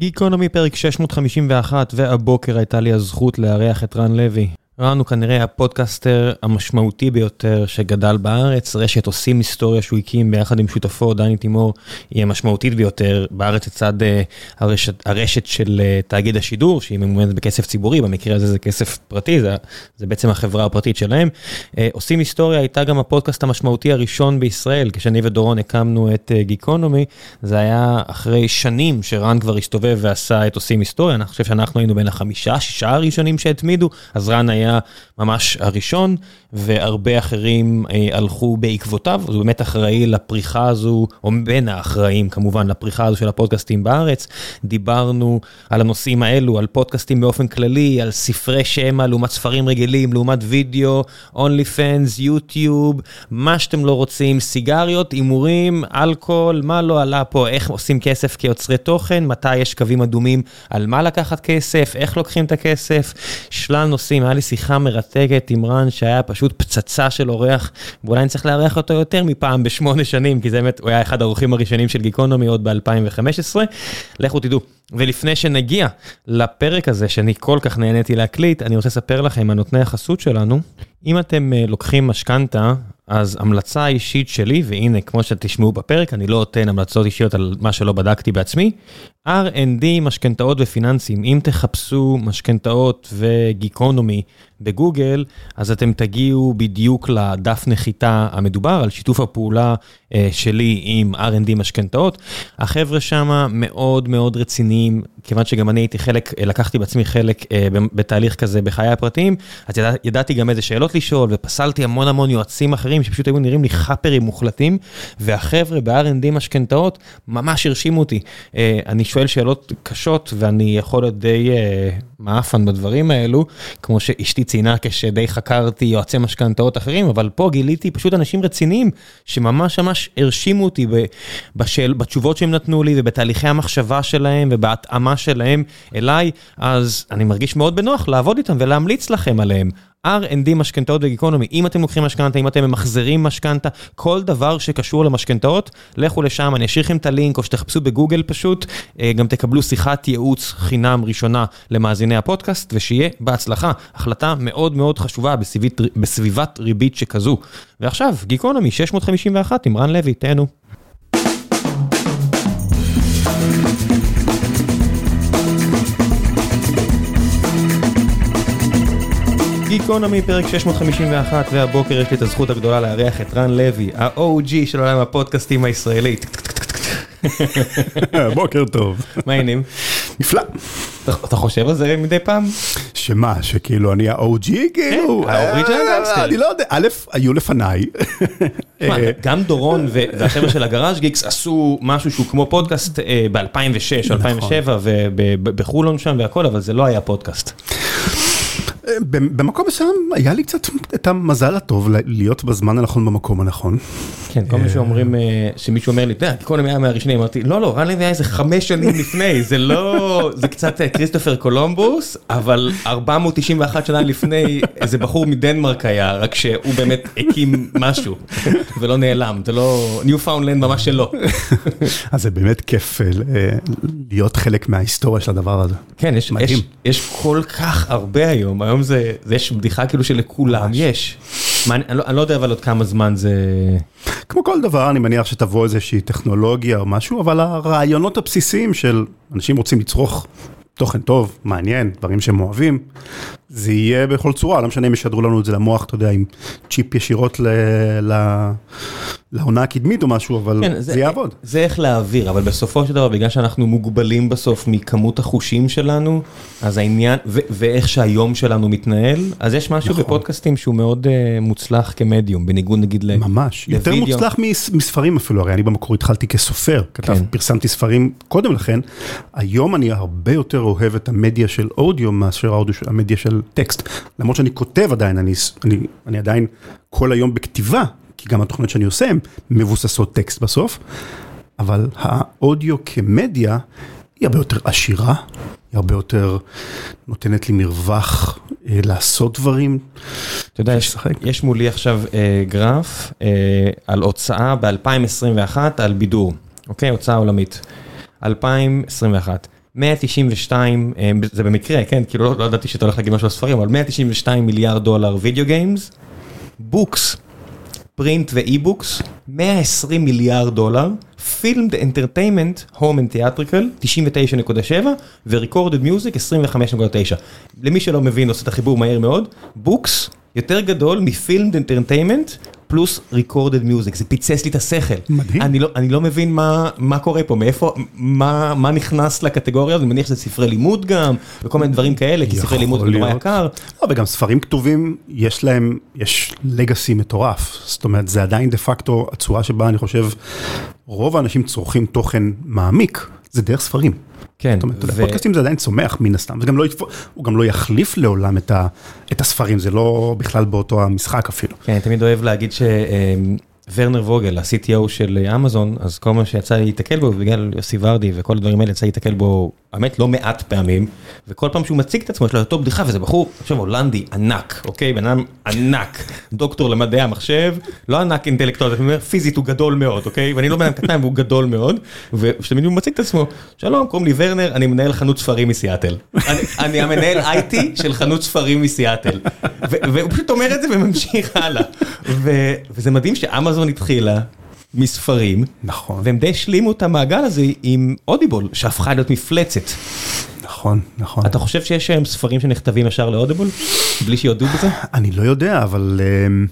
גיקונומי פרק 651, והבוקר הייתה לי הזכות לארח את רן לוי. הוא כנראה הפודקאסטר המשמעותי ביותר שגדל בארץ, רשת עושים היסטוריה שהוא הקים ביחד עם שותפו דני תימור, היא המשמעותית ביותר בארץ לצד uh, הרשת, הרשת של uh, תאגיד השידור, שהיא ממומנת בכסף ציבורי, במקרה הזה זה כסף פרטי, זה, זה בעצם החברה הפרטית שלהם. Uh, עושים היסטוריה הייתה גם הפודקאסט המשמעותי הראשון בישראל, כשאני ודורון הקמנו את גיקונומי, זה היה אחרי שנים שרן כבר הסתובב ועשה את עושים היסטוריה, אני חושב שאנחנו היינו בין החמישה, שישה הראשונים שהתמידו, אז רן היה... ממש הראשון, והרבה אחרים אה, הלכו בעקבותיו, אז הוא באמת אחראי לפריחה הזו, או בין האחראים כמובן לפריחה הזו של הפודקאסטים בארץ. דיברנו על הנושאים האלו, על פודקאסטים באופן כללי, על ספרי שמע לעומת ספרים רגילים, לעומת וידאו, אונלי פנס, יוטיוב, מה שאתם לא רוצים, סיגריות, הימורים, אלכוהול, מה לא עלה פה, איך עושים כסף כיוצרי תוכן, מתי יש קווים אדומים על מה לקחת כסף, איך לוקחים את הכסף, שלל נושאים, היה לי שיחה מרתקת עם רן שהיה פשוט פצצה של אורח, ואולי צריך לארח אותו יותר מפעם בשמונה שנים, כי זה באמת, הוא היה אחד האורחים הראשונים של גיקונומי עוד ב-2015. לכו תדעו. ולפני שנגיע לפרק הזה, שאני כל כך נהניתי להקליט, אני רוצה לספר לכם על נותני החסות שלנו. אם אתם אה, לוקחים משכנתה, אז המלצה אישית שלי, והנה, כמו שתשמעו בפרק, אני לא אתן המלצות אישיות על מה שלא בדקתי בעצמי, R&D, משכנתאות ופיננסים. אם תחפשו משכנתאות וגיקונומי בגוגל, אז אתם תגיעו בדיוק לדף נחיתה המדובר, על שיתוף הפעולה אה, שלי עם R&D משכנתאות. החבר'ה שם מאוד מאוד רציניים, כיוון שגם אני הייתי חלק, אה, לקחתי בעצמי חלק אה, בתהליך כזה בחיי הפרטיים, אז ידע, ידעתי גם איזה שאלות לשאול, ופסלתי המון המון יועצים אחרים שפשוט היו נראים לי חאפרים מוחלטים, והחבר'ה ב-R&D משכנתאות ממש הרשימו אותי. אני שואל שאלות קשות, ואני יכול להיות די מעפן בדברים האלו, כמו שאשתי ציינה כשדי חקרתי יועצי משכנתאות אחרים, אבל פה גיליתי פשוט אנשים רציניים, שממש ממש הרשימו אותי בשאל, בתשובות שהם נתנו לי, ובתהליכי המחשבה שלהם, ובהתאמה שלהם אליי, אז אני מרגיש מאוד בנוח לעבוד איתם ולהמליץ לכם עליהם. R&D משכנתאות וגיקונומי, אם אתם לוקחים משכנתה, אם אתם ממחזרים משכנתה, כל דבר שקשור למשכנתאות, לכו לשם, אני אשאיר לכם את הלינק, או שתחפשו בגוגל פשוט, אה, גם תקבלו שיחת ייעוץ חינם ראשונה למאזיני הפודקאסט, ושיהיה בהצלחה. החלטה מאוד מאוד חשובה בסביבת, בסביבת ריבית שכזו. ועכשיו, גיקונומי 651 עם רן לוי, תהנו. גיקונומי פרק 651 והבוקר יש לי את הזכות הגדולה לארח את רן לוי, ה-OG של עולם הפודקאסטים הישראלי. בוקר טוב. מה העניינים? נפלא. אתה חושב על זה מדי פעם? שמה, שכאילו אני ה-OG כאילו? אה, אני לא יודע, א', היו לפניי. גם דורון והחבר'ה של הגראז' גיקס עשו משהו שהוא כמו פודקאסט ב-2006 או 2007 ובחולון שם והכל, אבל זה לא היה פודקאסט. במקום מסוים היה לי קצת את המזל הטוב להיות בזמן הנכון במקום הנכון. כן, כל מה שאומרים, שמישהו אומר לי, אתה יודע, כל היה מהראשונים, אמרתי, לא, לא, רן לוי היה איזה חמש שנים לפני, זה לא, זה קצת כריסטופר קולומבוס, אבל 491 שנה לפני, איזה בחור מדנמרק היה, רק שהוא באמת הקים משהו, ולא נעלם, זה לא, ניופאונלנד ממש שלא. אז זה באמת כיף להיות חלק מההיסטוריה של הדבר הזה. כן, יש כל כך הרבה היום, היום זה, יש בדיחה כאילו שלכולם יש. אני לא יודע אבל עוד כמה זמן זה... כמו כל דבר, אני מניח שתבוא איזושהי טכנולוגיה או משהו, אבל הרעיונות הבסיסיים של אנשים רוצים לצרוך תוכן טוב, מעניין, דברים שהם אוהבים, זה יהיה בכל צורה, לא משנה אם ישדרו לנו את זה למוח, אתה יודע, עם צ'יפ ישירות לעונה הקדמית או משהו, אבל כן, זה, זה יעבוד. זה איך להעביר, אבל בסופו של דבר, בגלל שאנחנו מוגבלים בסוף מכמות החושים שלנו, אז העניין, ו- ואיך שהיום שלנו מתנהל, אז יש משהו נכון. בפודקאסטים שהוא מאוד uh, מוצלח כמדיום, בניגוד נגיד ל... ממש, יותר מוצלח מספרים אפילו, הרי אני במקור התחלתי כסופר, כתב, כן. פרסמתי ספרים קודם לכן, היום אני הרבה יותר אוהב את המדיה של אודיו מאשר המדיה של טקסט, למרות שאני כותב עדיין, אני, אני, אני עדיין כל היום בכתיבה. כי גם התוכניות שאני עושה הן מבוססות טקסט בסוף, אבל האודיו כמדיה היא הרבה יותר עשירה, היא הרבה יותר נותנת לי מרווח אה, לעשות דברים. אתה יודע, יש, יש מולי עכשיו אה, גרף אה, על הוצאה ב-2021 על בידור, אוקיי? הוצאה עולמית. 2021. 192, זה במקרה, כן, כאילו לא ידעתי שאתה הולך להגיד משהו על ספרים, אבל 192 מיליארד דולר video games, books, print ו e-books, 120 מיליארד דולר, filmed entertainment, home and theatrical, 99.7, ו recorded music, 25.9. למי שלא מבין, עושה את החיבור מהר מאוד, books יותר גדול מ filmed entertainment, פלוס recorded music, זה פיצץ לי את השכל. מדהים. אני לא, אני לא מבין מה, מה קורה פה, מאיפה, מה, מה נכנס לקטגוריה אני מניח שזה ספרי לימוד גם, וכל מיני דברים כאלה, כי ספרי לימוד זה נורא. יקר. לא, וגם ספרים כתובים, יש להם, יש לגאסי מטורף. זאת אומרת, זה עדיין דה פקטו הצורה שבה אני חושב, רוב האנשים צורכים תוכן מעמיק, זה דרך ספרים. כן, זאת אומרת, פודקאסטים זה עדיין צומח מן הסתם, וגם לא, יתפ- הוא גם לא יחליף לעולם את, ה, את הספרים, זה לא בכלל באותו המשחק אפילו. כן, אני תמיד אוהב להגיד שוורנר ווגל, ה-CTO של אמזון, אז כל מה שיצא לי להתקל בו, בגלל יוסי ורדי וכל הדברים האלה, יצא לי להתקל בו, האמת, לא מעט פעמים, וכל פעם שהוא מציג את עצמו, יש לו אותו בדיחה, וזה בחור, עכשיו הולנדי, ענק, אוקיי? בן אדם ענק, דוקטור למדעי המחשב, לא ענק אינטלקטואל, אני אומר, פיזית הוא גדול מאוד, אוקיי? ואני לא בן אדם קטן והוא גדול מאוד, ושתמיד הוא מציג את עצמו, שלום, קוראים לי ורנר, אני מנהל חנות ספרים מסיאטל. אני- המנהל IT של חנות ספרים מסיאטל. והוא פשוט אומר את זה וממשיך הלאה. וזה מדהים שאמזון התחילה מספרים, נכון, והם די השלימו את המעגל הזה עם אודיבול, שהפכה להיות מפלצת. נכון, נכון. אתה חושב שיש היום ספרים שנכתבים ישר לאודיבול? בלי שיודעו בזה? אני לא יודע, אבל אמ,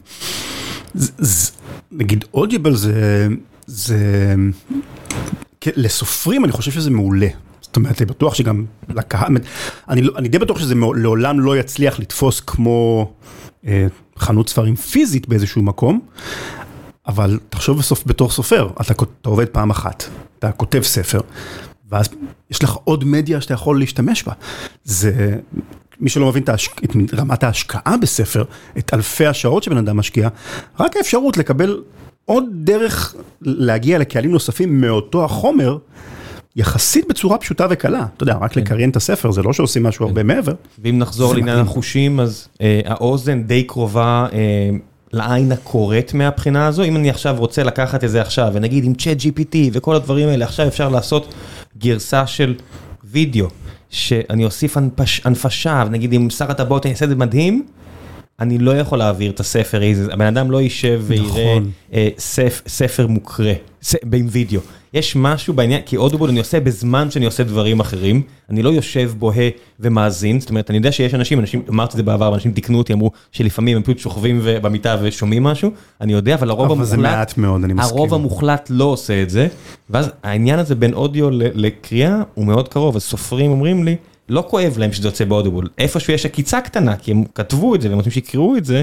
נגיד אודיבל זה, זה, כן, לסופרים אני חושב שזה מעולה. זאת אומרת, אני בטוח שגם לקהל, אני, לא- אני די בטוח שזה לעולם לא יצליח לתפוס כמו אה, חנות ספרים פיזית באיזשהו מקום, אבל תחשוב בסוף בתור סופר, אתה, אתה עובד פעם אחת, אתה כותב ספר, ואז יש לך עוד מדיה שאתה יכול להשתמש בה. זה, מי שלא מבין את, ההש... את רמת ההשקעה בספר, את אלפי השעות שבן אדם משקיע, רק האפשרות לקבל עוד דרך להגיע לקהלים נוספים מאותו החומר, יחסית בצורה פשוטה וקלה. אתה יודע, רק לקריין את הספר, זה לא שעושים משהו הרבה מעבר. ואם נחזור לעניין. החושים, אז אה, האוזן די קרובה אה, לעין הקוראת מהבחינה הזו. אם אני עכשיו רוצה לקחת את זה עכשיו, ונגיד עם צ'אט GPT וכל הדברים האלה, עכשיו אפשר לעשות גרסה של וידאו, שאני אוסיף הנפש, הנפשה, ונגיד עם שר הטבעות אני אעשה את זה מדהים. אני לא יכול להעביר את הספר, הבן אדם לא יישב ויראה נכון. אה, ספ, ספר מוקרא, ס, עם וידאו. יש משהו בעניין, כי אודיבול אני עושה בזמן שאני עושה דברים אחרים, אני לא יושב בוהה ומאזין, זאת אומרת, אני יודע שיש אנשים, אנשים, אמרתי את זה בעבר, ואנשים תיקנו אותי, אמרו שלפעמים הם פשוט שוכבים במיטה ושומעים משהו, אני יודע, אבל הרוב אבל המוחלט, זה מעט מאוד, אני מסכים. הרוב המוחלט לא עושה את זה, ואז העניין הזה בין אודיו לקריאה הוא מאוד קרוב, אז סופרים אומרים לי, לא כואב להם שזה יוצא באודיבול, איפשהו יש עקיצה קטנה, כי הם כתבו את זה והם רוצים שיקראו את זה,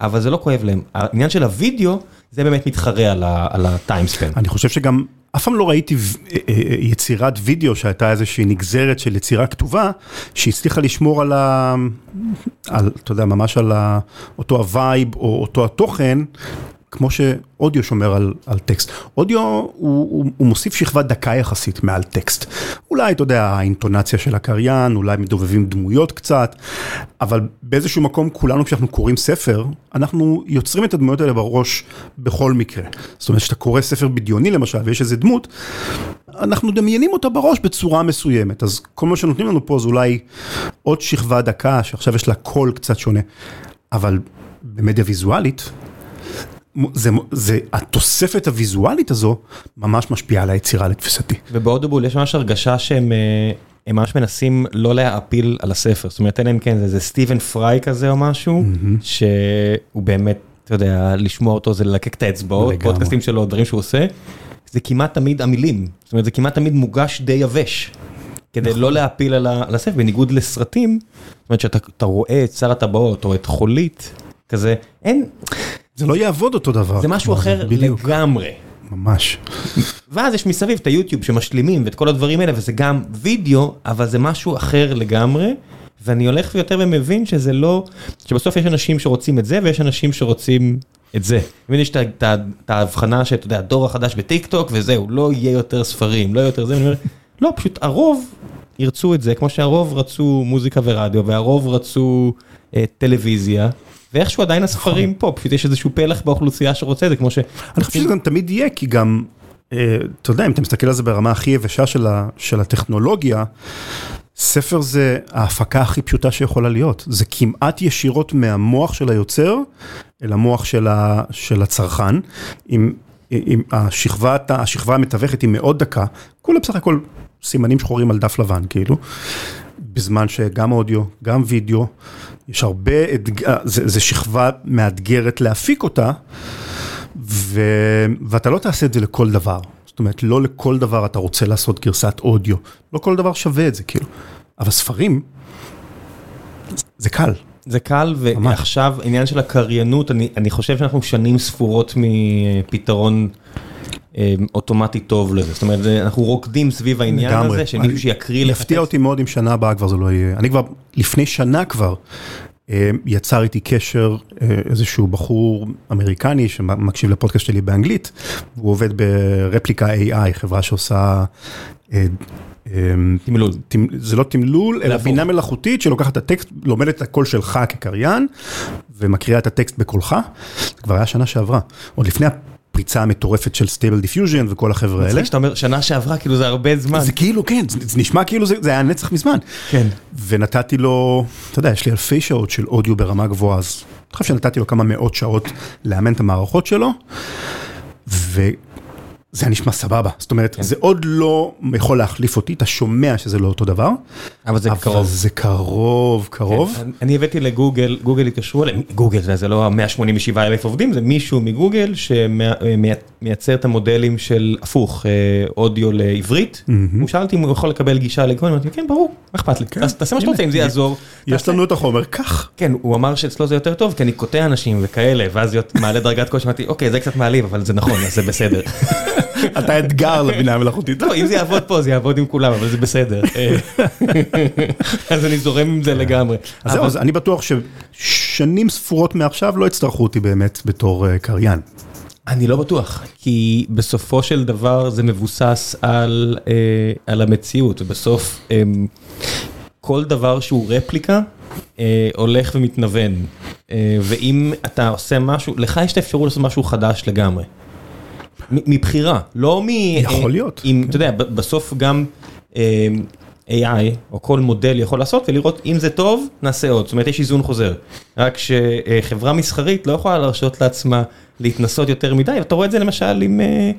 אבל זה לא כואב להם. העניין של הוידאו, זה באמת מתחרה על ה- על הטיימספן. אני חושב שגם, אף פעם לא ראיתי ו- אה, אה, יצירת וידאו שהייתה איזושהי נגזרת של יצירה כתובה, שהצליחה לשמור על ה... על, אתה יודע, ממש על ה, אותו ה vibe או אותו התוכן, כמו שאודיו שומר על, על טקסט. אודיו הוא, הוא, הוא מוסיף שכבת דקה יחסית מעל טקסט. אולי, אתה יודע, האינטונציה של הקריין, אולי מדובבים דמויות קצת, אבל באיזשהו מקום כולנו כשאנחנו קוראים ספר, אנחנו יוצרים את הדמויות האלה בראש בכל מקרה. זאת אומרת, כשאתה קורא ספר בדיוני למשל, ויש איזה דמות, אנחנו מדמיינים אותה בראש בצורה מסוימת. אז כל מה שנותנים לנו פה זה אולי עוד שכבה דקה, שעכשיו יש לה קול קצת שונה. אבל במדיה ויזואלית, זה, זה, התוספת הוויזואלית הזו ממש משפיעה על היצירה לתפיסתי. ובאודיבול יש ממש הרגשה שהם אה, הם ממש מנסים לא להעפיל על הספר, זאת אומרת, אלא אם כן זה איזה סטיבן פריי כזה או משהו, שהוא באמת, אתה יודע, לשמוע אותו זה ללקק את האצבעות, לגמרי. פודקאסטים שלו, דברים שהוא עושה, זה כמעט תמיד המילים, זאת אומרת, זה כמעט תמיד מוגש די יבש. כדי לא להפיל על ה- על הספר, בניגוד לסרטים, זאת אומרת שאתה אתה רואה את שר הטבעות או את חולית, כזה, אין, זה לא יעבוד אותו דבר. זה משהו אחר לגמרי. ממש. ואז יש מסביב את היוטיוב שמשלימים ואת כל הדברים האלה, וזה גם וידאו, אבל זה משהו אחר לגמרי. ואני הולך ויותר ומבין שזה לא, שבסוף יש אנשים שרוצים את זה ויש אנשים שרוצים את זה. מבין, יש את ההבחנה שאתה יודע, הדור החדש בטיק טוק וזהו, לא יהיה יותר ספרים, לא יהיה יותר זה, ואני אומר, לא, פשוט הרוב ירצו את זה, כמו שהרוב רצו מוזיקה ורדיו, והרוב רצו אה, טלוויזיה, ואיכשהו עדיין הספרים פה, פשוט יש איזשהו פלח באוכלוסייה שרוצה את זה, כמו ש... אני חושב שזה גם תמיד יהיה, כי גם אתה יודע, אם אתה מסתכל על זה ברמה הכי יבשה של הטכנולוגיה, ספר זה ההפקה הכי פשוטה שיכולה להיות, זה כמעט ישירות מהמוח של היוצר אל המוח של הצרכן, עם השכבה המתווכת היא מאוד דקה, כולה בסך הכל סימנים שחורים על דף לבן כאילו, בזמן שגם אודיו, גם וידאו, יש הרבה, זה שכבה מאתגרת להפיק אותה, ואתה לא תעשה את זה לכל דבר. זאת אומרת, לא לכל דבר אתה רוצה לעשות גרסת אודיו, לא כל דבר שווה את זה, כאילו. אבל ספרים, זה קל. זה קל, ועכשיו עניין של הקריינות, אני, אני חושב שאנחנו שנים ספורות מפתרון אה, אוטומטי טוב לזה, זאת אומרת, אנחנו רוקדים סביב העניין. הזה, שמישהו שיקריא לך... יפתיע אותי מאוד אם שנה הבאה כבר זה לא יהיה, אני כבר, לפני שנה כבר, אה, יצר איתי קשר אה, איזשהו בחור אמריקני שמקשיב לפודקאסט שלי באנגלית, הוא עובד ברפליקה AI, חברה שעושה... אה, תמלול. זה לא תמלול, אלא בינה מלאכותית שלוקחת את הטקסט, לומדת את הקול שלך כקריין, ומקריאה את הטקסט בקולך. זה כבר היה שנה שעברה, עוד לפני הפריצה המטורפת של Stable Diffusion וכל החבר'ה האלה. מצחיק שאתה אומר שנה שעברה, כאילו זה הרבה זמן. זה כאילו, כן, זה נשמע כאילו זה היה נצח מזמן. כן. ונתתי לו, אתה יודע, יש לי אלפי שעות של אודיו ברמה גבוהה, אז אני חושב שנתתי לו כמה מאות שעות לאמן את המערכות שלו. זה נשמע סבבה, זאת אומרת, זה עוד לא יכול להחליף אותי, אתה שומע שזה לא אותו דבר. אבל זה קרוב. אבל זה קרוב, קרוב. אני הבאתי לגוגל, גוגל התקשרו אליהם, גוגל זה לא ה-187 אלף עובדים, זה מישהו מגוגל שמייצר את המודלים של הפוך, אודיו לעברית. הוא שאל אותי אם הוא יכול לקבל גישה לגוגל, אמרתי, כן, ברור, מה אכפת לי, תעשה מה שאתה רוצה, אם זה יעזור. יש לנו את החומר, קח. כן, הוא אמר שאצלו זה יותר טוב, כי אני קוטע אנשים וכאלה, ואז מעלה דרגת קושי, אמרתי, אוקיי, זה קצת מעליב, אבל זה נכון, זה בסדר. אתה אתגר לבינה המלאכותית. לא, אם זה יעבוד פה, זה יעבוד עם כולם, אבל זה בסדר. אז אני זורם עם זה לגמרי. אז זהו, אני בטוח ששנים ספורות מעכשיו לא יצטרכו אותי באמת בתור אה, קריין. אני לא בטוח, כי בסופו של דבר זה מבוסס על, אה, על המציאות, ובסוף אה, כל דבר שהוא רפליקה אה, הולך ומתנוון, אה, ואם אתה עושה משהו, לך יש את האפשרות לעשות משהו חדש לגמרי. מבחירה, לא מ... יכול להיות. אם, כן. אתה יודע, בסוף גם אה, AI או כל מודל יכול לעשות ולראות אם זה טוב, נעשה עוד. זאת אומרת, יש איזון חוזר. רק שחברה מסחרית לא יכולה להרשות לעצמה להתנסות יותר מדי, ואתה רואה את זה למשל עם אה,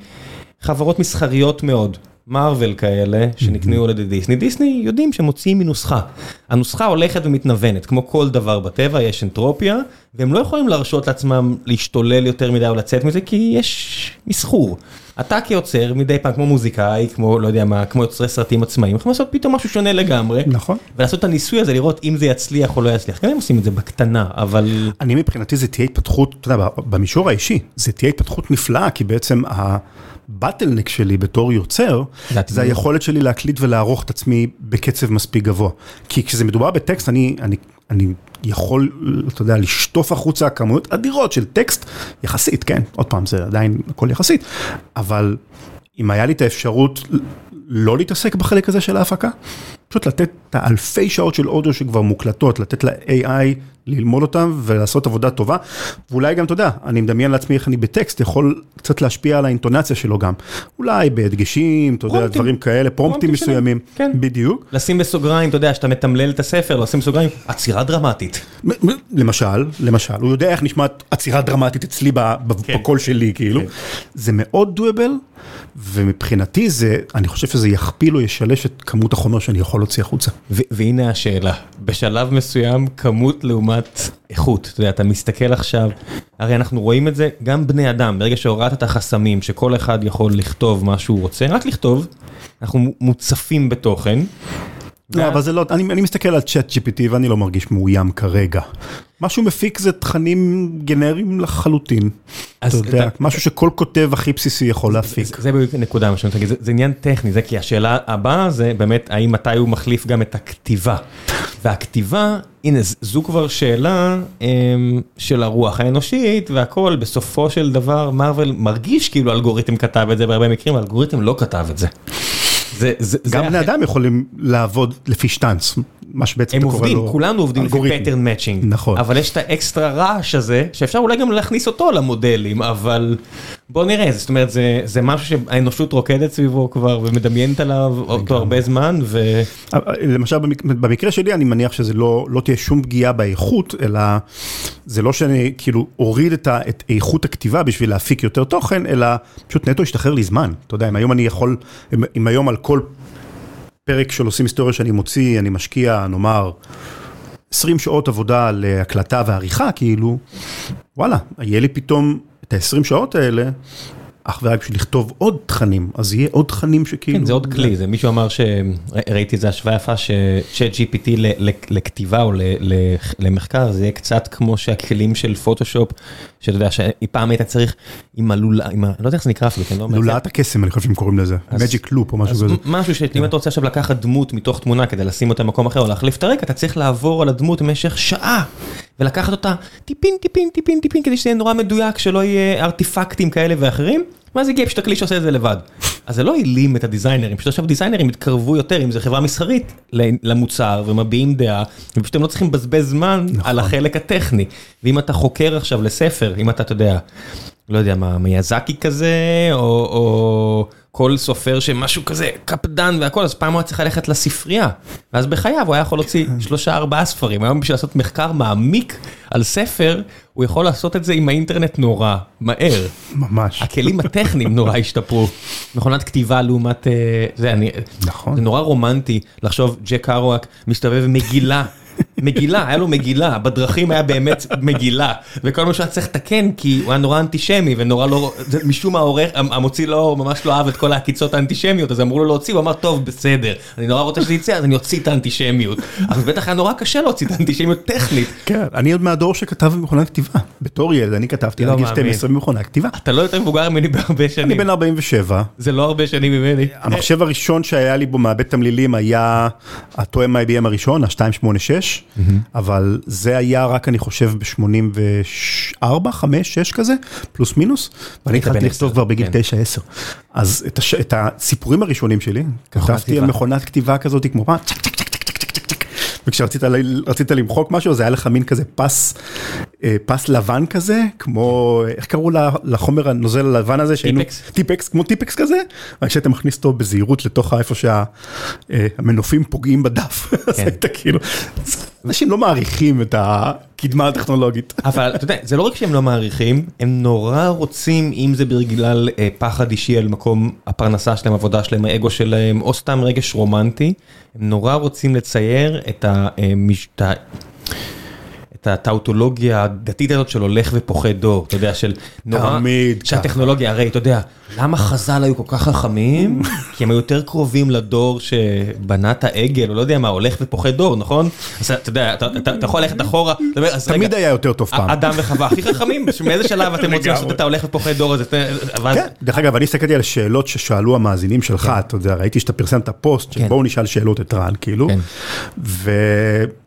חברות מסחריות מאוד. מארוול כאלה שנקנו על ידי דיסני, דיסני יודעים שמוציאים מנוסחה. הנוסחה הולכת ומתנוונת, כמו כל דבר בטבע, יש אנטרופיה, והם לא יכולים להרשות לעצמם להשתולל יותר מדי או לצאת מזה, כי יש מסחור. אתה כיוצר, מדי פעם, כמו מוזיקאי, כמו לא יודע מה, כמו יוצרי סרטים עצמאיים, יכולים לעשות פתאום משהו שונה לגמרי. נכון. ולעשות את הניסוי הזה, לראות אם זה יצליח או לא יצליח. גם הם עושים את זה בקטנה, אבל... אני מבחינתי זה תהיה התפתחות, אתה יודע, במישור האישי, זה תהיה התפתחות נפלאה, כי בעצם הבטלנק שלי בתור יוצר, זה היכולת שלי להקליט ולערוך את עצמי בקצב מספיק גבוה. כי כשזה מדובר בטקסט, אני, אני, אני יכול, אתה יודע, לשטוף החוצה כמויות אדירות של טקסט, יחסית, כן, עוד פעם, זה עדיין הכל יחסית, אבל אם היה לי את האפשרות לא להתעסק בחלק הזה של ההפקה, פשוט לתת את האלפי שעות של אודיו שכבר מוקלטות, לתת ל-AI ללמוד אותם ולעשות עבודה טובה, ואולי גם, אתה יודע, אני מדמיין לעצמי איך אני בטקסט יכול קצת להשפיע על האינטונציה שלו גם. אולי בהדגשים, אתה יודע, דברים כאלה, פרומפטים מסוימים. כן. בדיוק. לשים בסוגריים, אתה יודע, שאתה מתמלל את הספר, לשים בסוגריים, עצירה דרמטית. למשל, למשל, הוא יודע איך נשמעת עצירה דרמטית אצלי כן. בקול שלי, כאילו. כן. זה מאוד דואבל, ומבחינתי זה, אני חושב שזה יכפיל או ישלש את כמות החומר שאני יכול להוציא החוצה. והנה השאלה, בשלב מסוים כמות לעומת איכות, אתה יודע, אתה מסתכל עכשיו, הרי אנחנו רואים את זה, גם בני אדם, ברגע שהורדת את החסמים, שכל אחד יכול לכתוב מה שהוא רוצה, רק לכתוב, אנחנו מוצפים בתוכן. לא, אבל זה לא, אני, אני מסתכל על צ'אט GPT ואני לא מרגיש מאוים כרגע. מה שהוא מפיק זה תכנים גנריים לחלוטין. אתה יודע, אתה... משהו שכל כותב הכי בסיסי יכול להפיק. זה, זה בדיוק נקודה, מה שאני רוצה להגיד, זה, זה עניין טכני, זה כי השאלה הבאה זה באמת, האם מתי הוא מחליף גם את הכתיבה. והכתיבה, הנה, זו כבר שאלה אמ, של הרוח האנושית והכל, בסופו של דבר, מרוויל מרגיש כאילו אלגוריתם כתב את זה בהרבה מקרים, האלגוריתם לא כתב את זה. זה, זה, גם בני אדם יכולים לעבוד לפי שטאנץ. מה שבעצם הם אתה קורא לו עובדים, כולנו עובדים לפי pattern matching. נכון. אבל יש את האקסטרה רעש הזה, שאפשר אולי גם להכניס אותו למודלים, אבל בוא נראה, זאת אומרת, זה, זה משהו שהאנושות רוקדת סביבו כבר ומדמיינת עליו אותו הרבה זמן, ו... למשל במק- במקרה שלי אני מניח שזה לא, לא תהיה שום פגיעה באיכות, אלא זה לא שאני כאילו אוריד את, ה, את איכות הכתיבה בשביל להפיק יותר תוכן, אלא פשוט נטו ישתחרר לי זמן. אתה יודע, אם היום אני יכול, אם, אם היום על כל פרק של עושים היסטוריה שאני מוציא, אני משקיע, נאמר, 20 שעות עבודה להקלטה ועריכה, כאילו, וואלה, יהיה לי פתאום את ה-20 שעות האלה. אך ורק בשביל לכתוב עוד תכנים, אז יהיה עוד תכנים שכאילו... כן, זה עוד כלי, זה מישהו אמר שראיתי איזה השוואה יפה שצ'אט GPT לכתיבה או למחקר זה יהיה קצת כמו שהכלים של פוטושופ, שאתה יודע שפעם היית צריך עם הלולה, עם ה... לא יודע איך זה נקרא אפילו, כן, לא לולאת הקסם, אני חושב שהם קוראים לזה, מג'יק לופ או משהו כזה. משהו שאם אתה רוצה עכשיו לקחת דמות מתוך תמונה כדי לשים אותה במקום אחר או להחליף את הרקע, אתה צריך לעבור על הדמות במשך שעה ולקחת אותה טיפין טיפין טיפין טיפין כדי שזה יהיה נורא מדויק, שלא יהיה ארטיפקטים כאלה ואחרים, ואז הגיע פשוט הכלי שעושה את זה לבד. אז זה לא העלים את הדיזיינרים, פשוט עכשיו דיזיינרים התקרבו יותר, אם זה חברה מסחרית, למוצר ומביעים דעה, ופשוט הם לא צריכים לבזבז זמן על החלק הטכני. ואם אתה חוקר עכשיו לספר, אם אתה, אתה יודע, לא יודע מה, מיאזקי כזה, או, או כל סופר שמשהו כזה קפדן והכל, אז פעם הוא היה צריך ללכת לספרייה, ואז בחייו הוא היה יכול להוציא שלושה ארבעה ספרים, היום בשביל לעשות מחקר מעמיק על ספר, הוא יכול לעשות את זה עם האינטרנט נורא, מהר. ממש. הכלים הטכניים נורא השתפרו, מכונת כתיבה לעומת אה, זה, אני, נכון. זה נורא רומנטי לחשוב ג'ק קרואק מסתובב עם מגילה. מגילה, היה לו מגילה, בדרכים היה באמת מגילה, וכל מה שהיה צריך לתקן כי הוא היה נורא אנטישמי ונורא לא, משום מה העורך, המוציא לא, ממש לא אהב את כל העקיצות האנטישמיות, אז אמרו לו להוציא, הוא אמר טוב בסדר, אני נורא רוצה שזה יצא, אז אני אוציא את האנטישמיות, אבל בטח היה נורא קשה להוציא את האנטישמיות טכנית, כן, אני עוד מהדור שכתב במכונת כתיבה. בתור ילד, אני כתבתי לא עד גיל מאמין. 12 במכונת כתיבה. אתה לא יותר מבוגר ממני בהרבה אני שנים, בן 47, זה לא הרבה שנים ממני, המחשב הראשון שהיה לי בו מעבד תמלילים היה התואם IBM הראשון, ה-286, אבל זה היה רק אני חושב ב-84, 5, 6 כזה, פלוס מינוס, ואני התחלתי לכתוב כבר בגיל כן. 9-10. אז את הש- את הסיפורים הראשונים שלי, כתבתי. על מכונת כתיבה כזאת כמו פעם, צ'ק צ'ק צ'ק, וכשרצית למחוק משהו, זה היה לך מין כזה פס, אה, פס לבן כזה, כמו, איך קראו לחומר הנוזל הלבן הזה? שהיינו- טיפקס. טיפקס, כמו טיפקס כזה, רק שאתה מכניס אותו בזהירות לתוך איפה שהמנופים פוגעים בדף. אז כן. היית כאילו, אנשים לא מעריכים את הקדמה הטכנולוגית. אבל אתה יודע, זה לא רק שהם לא מעריכים, הם נורא רוצים, אם זה בגלל אה, פחד אישי על מקום הפרנסה שלהם, עבודה שלהם, האגו שלהם, או סתם רגש רומנטי, הם נורא רוצים לצייר את ה... את הטאוטולוגיה הדתית הזאת של הולך ופוחד דור, אתה יודע, של נורא, תמיד ככה. שהטכנולוגיה, הרי אתה יודע, למה חז"ל היו כל כך חכמים? כי הם היו יותר קרובים לדור שבנה את העגל, או לא יודע מה, הולך ופוחד דור, נכון? אז אתה יודע, אתה- יכול ללכת אחורה, תמיד היה יותר טוב פעם. אדם וחווה הכי חכמים, מאיזה שלב אתם רוצים לעשות את ההולך ופוחד דור הזה? כן, דרך אגב, אני הסתכלתי על שאלות ששאלו המאזינים שלך, אתה יודע, ראיתי שאתה פרסמת פוסט, כן. שבואו נשאל שאלות את רן, כאילו,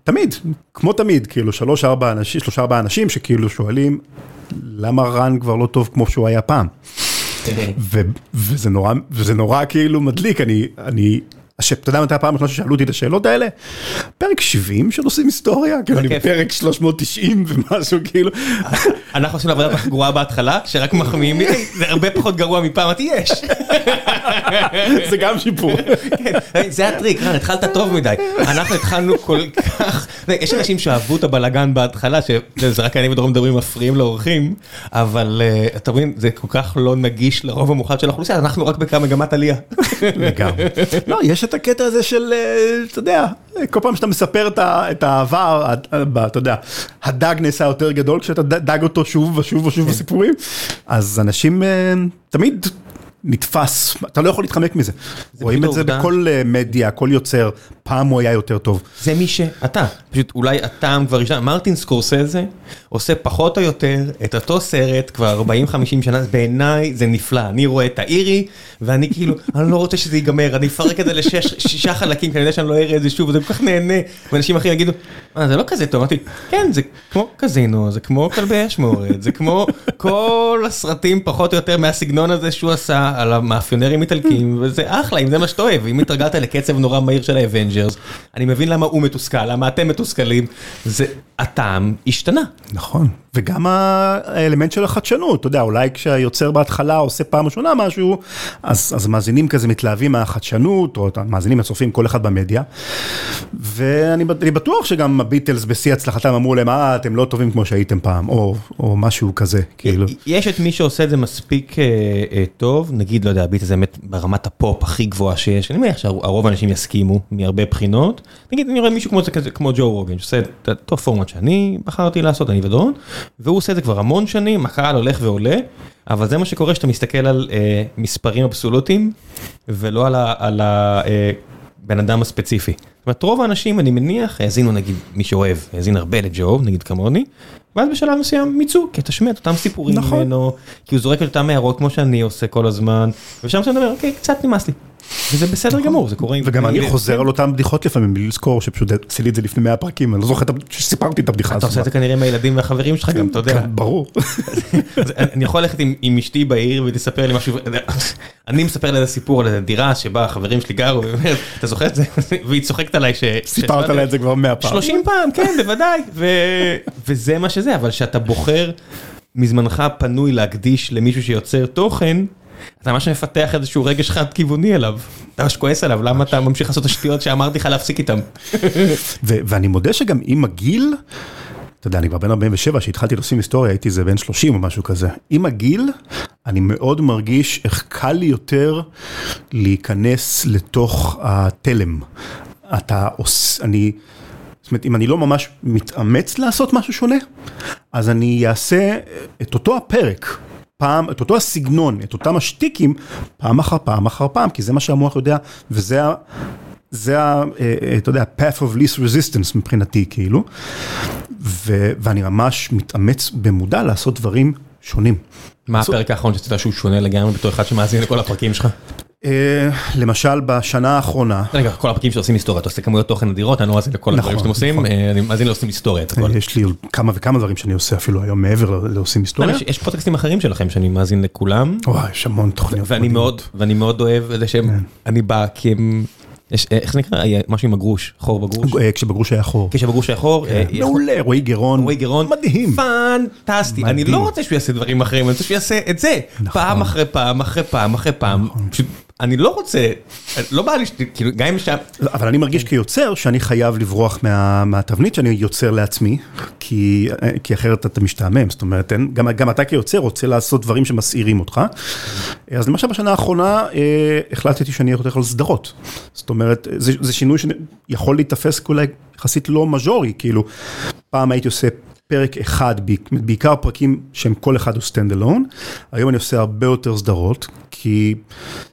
כן. ותמיד, כמו תמיד, כאילו, שלוש ארבע אנשים, שלושה ארבע אנשים שכאילו שואלים, למה רן כבר לא טוב כמו שהוא היה פעם? ו- וזה נורא, וזה נורא כאילו מדליק, אני, אני, אתה יודע מתי הפעם הראשונה ששאלו אותי את השאלות האלה? פרק 70 של עושים היסטוריה, כאילו אני. בפרק 390 ומשהו, כאילו, אנחנו עשינו עבודה גרועה בהתחלה, שרק מחמיאים לי, "היי, זה הרבה פחות גרוע מפעם, אמרתי יש. זה גם שיפור. כן, זה הטריק, רן, התחלת טוב מדי. אנחנו התחלנו כל כך, יש אנשים שאהבו את הבלגן בהתחלה, שזה רק אני ודרום מדברים מפריעים לאורחים, אבל אה, אתה מבין, זה כל כך לא נגיש לרוב המוחלט של האוכלוסייה, אנחנו רק במגמת עלייה. לגמרי. לא, יש את הקטע הזה של, אה, אתה יודע, כל פעם שאתה מספר את העבר, ה- ב- אתה יודע, הדג נעשה יותר גדול כשאתה דג אותו שוב ושוב כן. ושוב בסיפורים, אז אנשים אה, תמיד נתפס, אתה לא יכול להתחמק מזה. רואים את זה העובדה- בכל אה, מדיה, כל יוצר, פעם הוא היה יותר טוב. זה מי שאתה, פשוט אולי הטעם כבר ישן, מרטין סקורסזה עושה פחות או יותר את אותו סרט כבר 40-50 שנה, בעיניי זה נפלא, אני רואה את האירי ואני כאילו, אני לא רוצה שזה ייגמר, אני אפרק את זה לשישה חלקים, כי אני יודע שאני לא אראה את זה שוב, וזה כל כך נהנה, ואנשים אחרים יגידו, מה זה לא כזה טוב, אמרתי, כן זה כמו קזינו, זה כמו כלבי אשמורת, זה כמו כל הסרטים פחות או יותר מהסגנון הזה שהוא עשה, על המאפיונרים איטלקים, וזה אחלה, אם זה מה שאתה אוהב, אם התרגלת לקצב נורא מהיר של ה Avengers, אני מבין למה הוא מתוסכל, למה אתם מתוסכלים, זה הטעם השתנה. נכון, וגם האלמנט של החדשנות, אתה יודע, אולי כשהיוצר בהתחלה עושה פעם ראשונה משהו, אז, אז מאזינים כזה מתלהבים מהחדשנות, או מאזינים הצופים כל אחד במדיה, ואני בטוח שגם הביטלס בשיא הצלחתם אמרו להם, אה, אתם לא טובים כמו שהייתם פעם, או, או משהו כזה, כאילו. יש את מי שעושה את זה מספיק אה, אה, טוב, נגיד, לא יודע, הביטלס זה באמת ברמת הפופ הכי גבוהה שיש, אני מניח שהרוב האנשים יסכימו מהרבה בחינות, נגיד, אני רואה מישהו כמו, כמו ג'ו רוגן, שעושה את אותו פורמט שאני בחרתי לעשות, אני ודורון, והוא עושה את זה כבר המון שנים, הקהל הולך ועולה, אבל זה מה שקורה שאתה מסתכל על אה, מספרים אבסולוטיים, ולא על הבן אה, אדם הספציפי. זאת רוב האנשים, אני מניח, האזינו נגיד, מי שאוהב, האזין הרבה לג'ו, נגיד כמוני, ואז בשלב מסוים מיצו, כי אתה שומע את אותם סיפורים נכון. ממנו, כי הוא זורק את אותם הערות כמו שאני עושה כל הזמן, ושם אתה אומר, אוקיי, קצת נמאס לי. וזה בסדר גמור, זה קורה. וגם אני חוזר על אותם בדיחות לפעמים, בלי לזכור שפשוט עשיתי את זה לפני 100 פרקים, אני לא זוכר שסיפרתי את הבדיחה הזאת. אתה עושה את זה כנראה עם הילדים והחברים שלך גם, אתה יודע. כן, ברור. אני יכול ללכת עם אשתי בעיר ותספר לי משהו, אני מספר לה סיפור על דירה שבה החברים שלי גרו, אתה זוכר את זה? והיא צוחקת עליי ש... סיפרת לה את זה כבר 100 פעם. 30 פעם, כן, בוודאי. וזה מה שזה, אבל שאתה בוחר מזמנך פנוי להקדיש למישהו שיוצר תוכן, אתה ממש מפתח איזשהו רגש חד כיווני אליו. אתה ממש כועס עליו, למה אתה ממשיך לעשות את השטויות שאמרתי לך להפסיק איתם? ואני מודה שגם עם הגיל, אתה יודע, אני כבר בן 47, כשהתחלתי לעושים היסטוריה, הייתי איזה בן 30 או משהו כזה. עם הגיל, אני מאוד מרגיש איך קל לי יותר להיכנס לתוך התלם. אתה עושה, אני... זאת אומרת, אם אני לא ממש מתאמץ לעשות משהו שונה, אז אני אעשה את אותו הפרק. פעם, את אותו הסגנון, את אותם השטיקים, פעם אחר פעם אחר פעם, כי זה מה שהמוח יודע, וזה ה... זה ה... אה, אה, אתה יודע, path of least resistance מבחינתי, כאילו. ו, ואני ממש מתאמץ במודע לעשות דברים שונים. מה הפרק האחרון שאתה יודע שהוא שונה לגמרי בתור אחד שמאזין לכל הפרקים שלך? אה, למשל בשנה האחרונה. רגע, כל הפרקים שעושים היסטוריה, אתה עושה כמויות תוכן אדירות, אני לא מאזין לכל הדברים נכון, שאתם עושים, נכון. אני מאזין לעושים היסטוריה. יש לי כמה וכמה דברים שאני עושה אפילו היום מעבר לעושים היסטוריה. יש פודקאסטים אחרים שלכם שאני מאזין לכולם. וואי, יש המון תוכניות. ואני מאוד אוהב את זה שהם, אני בא כי הם... יש, איך זה נקרא? משהו עם הגרוש, חור בגרוש? אה, כשבגרוש היה חור. כשבגרוש היה חור. כן. אה, מעולה, רועי גרון. רועי גרון. מדהים. פנטסטי. אני לא רוצה שהוא יעשה דברים אחרים, אני רוצה שהוא יעשה את זה. נכון. פעם אחרי פעם אחרי פעם אחרי פעם. אני לא רוצה, לא בא לי, כאילו, גם אם שם... אבל אני מרגיש כיוצר שאני חייב לברוח מה, מהתבנית שאני יוצר לעצמי, כי, אחרת אתה משתעמם, זאת אומרת, גם, אתה כיוצר רוצה לעשות דברים שמסעירים אותך. אז למשל בשנה האחרונה אה, החלטתי שאני הולך על סדרות. זאת אומרת, זה שינוי שיכול להיתפס אולי יחסית לא מז'ורי, כאילו, פעם הייתי עושה פרק אחד, בעיקר פרקים שהם כל אחד הוא stand alone. היום אני עושה הרבה יותר סדרות, כי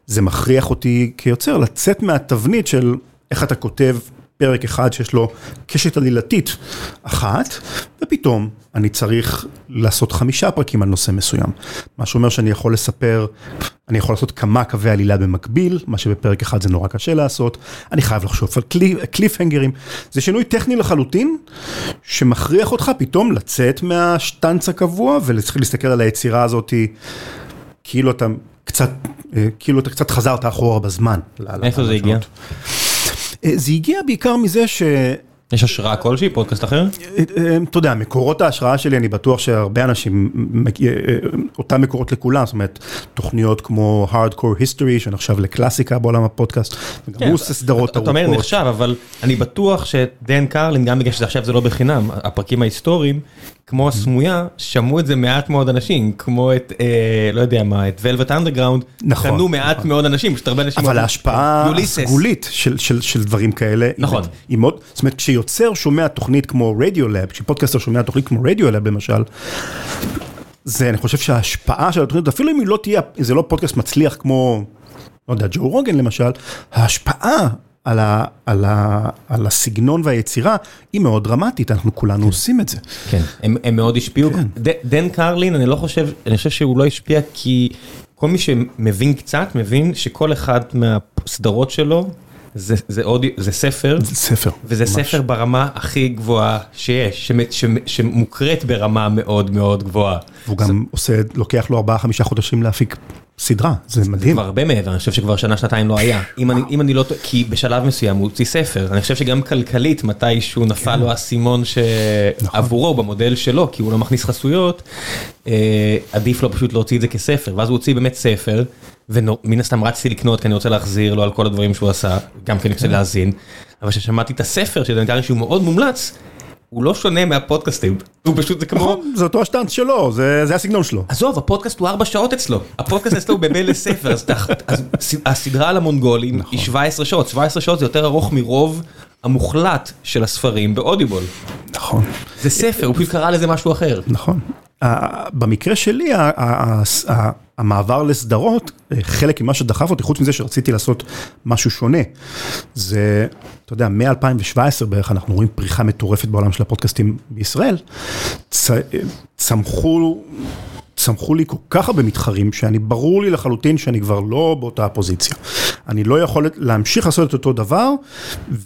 זה מכריח אותי כיוצר לצאת מהתבנית של איך אתה כותב פרק אחד שיש לו קשת עלילתית אחת, ופתאום אני צריך לעשות חמישה פרקים על נושא מסוים. מה שאומר שאני יכול לספר, אני יכול לעשות כמה קווי עלילה במקביל, מה שבפרק אחד זה נורא קשה לעשות, אני חייב לחשוב על קליף הנגרים. זה שינוי טכני לחלוטין, שמכריח אותך פתאום לצאת מהשטנץ הקבוע ולהתחיל להסתכל על היצירה הזאת, כאילו אתה קצת, אה, כאילו אתה קצת חזרת אחורה בזמן. איפה זה הגיע? אה, זה הגיע בעיקר מזה ש... יש השראה כלשהי, פודקאסט אחר? אה, אה, אתה יודע, מקורות ההשראה שלי, אני בטוח שהרבה אנשים, אותם מקורות לכולם, זאת אומרת, תוכניות כמו Hardcore History, שנחשב לקלאסיקה בעולם הפודקאסט, וגם כן, הוא עושה סדרות ארוכות. אתה אומר נחשב, אבל אני בטוח שדן קרלין, גם בגלל שעכשיו זה לא בחינם, הפרקים ההיסטוריים, כמו הסמויה, שמעו את זה מעט מאוד אנשים, כמו את, אה, לא יודע מה, את Velvet Underground, נכון, קנו מעט נכון. מאוד אנשים, פשוט הרבה אנשים... אבל ההשפעה הסגולית של, של, של דברים כאלה, נכון. היא, היא מאוד, זאת אומרת, כשיוצר שומע תוכנית כמו Radiolab, כשפודקאסטר שומע תוכנית כמו Radiolab למשל, זה, אני חושב שההשפעה של התוכנית, אפילו אם היא לא תהיה, זה לא פודקאסט מצליח כמו, לא יודע, ג'ו רוגן למשל, ההשפעה על, ה, על, ה, על הסגנון והיצירה היא מאוד דרמטית, אנחנו כולנו כן. עושים את זה. כן, הם, הם מאוד השפיעו. כן. ד, דן קרלין, אני לא חושב, אני חושב שהוא לא השפיע כי כל מי שמבין קצת, מבין שכל אחד מהסדרות שלו זה, זה עוד, זה ספר. זה ספר. וזה ממש. ספר ברמה הכי גבוהה שיש, שמוקראת ברמה מאוד מאוד גבוהה. והוא גם עושה, לוקח לו 4-5 חודשים להפיק סדרה, זה מדהים. זה כבר הרבה מעבר, אני חושב שכבר שנה, שנתיים לא היה. אם אני, אם אני לא, כי בשלב מסוים הוא הוציא ספר, אני חושב שגם כלכלית מתישהו נפל כן. לו האסימון שעבורו נכון. במודל שלו, כי הוא לא מכניס חסויות, אה, עדיף לו פשוט להוציא את זה כספר, ואז הוא הוציא באמת ספר, ומן הסתם רצתי לקנות כי אני רוצה להחזיר לו על כל הדברים שהוא עשה, גם כי אני רוצה כן. להאזין, אבל כששמעתי את הספר שזה נקרא לי שהוא מאוד מומלץ, הוא לא שונה מהפודקאסטים, הוא פשוט זה כמו... נכון, זה אותו השטנץ שלו, זה הסגנון שלו. עזוב, הפודקאסט הוא ארבע שעות אצלו, הפודקאסט אצלו הוא במילא ספר, אז הסדרה על המונגולים היא 17 נכון. שעות, 17 שעות זה יותר ארוך מרוב המוחלט של הספרים באודיבול. נכון. זה ספר, הוא פשוט קרא לזה משהו אחר. נכון. במקרה שלי, המעבר לסדרות, חלק ממה שדחף אותי, חוץ מזה שרציתי לעשות משהו שונה, זה, אתה יודע, מ-2017 בערך אנחנו רואים פריחה מטורפת בעולם של הפודקאסטים בישראל, צמחו... צמחו לי כל כך הרבה מתחרים, שאני ברור לי לחלוטין שאני כבר לא באותה הפוזיציה. אני לא יכול להמשיך לעשות את אותו דבר,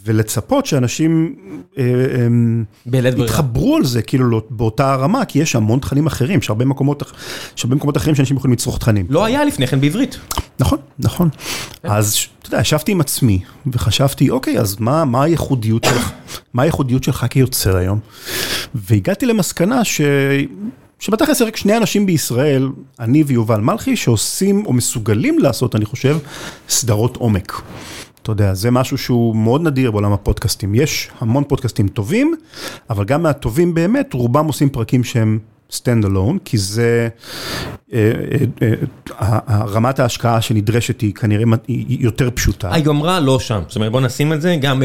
ולצפות שאנשים אה, אה, יתחברו על זה, כאילו לא, באותה הרמה, כי יש המון תכנים אחרים, יש הרבה מקומות, יש הרבה מקומות אחרים שאנשים יכולים לצרוך תכנים. לא היה לפני כן בעברית. נכון, נכון. כן. אז אתה יודע, ישבתי עם עצמי, וחשבתי, אוקיי, אז מה, מה הייחודיות שלך, מה הייחודיות שלך כיוצר היום? והגעתי למסקנה ש... שבתכלס רק שני אנשים בישראל, אני ויובל מלכי, שעושים או מסוגלים לעשות, אני חושב, סדרות עומק. אתה יודע, זה משהו שהוא מאוד נדיר בעולם הפודקאסטים. יש המון פודקאסטים טובים, אבל גם מהטובים באמת, רובם עושים פרקים שהם stand alone, כי זה, אה, אה, אה, רמת ההשקעה שנדרשת היא כנראה יותר פשוטה. היומרה לא שם, זאת אומרת בוא נשים את זה, גם,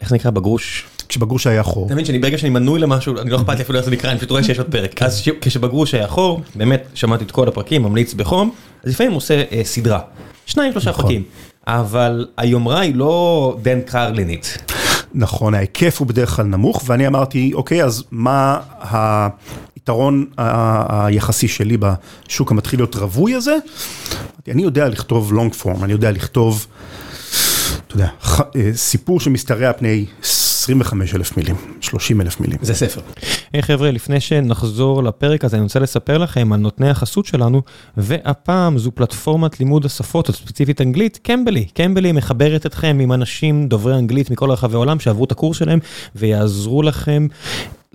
איך נקרא בגרוש? כשבגרוש היה חור. אתה מבין שאני ברגע שאני מנוי למשהו, אני לא אכפת לי אפילו איך זה נקרא, אני פשוט רואה שיש עוד פרק. אז כשבגרוש היה חור, באמת שמעתי את כל הפרקים, ממליץ בחום, אז לפעמים הוא עושה אה, סדרה. שניים שלושה נכון. פרקים. אבל היומרה היא לא דן קרלינית. נכון, ההיקף הוא בדרך כלל נמוך, ואני אמרתי, אוקיי, אז מה היתרון היחסי שלי בשוק המתחיל להיות רווי הזה? אני יודע לכתוב לונג פורם, אני יודע לכתוב, אתה יודע, אה, סיפור שמשתרע פני 25 אלף מילים, 30 אלף מילים. זה ספר. היי חבר'ה, לפני שנחזור לפרק הזה, אני רוצה לספר לכם על נותני החסות שלנו, והפעם זו פלטפורמת לימוד השפות, ספציפית אנגלית, קמבלי. קמבלי מחברת אתכם עם אנשים דוברי אנגלית מכל רחבי העולם שעברו את הקורס שלהם, ויעזרו לכם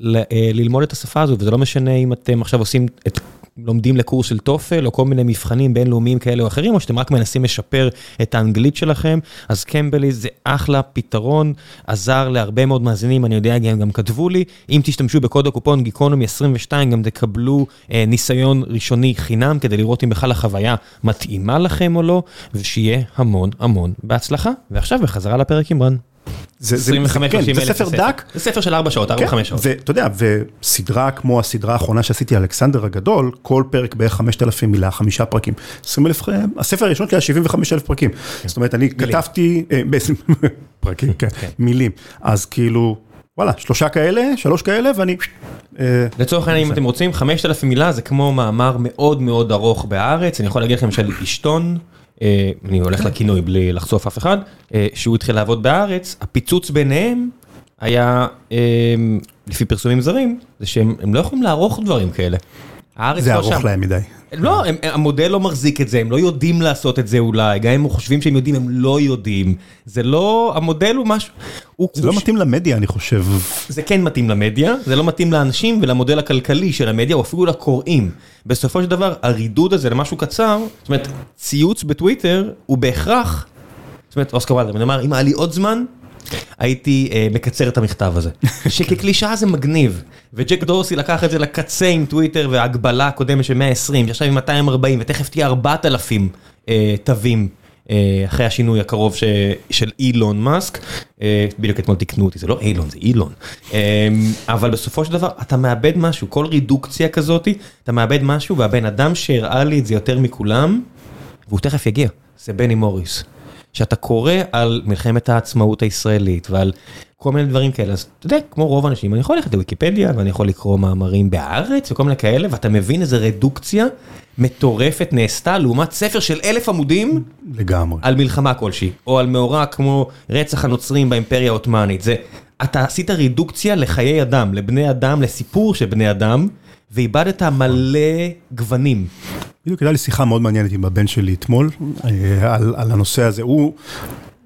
אה, ללמוד את השפה הזו, וזה לא משנה אם אתם עכשיו עושים את... לומדים לקורס של טופל או כל מיני מבחנים בינלאומיים כאלה או אחרים, או שאתם רק מנסים לשפר את האנגלית שלכם, אז קמבלי זה אחלה פתרון, עזר להרבה מאוד מאזינים, אני יודע, הם גם כתבו לי, אם תשתמשו בקוד הקופון גיקונומי 22, גם תקבלו אה, ניסיון ראשוני חינם, כדי לראות אם בכלל החוויה מתאימה לכם או לא, ושיהיה המון המון בהצלחה. ועכשיו בחזרה לפרק עם רן. זה, 25 כן, זה ספר דק. זה ספר של 4 שעות, 4-5 כן, שעות. ואתה יודע, וסדרה כמו הסדרה האחרונה שעשיתי, אלכסנדר הגדול, כל פרק בערך 5,000 מילה, חמישה פרקים. 20 אלף, הספר הראשון שלי היה 75 אלף פרקים. כן. זאת אומרת, אני מילים. כתבתי, אה, פרקים, כן, כן, מילים. אז כאילו, וואלה, שלושה כאלה, שלוש כאלה, ואני... אה, לצורך העניין, אם אתם רוצים, 5,000 מילה זה כמו מאמר מאוד מאוד ארוך בהארץ, אני יכול להגיד לכם של עשתון. אה, אני הולך לכינוי בלי לחשוף אף אחד, אה, שהוא התחיל לעבוד בארץ, הפיצוץ ביניהם היה, אה, לפי פרסומים זרים, זה שהם לא יכולים לערוך דברים כאלה. זה לא ארוך להם מדי. לא, הם, המודל לא מחזיק את זה, הם לא יודעים לעשות את זה אולי, גם אם הם חושבים שהם יודעים, הם לא יודעים. זה לא, המודל הוא משהו... הוא זה לא מתאים למדיה, אני חושב. זה כן מתאים למדיה, זה לא מתאים לאנשים ולמודל הכלכלי של המדיה, או אפילו לקוראים. בסופו של דבר, הרידוד הזה למשהו קצר, זאת אומרת, ציוץ בטוויטר הוא בהכרח, זאת אומרת, אוסקר וולדר, אני אומר, אם היה לי עוד זמן, הייתי אה, מקצר את המכתב הזה. שכקלישאה זה מגניב. וג'ק דורסי לקח את זה לקצה עם טוויטר והגבלה הקודמת של 120, שעכשיו עם 240, ותכף תהיה 4,000 אה, תווים. אה, אחרי השינוי הקרוב ש, של אילון מאסק, אה, בדיוק אתמול תקנו אותי, זה לא אילון, זה אילון. אה, אבל בסופו של דבר אתה מאבד משהו, כל רידוקציה כזאת, אתה מאבד משהו, והבן אדם שהראה לי את זה יותר מכולם, והוא תכף יגיע, זה בני מוריס. שאתה קורא על מלחמת העצמאות הישראלית ועל כל מיני דברים כאלה, אז אתה יודע, כמו רוב האנשים, אני יכול ללכת לוויקיפדיה ואני יכול לקרוא מאמרים בהארץ וכל מיני כאלה, ואתה מבין איזה רדוקציה מטורפת נעשתה לעומת ספר של אלף עמודים. לגמרי. על מלחמה כלשהי, או על מאורע כמו רצח הנוצרים באימפריה העות'מאנית. זה, אתה עשית רדוקציה לחיי אדם, לבני אדם, לסיפור של בני אדם, ואיבדת מלא גוונים. בדיוק הייתה לי שיחה מאוד מעניינת עם הבן שלי אתמול אה, על, על הנושא הזה. הוא,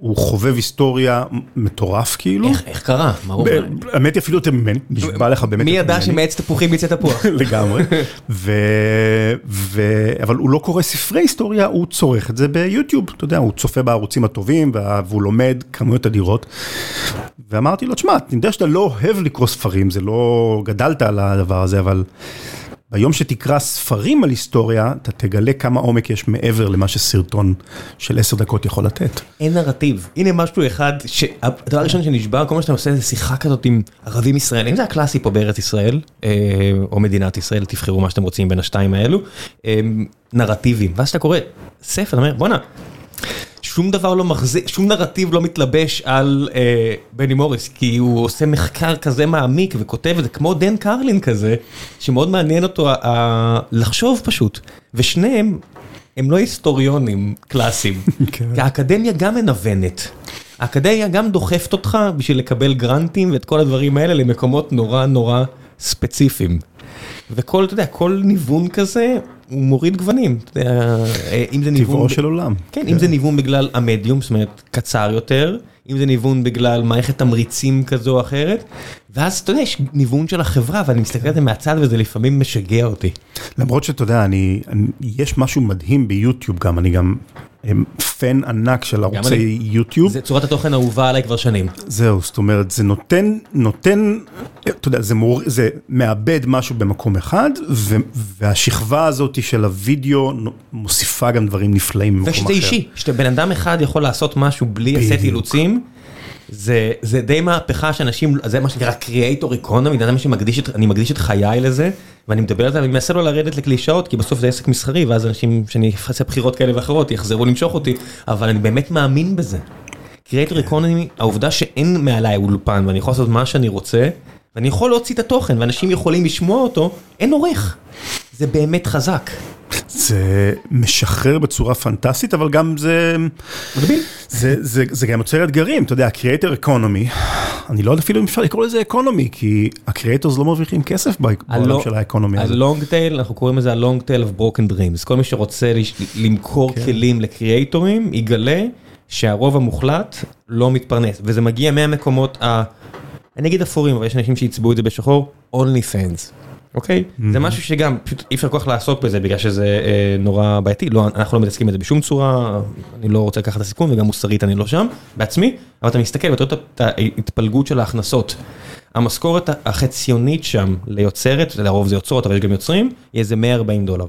הוא חובב היסטוריה מטורף כאילו. איך, איך קרה? ברור. האמת היא אפילו יותר ממני, נשבע לך באמת. מי ידע שמעץ תפוחים יצא תפוח? לגמרי. ו, ו, אבל הוא לא קורא ספרי היסטוריה, הוא צורך את זה ביוטיוב, אתה יודע, הוא צופה בערוצים הטובים והוא לומד כמויות אדירות. ואמרתי לו, תשמע, אני יודע שאתה לא אוהב לקרוא ספרים, זה לא גדלת על הדבר הזה, אבל... ביום שתקרא ספרים על היסטוריה, אתה תגלה כמה עומק יש מעבר למה שסרטון של עשר דקות יכול לתת. אין נרטיב. הנה משהו אחד, הדבר הראשון שנשבר, כל מה שאתה עושה זה שיחה כזאת עם ערבים ישראלים, זה הקלאסי פה בארץ ישראל, אה, או מדינת ישראל, תבחרו מה שאתם רוצים בין השתיים האלו, אה, נרטיבים. ואז אתה קורא ספר, אתה אומר, בואנה. שום דבר לא מחזיק, שום נרטיב לא מתלבש על אה, בני מוריס, כי הוא עושה מחקר כזה מעמיק וכותב את זה כמו דן קרלין כזה, שמאוד מעניין אותו אה, לחשוב פשוט. ושניהם, הם לא היסטוריונים קלאסיים, כן. כי האקדמיה גם מנוונת. האקדמיה גם דוחפת אותך בשביל לקבל גרנטים ואת כל הדברים האלה למקומות נורא נורא ספציפיים. וכל, אתה יודע, כל ניוון כזה הוא מוריד גוונים, אה, אם זה ניוון... טבעו של עולם. כן, אם זה ניוון בגלל המדיום, זאת אומרת, קצר יותר, אם זה ניוון בגלל מערכת תמריצים כזו או אחרת, ואז אתה יודע, יש ניוון של החברה, ואני מסתכל על זה מהצד וזה לפעמים משגע אותי. למרות שאתה יודע, אני, יש משהו מדהים ביוטיוב גם, אני גם פן ענק של ערוצי יוטיוב. זה צורת התוכן האהובה עליי כבר שנים. זהו, זאת אומרת, זה נותן, נותן, אתה יודע, זה, מור, זה מאבד משהו במקום אחד, ו, והשכבה הזאת של הווידאו מוסיפה גם דברים נפלאים במקום אחר. ושזה אישי, שבן אדם אחד יכול לעשות משהו בלי הסט אילוצים. זה, זה די מהפכה שאנשים, זה מה שנקרא Creator Economy, אני מקדיש את חיי לזה, ואני מדבר על זה, אני מנסה לא לרדת לקלישאות, כי בסוף זה עסק מסחרי, ואז אנשים, שאני אעשה בחירות כאלה ואחרות, יחזרו למשוך אותי, אבל אני באמת מאמין בזה. Creator Economy, העובדה שאין מעליי אולפן, ואני יכול לעשות מה שאני רוצה, ואני יכול להוציא את התוכן, ואנשים יכולים לשמוע אותו, אין עורך. זה באמת חזק. זה משחרר בצורה פנטסטית, אבל גם זה... מגביל. זה, זה, זה גם יוצר אתגרים, אתה יודע, ה-Creator Economy, אני לא יודע אפילו אם אפשר לקרוא לזה אקונומי, כי ה-Creators לא מרוויחים כסף בעולם של האקונומי הזה. ה-Long Tail, אנחנו קוראים לזה ה-Long Tail of Broken Dreams. כל מי שרוצה למכור כן. כלים לקריאייטורים, יגלה שהרוב המוחלט לא מתפרנס, וזה מגיע מהמקומות ה... אני אגיד אפורים, אבל יש אנשים שיצבעו את זה בשחור, only fans. אוקיי? זה משהו שגם פשוט אי אפשר כל כך לעסוק בזה בגלל שזה אה, נורא בעייתי, לא, אנחנו לא מתעסקים בזה בשום צורה, אני לא רוצה לקחת את הסיכון וגם מוסרית אני לא שם בעצמי, אבל אתה מסתכל ואתה רואה את ההתפלגות של ההכנסות. המשכורת החציונית שם ליוצרת, לרוב זה יוצרות אבל יש גם יוצרים, היא איזה 140 דולר.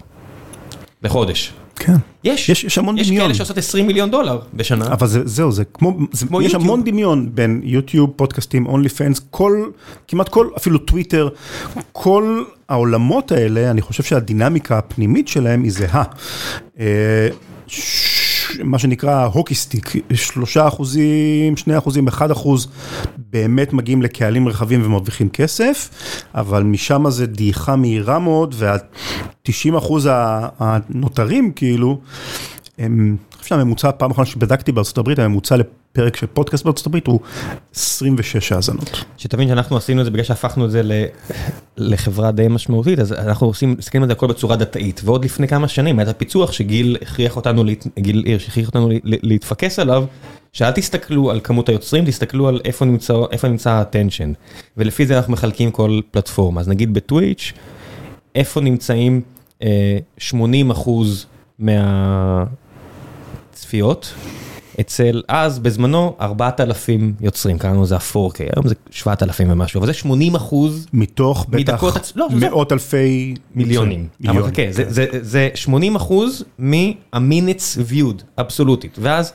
לחודש. כן. יש, יש, יש המון יש דמיון. יש כאלה שעושות 20 מיליון דולר בשנה. אבל זה, זהו, זה כמו, זה, כמו יש. המון דמיון בין יוטיוב, פודקאסטים, אונלי פנס, כל, כמעט כל, אפילו טוויטר, כל העולמות האלה, אני חושב שהדינמיקה הפנימית שלהם היא זהה. אה, מה שנקרא הוקיסטיק, שלושה אחוזים, שני אחוזים, אחד אחוז באמת מגיעים לקהלים רחבים ומרוויחים כסף, אבל משם זה דעיכה מהירה מאוד, וה-90 אחוז הנותרים כאילו, הם, חושב שהממוצע, פעם אחרונה שבדקתי בארצות הברית, הממוצע לפרק של פודקאסט בארצות הברית הוא 26 האזנות. שתבין שאנחנו עשינו את זה בגלל שהפכנו את זה לחברה די משמעותית, אז אנחנו עושים, מסתכלים על זה הכל בצורה דתאית, ועוד לפני כמה שנים היה את הפיצוח שגיל הכריח אותנו, גיל הירש הכריח אותנו להתפקס עליו, שאל תסתכלו על כמות היוצרים, תסתכלו על איפה נמצא, איפה נמצא האטנשן, ולפי זה אנחנו מחלקים כל פלטפורמה, אז נגיד בטוויץ', איפה נמצאים 80 אה, אחוז מה... צפיות, אצל אז בזמנו 4,000 יוצרים, קראנו לזה ה-4K, היום זה 7,000 ומשהו, אבל זה 80 אחוז מתוך בטח לא, מאות. אלפי מיליונים, מיליון. אבל כן, זה, זה, זה 80 אחוז מה-minutes viewed, אבסולוטית, ואז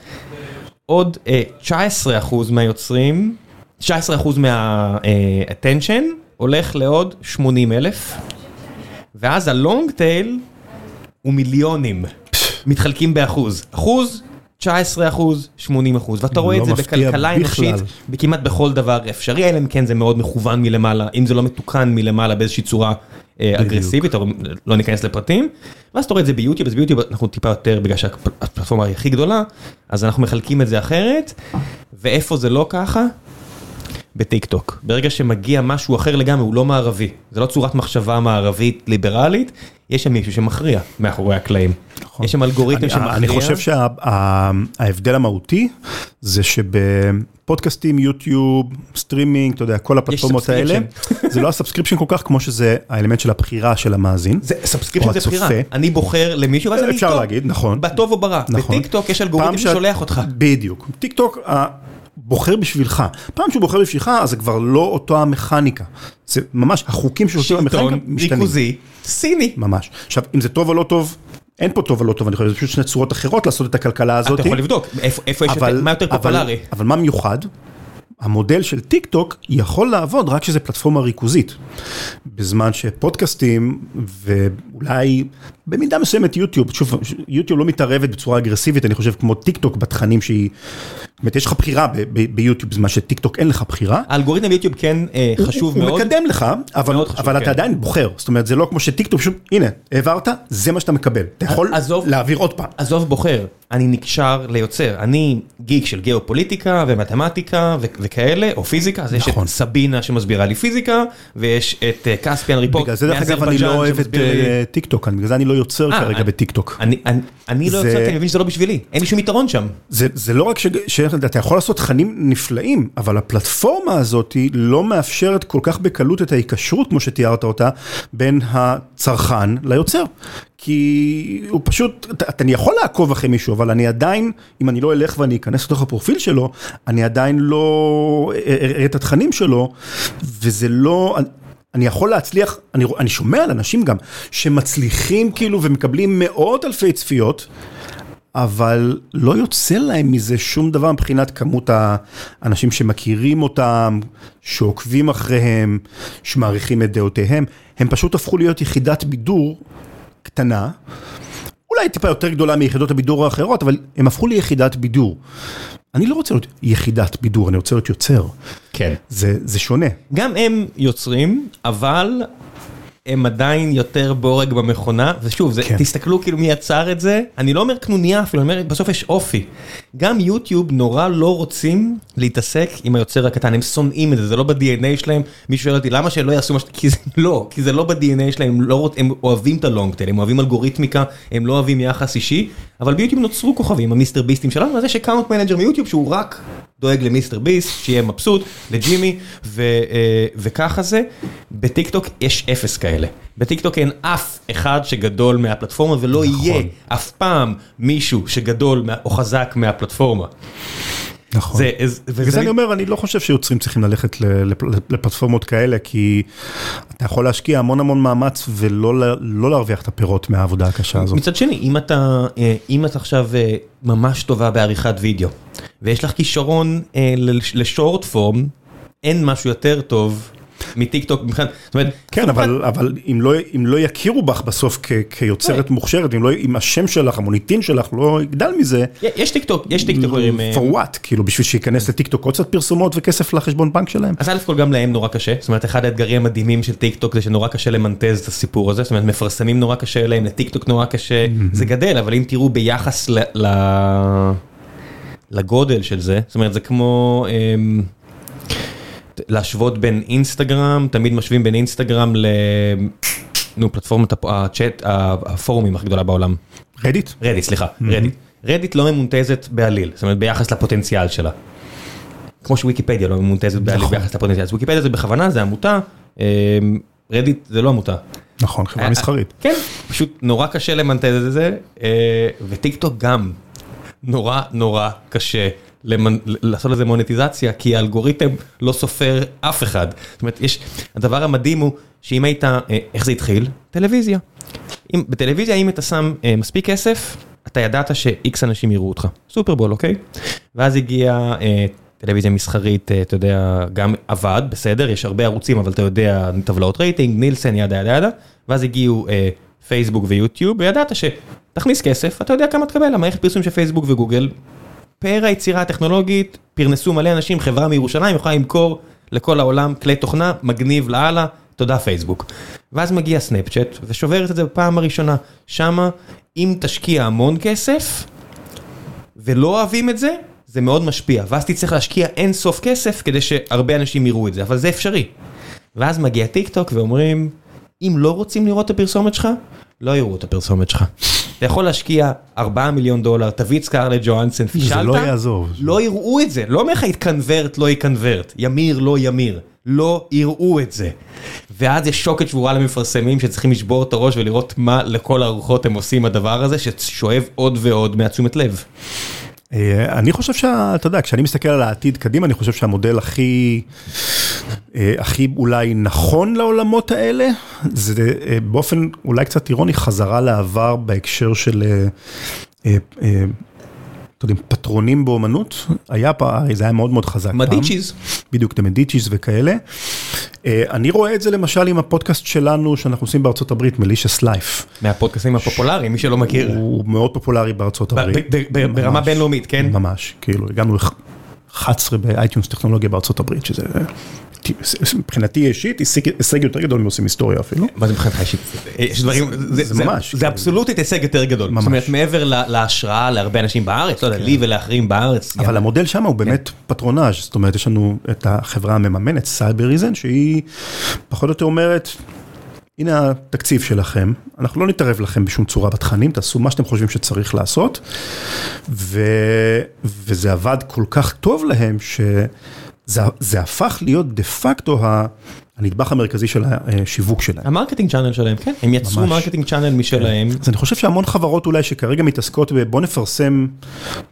עוד אה, 19 אחוז מהיוצרים, 19 אחוז מה-attention אה, הולך לעוד 80 אלף, ואז ה-long tail הוא מיליונים. מתחלקים באחוז. אחוז, 19 אחוז, 80 אחוז, ואתה רואה את זה בכלכלה אנושית, כמעט בכל דבר אפשרי, אלא אם כן זה מאוד מכוון מלמעלה, אם זה לא מתוקן מלמעלה באיזושהי צורה אה, אגרסיבית, או לא ניכנס לפרטים, ואז אתה רואה את זה ביוטיוב, אז ביוטיוב אנחנו טיפה יותר, בגלל שהפלטפורמה היא הכי גדולה, אז אנחנו מחלקים את זה אחרת, ואיפה זה לא ככה? בטיק טוק. ברגע שמגיע משהו אחר לגמרי, הוא לא מערבי. זה לא צורת מחשבה מערבית ליברלית, יש שם מישהו שמכריע מאחורי הקלעים. נכון. יש שם אלגוריתם שמכריע. אני חושב שההבדל המהותי זה שבפודקאסטים, יוטיוב, סטרימינג, אתה יודע, כל הפלטפורמות האלה, זה לא ה subscription כל כך כמו שזה האלמנט של הבחירה של המאזין. subscription זה בחירה. אני בוחר למישהו, ואז אני אפשר להגיד, נכון. בטוב או ברע. נכון. בטיק טוק יש אלגוריתם ששולח אותך. בדיוק. טיק טוק, בוחר בשבילך. פעם שהוא בוחר בשבילך, אז זה כבר לא אותו המכניקה. זה ממש, החוקים של אותו המכניקה משתנים. שלטון, ריכוזי, סיני. ממש. עכשיו, אם זה טוב או לא טוב, אין פה טוב או לא טוב, אני חושב, זה פשוט שני צורות אחרות לעשות את הכלכלה הזאת. אתה יכול לבדוק, איפה יש, יותר, מה יותר פופולרי. אבל מה מיוחד? המודל של טיק טוק יכול לעבוד רק כשזה פלטפורמה ריכוזית. בזמן שפודקאסטים ואולי במידה מסוימת יוטיוב, שוב, יוטיוב לא מתערבת בצורה אגרסיבית, אני חושב כמו טיק טוק בתכנים שהיא, זאת אומרת יש לך בחירה ביוטיוב, בזמן שטיק טוק אין לך בחירה. האלגוריתם ביוטיוב כן אה, חשוב מאוד. הוא מקדם לך, אבל אתה כן. עדיין בוחר, זאת אומרת זה לא כמו שטיק טוק, פשוט הנה, העברת, זה מה שאתה מקבל, אתה יכול להעביר עוד פעם. עזוב בוחר, אני נקשר ליוצר, אני גיק של גיאופוליטיקה ומתמטיקה וכאלה, או פיזיקה, אז יש את נכון. סבינה שמסבירה לי פיזיקה, ויש את Caspian Report. בגלל זה דרך אגב אני לא אוהב את אה, טיק טוק, בגלל זה אני לא יוצר אה, כרגע בטיק טוק. אני לא יוצר כי אני מבין שזה לא בשבילי, אין לי שום יתרון שם. זה לא רק שאתה יכול לעשות תכנים נפלאים, אבל הפלטפורמה הזאת לא מאפשרת כל כך בקלות את ההיקשרות, כמו שתיארת אותה, בין הצרכן ליוצר. כי הוא פשוט, אני יכול לעקוב אחרי מישהו, אבל אני עדיין, אם אני לא אלך ואני אכנס לתוך הפרופיל שלו, אני עדיין לא אראה את התכנים שלו, וזה לא... אני יכול להצליח, אני, אני שומע על אנשים גם שמצליחים כאילו ומקבלים מאות אלפי צפיות, אבל לא יוצא להם מזה שום דבר מבחינת כמות האנשים שמכירים אותם, שעוקבים אחריהם, שמעריכים את דעותיהם, הם פשוט הפכו להיות יחידת בידור קטנה, אולי טיפה יותר גדולה מיחידות הבידור האחרות, אבל הם הפכו ליחידת בידור. אני לא רוצה להיות יחידת בידור, אני רוצה להיות יוצר. כן. זה, זה שונה. גם הם יוצרים, אבל הם עדיין יותר בורג במכונה, ושוב, זה, כן. תסתכלו כאילו מי יצר את זה, אני לא אומר קנוניה אפילו, אני אומר, בסוף יש אופי. גם יוטיוב נורא לא רוצים להתעסק עם היוצר הקטן, הם שונאים את זה, זה לא ב-DNA שלהם, מישהו שואל אותי, למה שלא יעשו מה ש... כי זה לא, כי זה לא ב-DNA שלהם, הם, לא רוצ... הם אוהבים את ה long tail, הם אוהבים אלגוריתמיקה, הם לא אוהבים יחס אישי, אבל ביוטיוב נוצרו כוכבים, המיסטר ביסטים שלנו, אז יש account manager מיוטיוב שהוא רק דואג למיסטר ביסט, שיהיה מבסוט, לג'ימי, ו, אה, וככה זה. בטיק טוק יש אפס כאלה. בטיק טוק אין אף אחד שגדול מהפלטפורמה, ולא נכון. יהיה אף פעם מישהו שגדול או חזק מהפלטפורמה. נכון. בגלל זה אני אומר, אני לא חושב שיוצרים צריכים ללכת לפלטפורמות כאלה, כי אתה יכול להשקיע המון המון מאמץ ולא לא להרוויח את הפירות מהעבודה הקשה הזאת. מצד שני, אם אתה, אה, אם את עכשיו אה, ממש טובה בעריכת וידאו, ויש לך כישרון אה, לשורט פורם, אין משהו יותר טוב מטיק טוק, זאת אומרת, כן, אבל אבל אם לא אם לא יכירו בך בסוף כיוצרת כן. מוכשרת, אם לא, אם השם שלך, המוניטין שלך לא יגדל מזה. יש טיק טוק, יש טיק טוקרים. for what? כאילו בשביל שייכנס לטיק טוק עוד קצת פרסומות וכסף לחשבון בנק שלהם. אז א' כל גם להם נורא קשה, זאת אומרת אחד האתגרים המדהימים של טיק טוק זה שנורא קשה למנטז את הסיפור הזה, זאת אומרת מפרסמים נורא קשה להם, לטיק טוק נורא קשה, זה גדל, אבל אם תראו ביחס ל... לגודל של זה, זאת אומרת זה כמו... אמ, להשוות בין אינסטגרם, תמיד משווים בין אינסטגרם ל... נו, פלטפורמת הצ'אט, הפורומים הכי גדולה בעולם. רדיט? רדיט, סליחה, רדיט. רדיט לא ממונטזת בעליל, זאת אומרת ביחס לפוטנציאל שלה. כמו שוויקיפדיה לא ממונטזת בעליל נכון. ביחס לפוטנציאל, אז וויקיפדיה זה בכוונה, זה עמותה, רדיט זה לא עמותה. נכון, חברה אה, מסחרית. כן, פשוט נורא קשה למנטז את זה, אה, וטיק טוק גם נורא נורא קשה. למנ... לעשות לזה מונטיזציה, כי האלגוריתם לא סופר אף אחד. זאת אומרת, יש, הדבר המדהים הוא שאם היית, אה, איך זה התחיל? טלוויזיה. אם, בטלוויזיה, אם אתה שם אה, מספיק כסף, אתה ידעת ש-X אנשים יראו אותך. סופרבול, אוקיי? ואז הגיעה אה, טלוויזיה מסחרית, אה, אתה יודע, גם עבד, בסדר, יש הרבה ערוצים, אבל אתה יודע, טבלאות רייטינג, נילסן, ידה ידה ידה. ואז הגיעו אה, פייסבוק ויוטיוב, וידעת שתכניס כסף, אתה יודע כמה תקבל, המערכת פרסום של פייסבוק וגוגל פאר היצירה הטכנולוגית, פרנסו מלא אנשים, חברה מירושלים יכולה למכור לכל העולם כלי תוכנה, מגניב לאללה, תודה פייסבוק. ואז מגיע סנאפצ'אט ושוברת את זה בפעם הראשונה. שמה, אם תשקיע המון כסף ולא אוהבים את זה, זה מאוד משפיע, ואז תצטרך להשקיע אין סוף כסף כדי שהרבה אנשים יראו את זה, אבל זה אפשרי. ואז מגיע טיק טוק ואומרים, אם לא רוצים לראות את הפרסומת שלך, לא יראו את הפרסומת שלך. אתה יכול להשקיע 4 מיליון דולר, תביא את סקארלט ג'ואנסון, פישלת, זה לא יעזור. לא יראו את זה, לא אומר לך יתקנברט, לא יקנברט, ימיר, לא ימיר, לא יראו את זה. ואז יש שוקת שבורה למפרסמים שצריכים לשבור את הראש ולראות מה לכל הרוחות הם עושים הדבר הזה, ששואב עוד ועוד מהתשומת לב. אה, אני חושב שאתה יודע, כשאני מסתכל על העתיד קדימה, אני חושב שהמודל הכי, אה, הכי אולי נכון לעולמות האלה, זה אה, באופן אולי קצת אירוני, חזרה לעבר בהקשר של... אתה יודע, פטרונים באומנות, היה פעם, זה היה מאוד מאוד חזק. מדיצ'יז. בדיוק, את המדיצ'יז וכאלה. אני רואה את זה למשל עם הפודקאסט שלנו שאנחנו עושים בארצות הברית, Malicious Life. מהפודקאסטים הפופולריים, מי שלא מכיר. הוא מאוד פופולרי בארצות הברית. ברמה בינלאומית, כן? ממש, כאילו, הגענו ל-11 ב iTunes טכנולוגיה בארצות הברית, שזה... מבחינתי אישית, הישג יותר גדול מעושים היסטוריה אפילו. מה זה מבחינתך אישית? יש דברים, זה ממש. זה אבסולוטית הישג יותר גדול. זאת אומרת, מעבר להשראה להרבה אנשים בארץ, לא יודע, לי ולאחרים בארץ. אבל המודל שם הוא באמת פטרונאז', זאת אומרת, יש לנו את החברה המממנת, Cybereason, שהיא פחות או יותר אומרת, הנה התקציב שלכם, אנחנו לא נתערב לכם בשום צורה בתכנים, תעשו מה שאתם חושבים שצריך לעשות, וזה עבד כל כך טוב להם, ש... זה זה הפך להיות דה פקטו הנדבך המרכזי של השיווק שלהם. ה marketing channel שלהם, כן, הם יצרו marketing channel משלהם. אז אני חושב שהמון חברות אולי שכרגע מתעסקות בבוא נפרסם,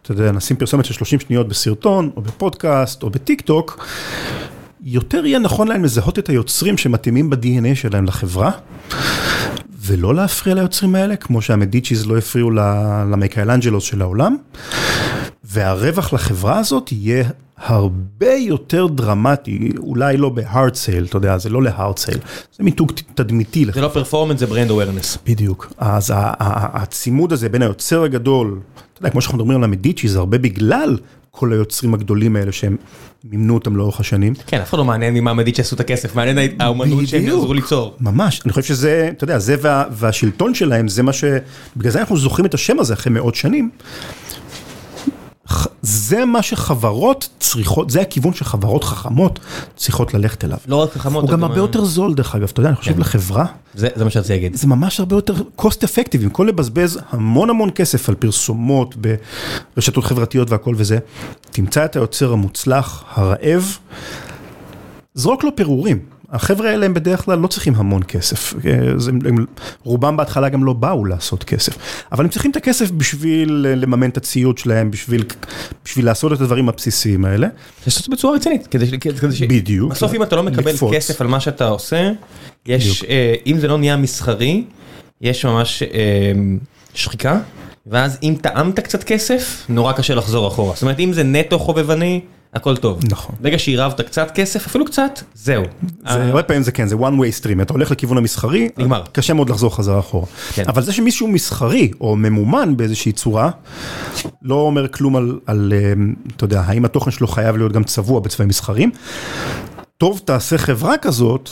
אתה יודע, נשים פרסומת של 30 שניות בסרטון, או בפודקאסט, או בטיק טוק, יותר יהיה נכון להם לזהות את היוצרים שמתאימים ב-DNA שלהם לחברה. ולא להפריע ליוצרים האלה, כמו שהמדיצ'יז לא הפריעו למייקאלנג'לוס של העולם. והרווח לחברה הזאת יהיה הרבה יותר דרמטי, אולי לא ב hard sell, אתה יודע, זה לא ל hard sell, זה מיתוג תדמיתי. זה לא performance, זה brand awareness. בדיוק, אז הצימוד הזה בין היוצר הגדול, אתה יודע, כמו שאנחנו מדברים על המדיצ'י, זה הרבה בגלל כל היוצרים הגדולים האלה שהם מימנו אותם לאורך השנים. כן, אף אחד לא מעניין ממה המדיצ'י עשו את הכסף, מעניין האומנות שהם יעזרו ליצור. ממש, אני חושב שזה, אתה יודע, זה והשלטון שלהם, זה מה ש... בגלל זה אנחנו זוכרים את השם הזה אחרי מאות שנים. זה מה שחברות צריכות, זה הכיוון שחברות חכמות צריכות ללכת אליו. לא רק חכמות. הוא גם הרבה יותר זול דרך אגב, אתה יודע, אני חושב כן. לחברה. זה מה שרציתי להגיד. זה ממש הרבה יותר cost effective, במקום לבזבז המון המון כסף על פרסומות ברשתות חברתיות והכל וזה, תמצא את היוצר המוצלח, הרעב, זרוק לו פירורים. החבר'ה האלה הם בדרך כלל לא צריכים המון כסף, הם, הם, רובם בהתחלה גם לא באו לעשות כסף, אבל הם צריכים את הכסף בשביל לממן את הציוד שלהם, בשביל, בשביל לעשות את הדברים הבסיסיים האלה. לעשות את זה בצורה רצינית, כדי, כדי ש... בדיוק. בסוף אם אתה לא מקבל לקפוץ. כסף על מה שאתה עושה, יש, אה, אם זה לא נהיה מסחרי, יש ממש אה, שחיקה, ואז אם טעמת קצת כסף, נורא קשה לחזור אחורה. זאת אומרת, אם זה נטו חובבני, הכל טוב. נכון. ברגע שעירבת קצת כסף, אפילו קצת, זהו. זה הרבה פעמים זה כן, זה one way stream, אתה הולך לכיוון המסחרי, נגמר. קשה מאוד לחזור חזרה אחורה. כן. אבל זה שמישהו מסחרי או ממומן באיזושהי צורה, לא אומר כלום על, על, אמ, אתה יודע, האם התוכן שלו חייב להיות גם צבוע בצבעים מסחרים. טוב תעשה חברה כזאת,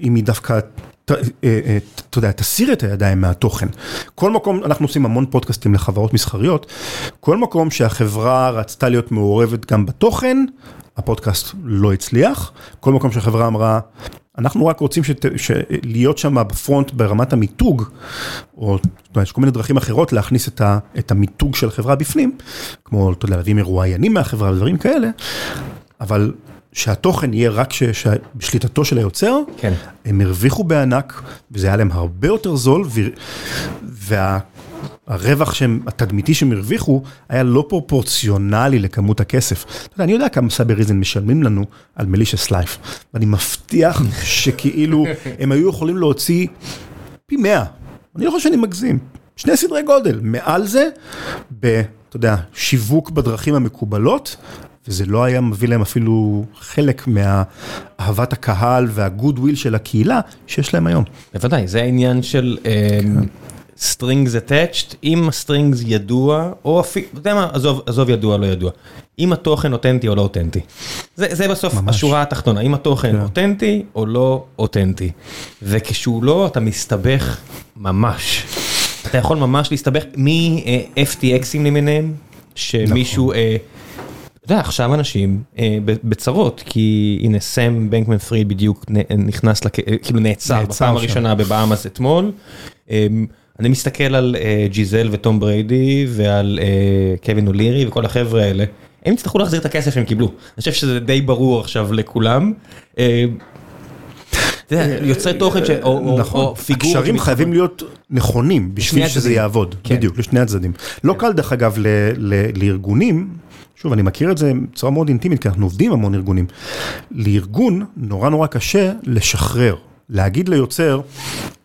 אם היא דווקא אה, אה, אתה יודע, תסיר את הידיים מהתוכן. כל מקום, אנחנו עושים המון פודקאסטים לחברות מסחריות, כל מקום שהחברה רצתה להיות מעורבת גם בתוכן, הפודקאסט לא הצליח. כל מקום שהחברה אמרה, אנחנו רק רוצים שת, להיות שם בפרונט ברמת המיתוג, או יש כל מיני דרכים אחרות להכניס את, ה, את המיתוג של החברה בפנים, כמו, אתה יודע, להביא מרואיינים מהחברה ודברים כאלה, אבל שהתוכן יהיה רק בשליטתו של היוצר, כן. הם הרוויחו בענק, וזה היה להם הרבה יותר זול, והרווח שהם, התדמיתי שהם הרוויחו, היה לא פרופורציונלי לכמות הכסף. אתה יודע, אני יודע כמה Cybereason משלמים לנו על Malicious Life, ואני מבטיח שכאילו הם היו יכולים להוציא פי מאה, אני לא חושב שאני מגזים, שני סדרי גודל, מעל זה, ב... אתה יודע, שיווק בדרכים המקובלות, וזה לא היה מביא להם אפילו חלק מהאהבת הקהל וה goodwill של הקהילה שיש להם היום. בוודאי, זה העניין של strings um, attached, אם ה strings ידוע, או אפילו, אתה יודע מה, עזוב, עזוב ידוע, לא ידוע. אם התוכן אותנטי או לא אותנטי. זה, זה בסוף ממש. השורה התחתונה, אם התוכן כן. אותנטי או לא אותנטי. וכשהוא לא, אתה מסתבך ממש. אתה יכול ממש להסתבך מ-FTXים למיניהם, שמישהו... נכון. אתה יודע, עכשיו אנשים בצרות, כי הנה סם בנקמן פריד בדיוק נכנס, כאילו נעצר בפעם הראשונה בבאמאס אתמול. אני מסתכל על ג'יזל וטום בריידי ועל קווין אולירי וכל החבר'ה האלה. הם יצטרכו להחזיר את הכסף שהם קיבלו, אני חושב שזה די ברור עכשיו לכולם. יוצרי תוכן או פיגור. הקשרים חייבים להיות נכונים בשביל שזה יעבוד, בדיוק, לשני הצדדים. לא קל דרך אגב לארגונים, שוב אני מכיר את זה בצורה מאוד אינטימית כי אנחנו עובדים המון ארגונים, לארגון נורא נורא קשה לשחרר, להגיד ליוצר,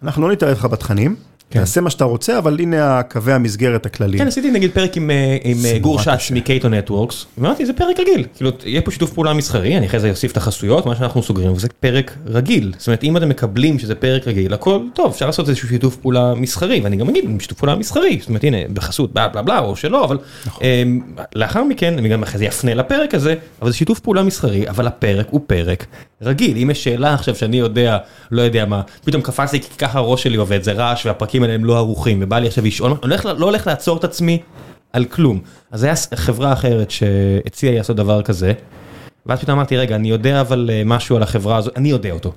אנחנו לא נתערב לך בתכנים. תעשה מה שאתה רוצה, אבל הנה הקווי המסגרת הכלליים. כן, עשיתי נגיד פרק עם גור שץ מקייטו נטוורקס, אמרתי זה פרק רגיל, כאילו יהיה פה שיתוף פעולה מסחרי, אני אחרי זה אוסיף את החסויות, מה שאנחנו סוגרים, וזה פרק רגיל. זאת אומרת, אם אתם מקבלים שזה פרק רגיל, הכל טוב, אפשר לעשות איזשהו שיתוף פעולה מסחרי, ואני גם אגיד, שיתוף פעולה מסחרי, זאת אומרת, הנה, בחסות, בלה בלה בלה, או שלא, אבל לאחר מכן, אני גם אחרי זה אפנה לפרק הזה, אבל זה שיתוף פעולה מסחרי, אבל הפרק הוא פרק רגיל. אם יש שאלה עכשיו שאני יודע, לא יודע מה, פתאום קפץ לי כי ככה הראש שלי עובד, זה רעש והפרקים האלה הם לא ערוכים, ובא לי עכשיו לשאול, אני לא הולך לעצור את עצמי על כלום. אז היה חברה אחרת שהציעה לי לעשות דבר כזה, ואז פתאום אמרתי, רגע, אני יודע אבל משהו על החברה הזאת, אני יודע אותו,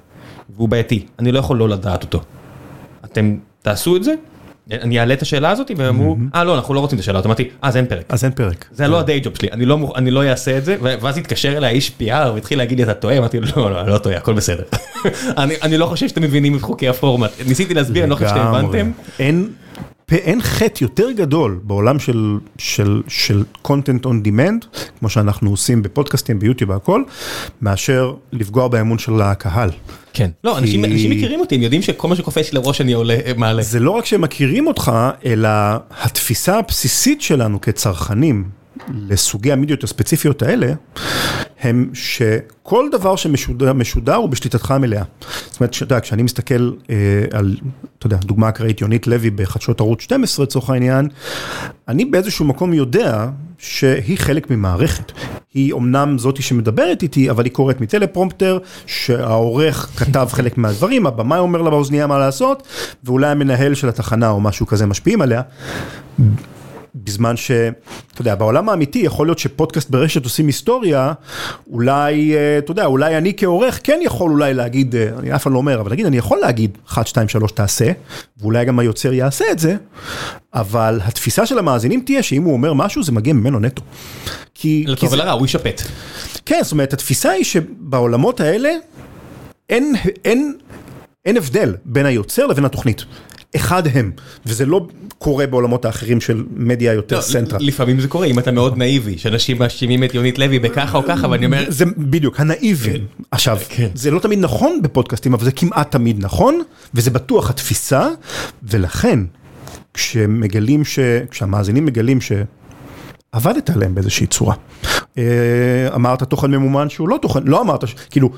והוא בעייתי, אני לא יכול לא לדעת אותו. אתם תעשו את זה? אני אעלה את השאלה הזאת והם אמרו, אה לא, אנחנו לא רוצים את השאלה, אמרתי, אז אין פרק. אז אין פרק. זה לא הדיי ג'וב שלי, אני לא אעשה את זה, ואז התקשר אליי איש PR והתחיל להגיד לי, אתה טועה? אמרתי, לא, לא, לא טועה, הכל בסדר. אני לא חושב שאתם מבינים את חוקי הפורמט, ניסיתי להסביר, אני לא חושב שאתם הבנתם. אין חטא יותר גדול בעולם של content on demand, כמו שאנחנו עושים בפודקאסטים, ביוטיוב והכל, מאשר לפגוע באמון של הקהל. כן. לא, אנשים מכירים אותי, הם יודעים שכל מה שקופץ לראש אני מעלה. זה לא רק שהם מכירים אותך, אלא התפיסה הבסיסית שלנו כצרכנים לסוגי המדיות הספציפיות האלה, הם שכל דבר שמשודר הוא בשליטתך המלאה. זאת אומרת, אתה יודע, כשאני מסתכל על, אתה יודע, דוגמה אקראית, יונית לוי בחדשות ערוץ 12 לצורך העניין, אני באיזשהו מקום יודע שהיא חלק ממערכת. היא אומנם זאתי שמדברת איתי, אבל היא קוראת מטלפרומפטר, שהעורך כתב חלק מהדברים, הבמאי אומר לה באוזנייה מה לעשות, ואולי המנהל של התחנה או משהו כזה משפיעים עליה. בזמן שאתה יודע, בעולם האמיתי יכול להיות שפודקאסט ברשת עושים היסטוריה, אולי, אתה יודע, אולי אני כעורך כן יכול אולי להגיד, אני אף פעם לא אומר, אבל נגיד, אני יכול להגיד 1, 2, 3 תעשה, ואולי גם היוצר יעשה את זה, אבל התפיסה של המאזינים תהיה שאם הוא אומר משהו זה מגיע ממנו נטו. כי... לטוב ולרע, הוא יישפט. כן, זאת אומרת, התפיסה היא שבעולמות האלה אין, אין, אין הבדל בין היוצר לבין התוכנית. אחד הם, וזה לא קורה בעולמות האחרים של מדיה יותר סנטרה. לפעמים זה קורה, אם אתה מאוד נאיבי, שאנשים מאשימים את יונית לוי בככה או ככה, ואני אומר... זה בדיוק, הנאיבי. עכשיו, זה לא תמיד נכון בפודקאסטים, אבל זה כמעט תמיד נכון, וזה בטוח התפיסה, ולכן, כשמגלים ש... כשהמאזינים מגלים ש... עבדת עליהם באיזושהי צורה. אמרת תוכן ממומן שהוא לא תוכן, לא אמרת, כאילו,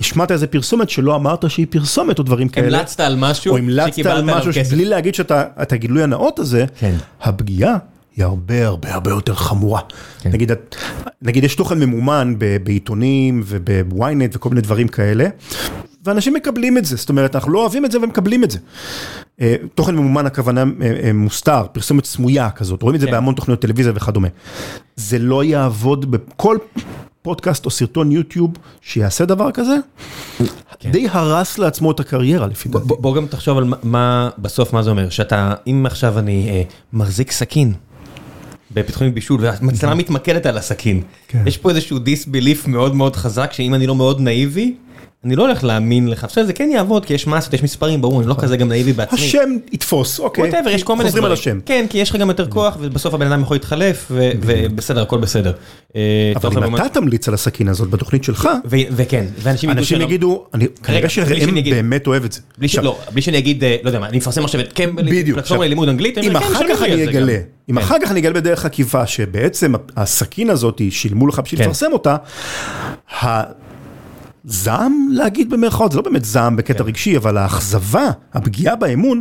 השמעת איזה פרסומת שלא אמרת שהיא פרסומת או דברים כאלה. המלצת על משהו שקיבלת עליו כסף. בלי להגיד שאתה, את הגילוי הנאות הזה, הפגיעה היא הרבה הרבה הרבה יותר חמורה. נגיד, נגיד יש תוכן ממומן בעיתונים ובוויינט וכל מיני דברים כאלה. ואנשים מקבלים את זה, זאת אומרת, אנחנו לא אוהבים את זה ומקבלים את זה. תוכן ממומן הכוונה מוסתר, פרסומת סמויה כזאת, רואים את זה בהמון תוכניות טלוויזיה וכדומה. זה לא יעבוד בכל פודקאסט או סרטון יוטיוב שיעשה דבר כזה, די הרס לעצמו את הקריירה לפי דעתי. בוא גם תחשוב על מה, בסוף מה זה אומר, שאתה, אם עכשיו אני מחזיק סכין. בפתחונים בישול והמצלמה מתמקדת על הסכין, יש פה איזשהו דיסביליף מאוד מאוד חזק שאם אני לא מאוד נאיבי. אני לא הולך להאמין לך, בסדר זה כן יעבוד כי יש מסות, יש מספרים, ברור, אני לא כזה גם נאיבי בעצמי. השם יתפוס, אוקיי. יש כל מיני דברים. חוזרים על השם. כן, כי יש לך גם יותר כוח ובסוף הבן אדם יכול להתחלף ובסדר, הכל בסדר. אבל אם אתה תמליץ על הסכין הזאת בתוכנית שלך, וכן, אנשים יגידו, כנראה שראם באמת אוהב את זה. לא, בלי שאני אגיד, לא יודע מה, אני מפרסם עכשיו את קמבלי, פלטפורמה ללימוד אנגלית, אם אחר כך אני אגלה, אם אחר כך אני אגלה בדרך עקיפה שבעצם הסכין הזאת שילמו לך בשביל לפרסם אותה, זעם להגיד במרכאות, זה לא באמת זעם בקטע רגשי, אבל האכזבה, הפגיעה באמון,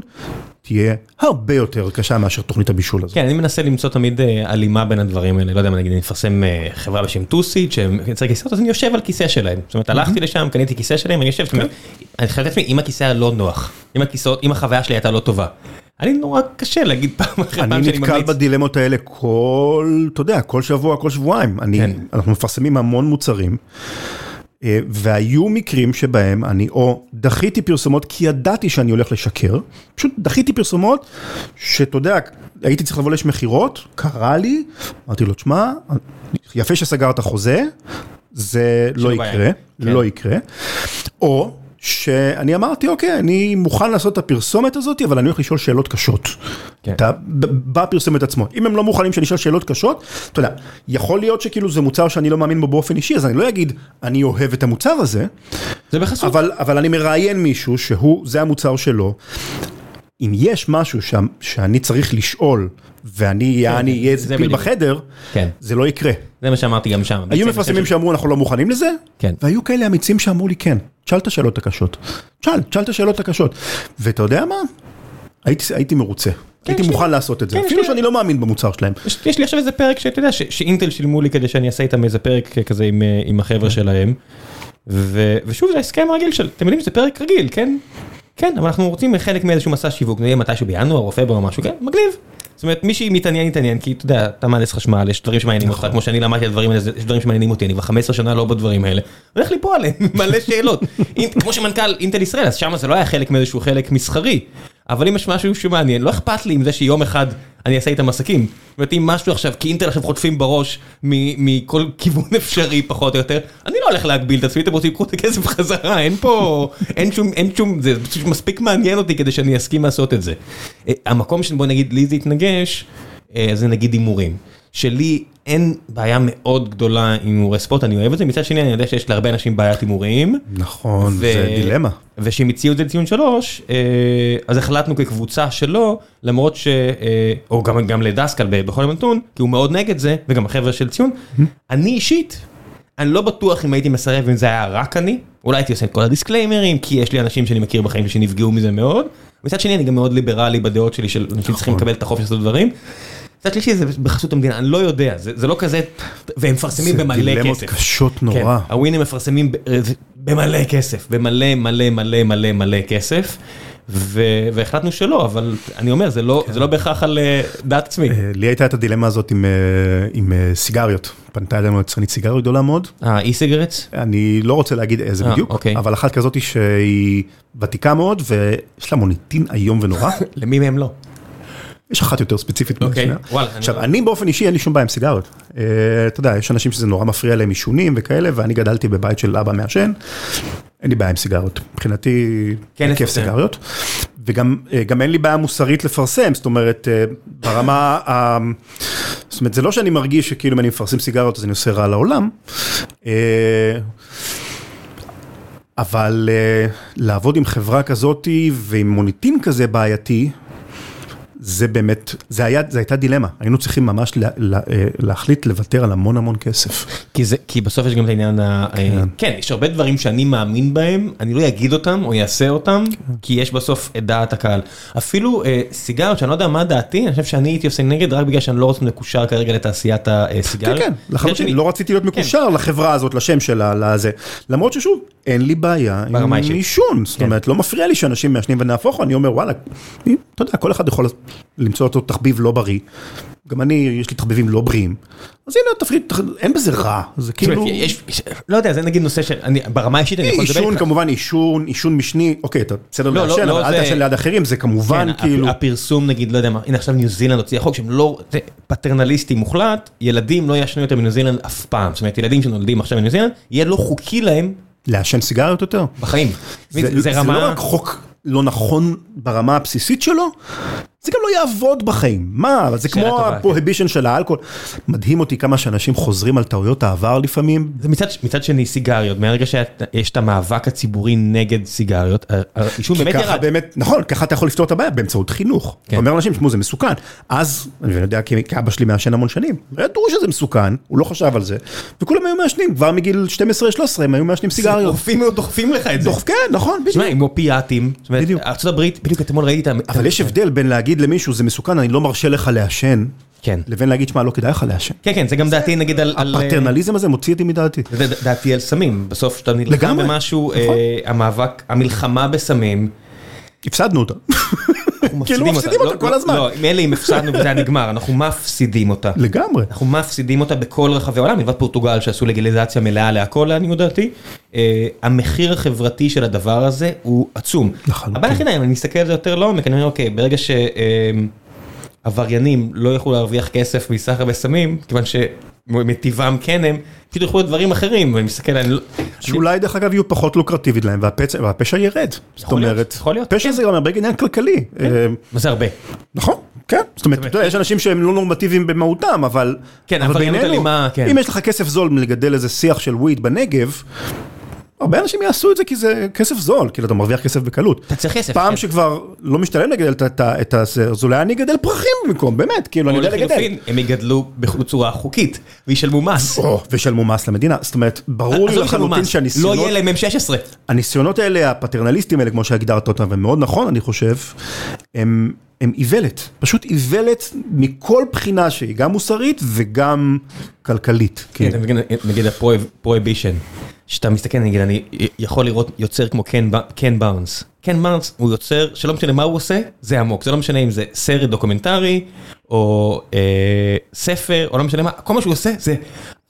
תהיה הרבה יותר קשה מאשר תוכנית הבישול הזאת. כן, אני מנסה למצוא תמיד הלימה בין הדברים האלה, לא יודע נגיד, אני מפרסם חברה בשם טוסיט, שהם יוצרי כיסאות, אז אני יושב על כיסא שלהם. זאת אומרת, הלכתי לשם, קניתי כיסא שלהם, אני יושב, אומרת, אני חייב לעצמי, אם הכיסא היה לא נוח, אם הכיסאות, אם החוויה שלי הייתה לא טובה, אני נורא קשה להגיד פעם אחרי פעם שאני ממליץ. אני נתקל בדילמות האלה כל, אתה יודע, כל שבוע, כל שבועיים. אני, כן. אנחנו מפרסמים המון מוצרים. אה, והיו מקרים שבהם אני או דחיתי פרסומות כי ידעתי שאני הולך לשקר, פשוט דחיתי פרסומות שאתה יודע, הייתי צריך לבוא מכירות, קרה לי, אמרתי לו, תשמע, יפה שסגרת חוזה, זה לא יקרה, כן. לא יקרה, או שאני אמרתי, אוקיי, אני מוכן לעשות את הפרסומת הזאת, אבל אני הולך לשאול שאלות קשות. כן. בפרסומת עצמו. אם הם לא מוכנים שאני אשאל שאלות קשות, אתה יודע, יכול להיות שכאילו זה מוצר שאני לא מאמין בו באופן אישי, אז אני לא אגיד, אני אוהב את המוצר הזה. זה בחסות. אבל, אבל אני מראיין מישהו שהוא, זה המוצר שלו. אם יש משהו ש, שאני צריך לשאול, ואני כן, אהיה איזה פיל בחדר, כן. זה לא יקרה. זה מה שאמרתי גם שם. היו מפרסמים שאמרו אנחנו לא מוכנים לזה, כן. והיו כאלה אמיצים שאמרו לי כן, תשאל את השאלות הקשות. תשאל, תשאל את השאלות הקשות. ואתה יודע מה? הייתי, מרוצה. כן, הייתי מוכן לי... לעשות את זה, כן, אפילו שאני לא מאמין במוצר שלהם. יש, יש לי עכשיו איזה פרק שאתה יודע, ש, שאינטל שילמו לי כדי שאני אעשה איתם איזה פרק כזה עם, אה, עם החבר'ה כן. שלהם. ו, ושוב זה הסכם רגיל של, אתם יודעים, זה פרק רגיל, כן? כן, אבל אנחנו רוצים חלק מאיזשהו מסע שיווק, נהיה מתישהו בינואר או פברואר או משהו, כן? מגניב. זאת אומרת, מי שמתעניין, יתעניין, כי אתה יודע, אתה מהנדס חשמל, יש דברים שמעניינים אותך, נכון. כמו שאני למדתי על דברים האלה, יש דברים שמעניינים אותי, אני כבר 15 שנה לא בדברים האלה, הולך ליפול עליהם, מלא שאלות. כמו שמנכ"ל אינטל ישראל, אז שם זה לא היה חלק מאיזשהו חלק מסחרי, אבל אם יש משהו שמעניין, לא אכפת לי עם זה שיום אחד אני אעשה איתם עסקים. זאת אומרת, אם משהו עכשיו, כי אינטל עכשיו חוטפים בראש מכל כיוון אפשרי פחות או יותר, אני לא הולך להגביל את עצמי, אתם רוצים לקחו את הכסף חזרה, אין פה, אין שום, אין שום, זה פשוט מספיק מעניין אותי כדי שאני אסכים לעשות את זה. אה, המקום שבו נגיד לי זה יתנגש, אה, זה נגיד הימורים. שלי אין בעיה מאוד גדולה עם הימורי ספורט, אני אוהב את זה, מצד שני אני יודע שיש להרבה אנשים בעיית הימורים. נכון, זה דילמה. ושהם הציעו את זה לציון שלוש, אה, אז החלטנו כקבוצה שלו, למרות ש... אה, או גם, גם לדסקל בכל נתון, כי הוא מאוד נגד זה, וגם החבר'ה של ציון, אני אישית, אני לא בטוח אם הייתי מסרב אם זה היה רק אני, אולי הייתי עושה את כל הדיסקליימרים, כי יש לי אנשים שאני מכיר בחיים שנפגעו מזה מאוד, מצד שני אני גם מאוד ליברלי בדעות שלי של אנשים צריכים נכון. לקבל את החופש לעשות דברים. מצד שלישי זה בחסות המדינה, אני לא יודע, זה זה לא כזה, והם מפרסמים במלא כסף. זה דילמות קשות נורא. כן, הווינים מפרסמים במלא כסף, במלא מלא מלא מלא מלא כסף. והחלטנו שלא, אבל אני אומר, זה לא, כן. זה לא בהכרח על אה, דעת עצמי. אה, לי הייתה את הדילמה הזאת עם, אה, עם סיגריות. פנתה אלינו יצרנית סיגריות גדולה מאוד. אה, אי סיגרטס? אני לא רוצה להגיד איזה בדיוק, אוקיי. אבל אחת כזאת שהיא ותיקה מאוד, ויש לה מוניטין איום ונורא. למי מהם לא? יש אחת יותר ספציפית מהשנייה. עכשיו, אני באופן אישי אין לי שום בעיה עם סיגריות. אה, אתה יודע, יש אנשים שזה נורא מפריע להם עישונים וכאלה, ואני גדלתי בבית של אבא מעשן, אין לי בעיה עם סיגריות. מבחינתי, כן, כיף סיגריות. וגם אה, אין לי בעיה מוסרית לפרסם, זאת אומרת, אה, ברמה, זאת אומרת, זה לא שאני מרגיש שכאילו אם אני מפרסם סיגריות אז אני עושה רע לעולם. אבל לעבוד עם חברה כזאתי ועם מוניטין כזה בעייתי, זה באמת, זה היה, זה הייתה דילמה, היינו צריכים ממש לה, לה, אה, להחליט לוותר על המון המון כסף. כי זה, כי בסוף יש גם את העניין, ה... כן. כן, יש הרבה דברים שאני מאמין בהם, אני לא אגיד אותם או אעשה אותם, כן. כי יש בסוף את דעת הקהל. אפילו אה, סיגריות, שאני לא יודע מה דעתי, אני חושב שאני הייתי עושה נגד רק בגלל שאני לא רוצה מקושר כרגע לתעשיית הסיגריות. כן, כן, לחלוטין, שאני... לא רציתי להיות כן. מקושר כן. לחברה הזאת, לשם שלה, לזה. למרות ששוב, אין לי בעיה עם עישון, זאת כן. אומרת, לא מפריע לי שאנשים מעשנים ונהפוך, אני אומר, וואלה, אתה יודע, כל אחד יכול למצוא אותו תחביב לא בריא. גם אני, יש לי תחביבים לא בריאים. אז הנה תפריד, אין בזה רע, זה כאילו... יש, לא יודע, זה נגיד נושא שאני, ברמה האישית אני יכול לדבר איתך. עישון כמובן, עישון, עישון משני, אוקיי, אתה בסדר לא, לעשן, לא, אבל אל תעשן ליד אחרים, זה כמובן כן, כאילו... הפרסום נגיד, לא יודע מה, הנה עכשיו ניו זילנד הוציאה חוק שהם לא, זה פטרנליסטי מוחלט, ילדים לא ישנו יותר בניו זילנד אף פעם, זאת אומרת ילדים שנולדים עכשיו בניו זילנד, יהיה לא חוקי להם. לעשן סיגריות יותר? בחיים. זה לא רק חוק לא נכון ברמה הבסיסית שלו, זה גם לא יעבוד בחיים, מה, זה כמו הפרוהיבישן של האלכוהול. מדהים אותי כמה שאנשים חוזרים על טעויות העבר לפעמים. זה מצד, מצד שני סיגריות, מהרגע שיש את המאבק הציבורי נגד סיגריות, העישון באמת ירד. באמת, נכון, ככה אתה יכול לפתור את הבעיה באמצעות חינוך. כן. אתה אומר לאנשים, תשמעו זה מסוכן. אז, אני יודע כי אבא שלי מעשן המון שנים, ידעו שזה מסוכן, הוא לא חשב על זה, וכולם היו מעשנים, כבר מגיל 12-13 הם היו מעשנים סיגריות. דוחפים לך את זה. כן, נכון, בדיוק. להגיד למישהו זה מסוכן, אני לא מרשה לך לעשן, כן. לבין להגיד שמע לא כדאי לך לעשן. כן כן זה גם דעתי נגיד על... הפטרנליזם הזה מוציא אותי מדעתי. זה דעתי על סמים, בסוף שאתה נלחם במשהו, נכון. אה, המאבק, המלחמה בסמים. הפסדנו אותה. כאילו מפסידים אותה לא, כל הזמן. לא, מילא אם הפסדנו וזה היה נגמר, אנחנו מפסידים אותה. לגמרי. אנחנו מפסידים אותה בכל רחבי העולם, מלבד פורטוגל שעשו לגליזציה מלאה להכל לעניות דעתי. אה, המחיר החברתי של הדבר הזה הוא עצום. לחלוטין. הבעיה היחידה, אם אני מסתכל על זה יותר לעומק, אני אומר, אוקיי, ברגע שעבריינים לא יוכלו להרוויח כסף מסחר בסמים, כיוון שמטיבם כן הם, פשוט ילכו לדברים אחרים, ואני מסתכל, אני לא... שאולי דרך אגב יהיו פחות לוקרטיבית להם והפשע ירד. זאת אומרת, פשע כן. זה גם הרבה עניין כלכלי. אה, מה זה הרבה? נכון, כן. זאת אומרת, יש אנשים שהם לא נורמטיביים במהותם, אבל... כן, אבל עבריינות בינינו, אלימה, כן. אם יש לך כסף זול מלגדל איזה שיח של וויד בנגב, הרבה אנשים יעשו את זה כי זה כסף זול, כאילו אתה מרוויח כסף בקלות. אתה צריך כסף. פעם כן. שכבר לא משתלם לגדל את ה-. אז אולי אני אגדל פרחים במקום, באמת, כאילו אני יודע לגדל. הם יגדלו בצורה חוקית, וישלמו מס. וישלמו מס למדינה, זאת אומרת, ברור לי לחלוטין שהניסיונות... לא יהיה להם M16. הניסיונות האלה, הפטרנליסטים האלה, כמו שהגדרת אותם, ומאוד נכון, אני חושב, הם, הם איוולת. פשוט איוולת מכל בחינה שהיא, גם מוסרית וגם כלכלית. כן, מבין, נגיד ה prohibition, שאתה מסתכל, נגיד, אני יכול לראות יוצר כמו קן ב- קן בארנס הוא יוצר שלא משנה מה הוא עושה, זה עמוק, זה לא משנה אם זה סרט דוקומנטרי, או אה, ספר, או לא משנה מה, כל מה שהוא עושה זה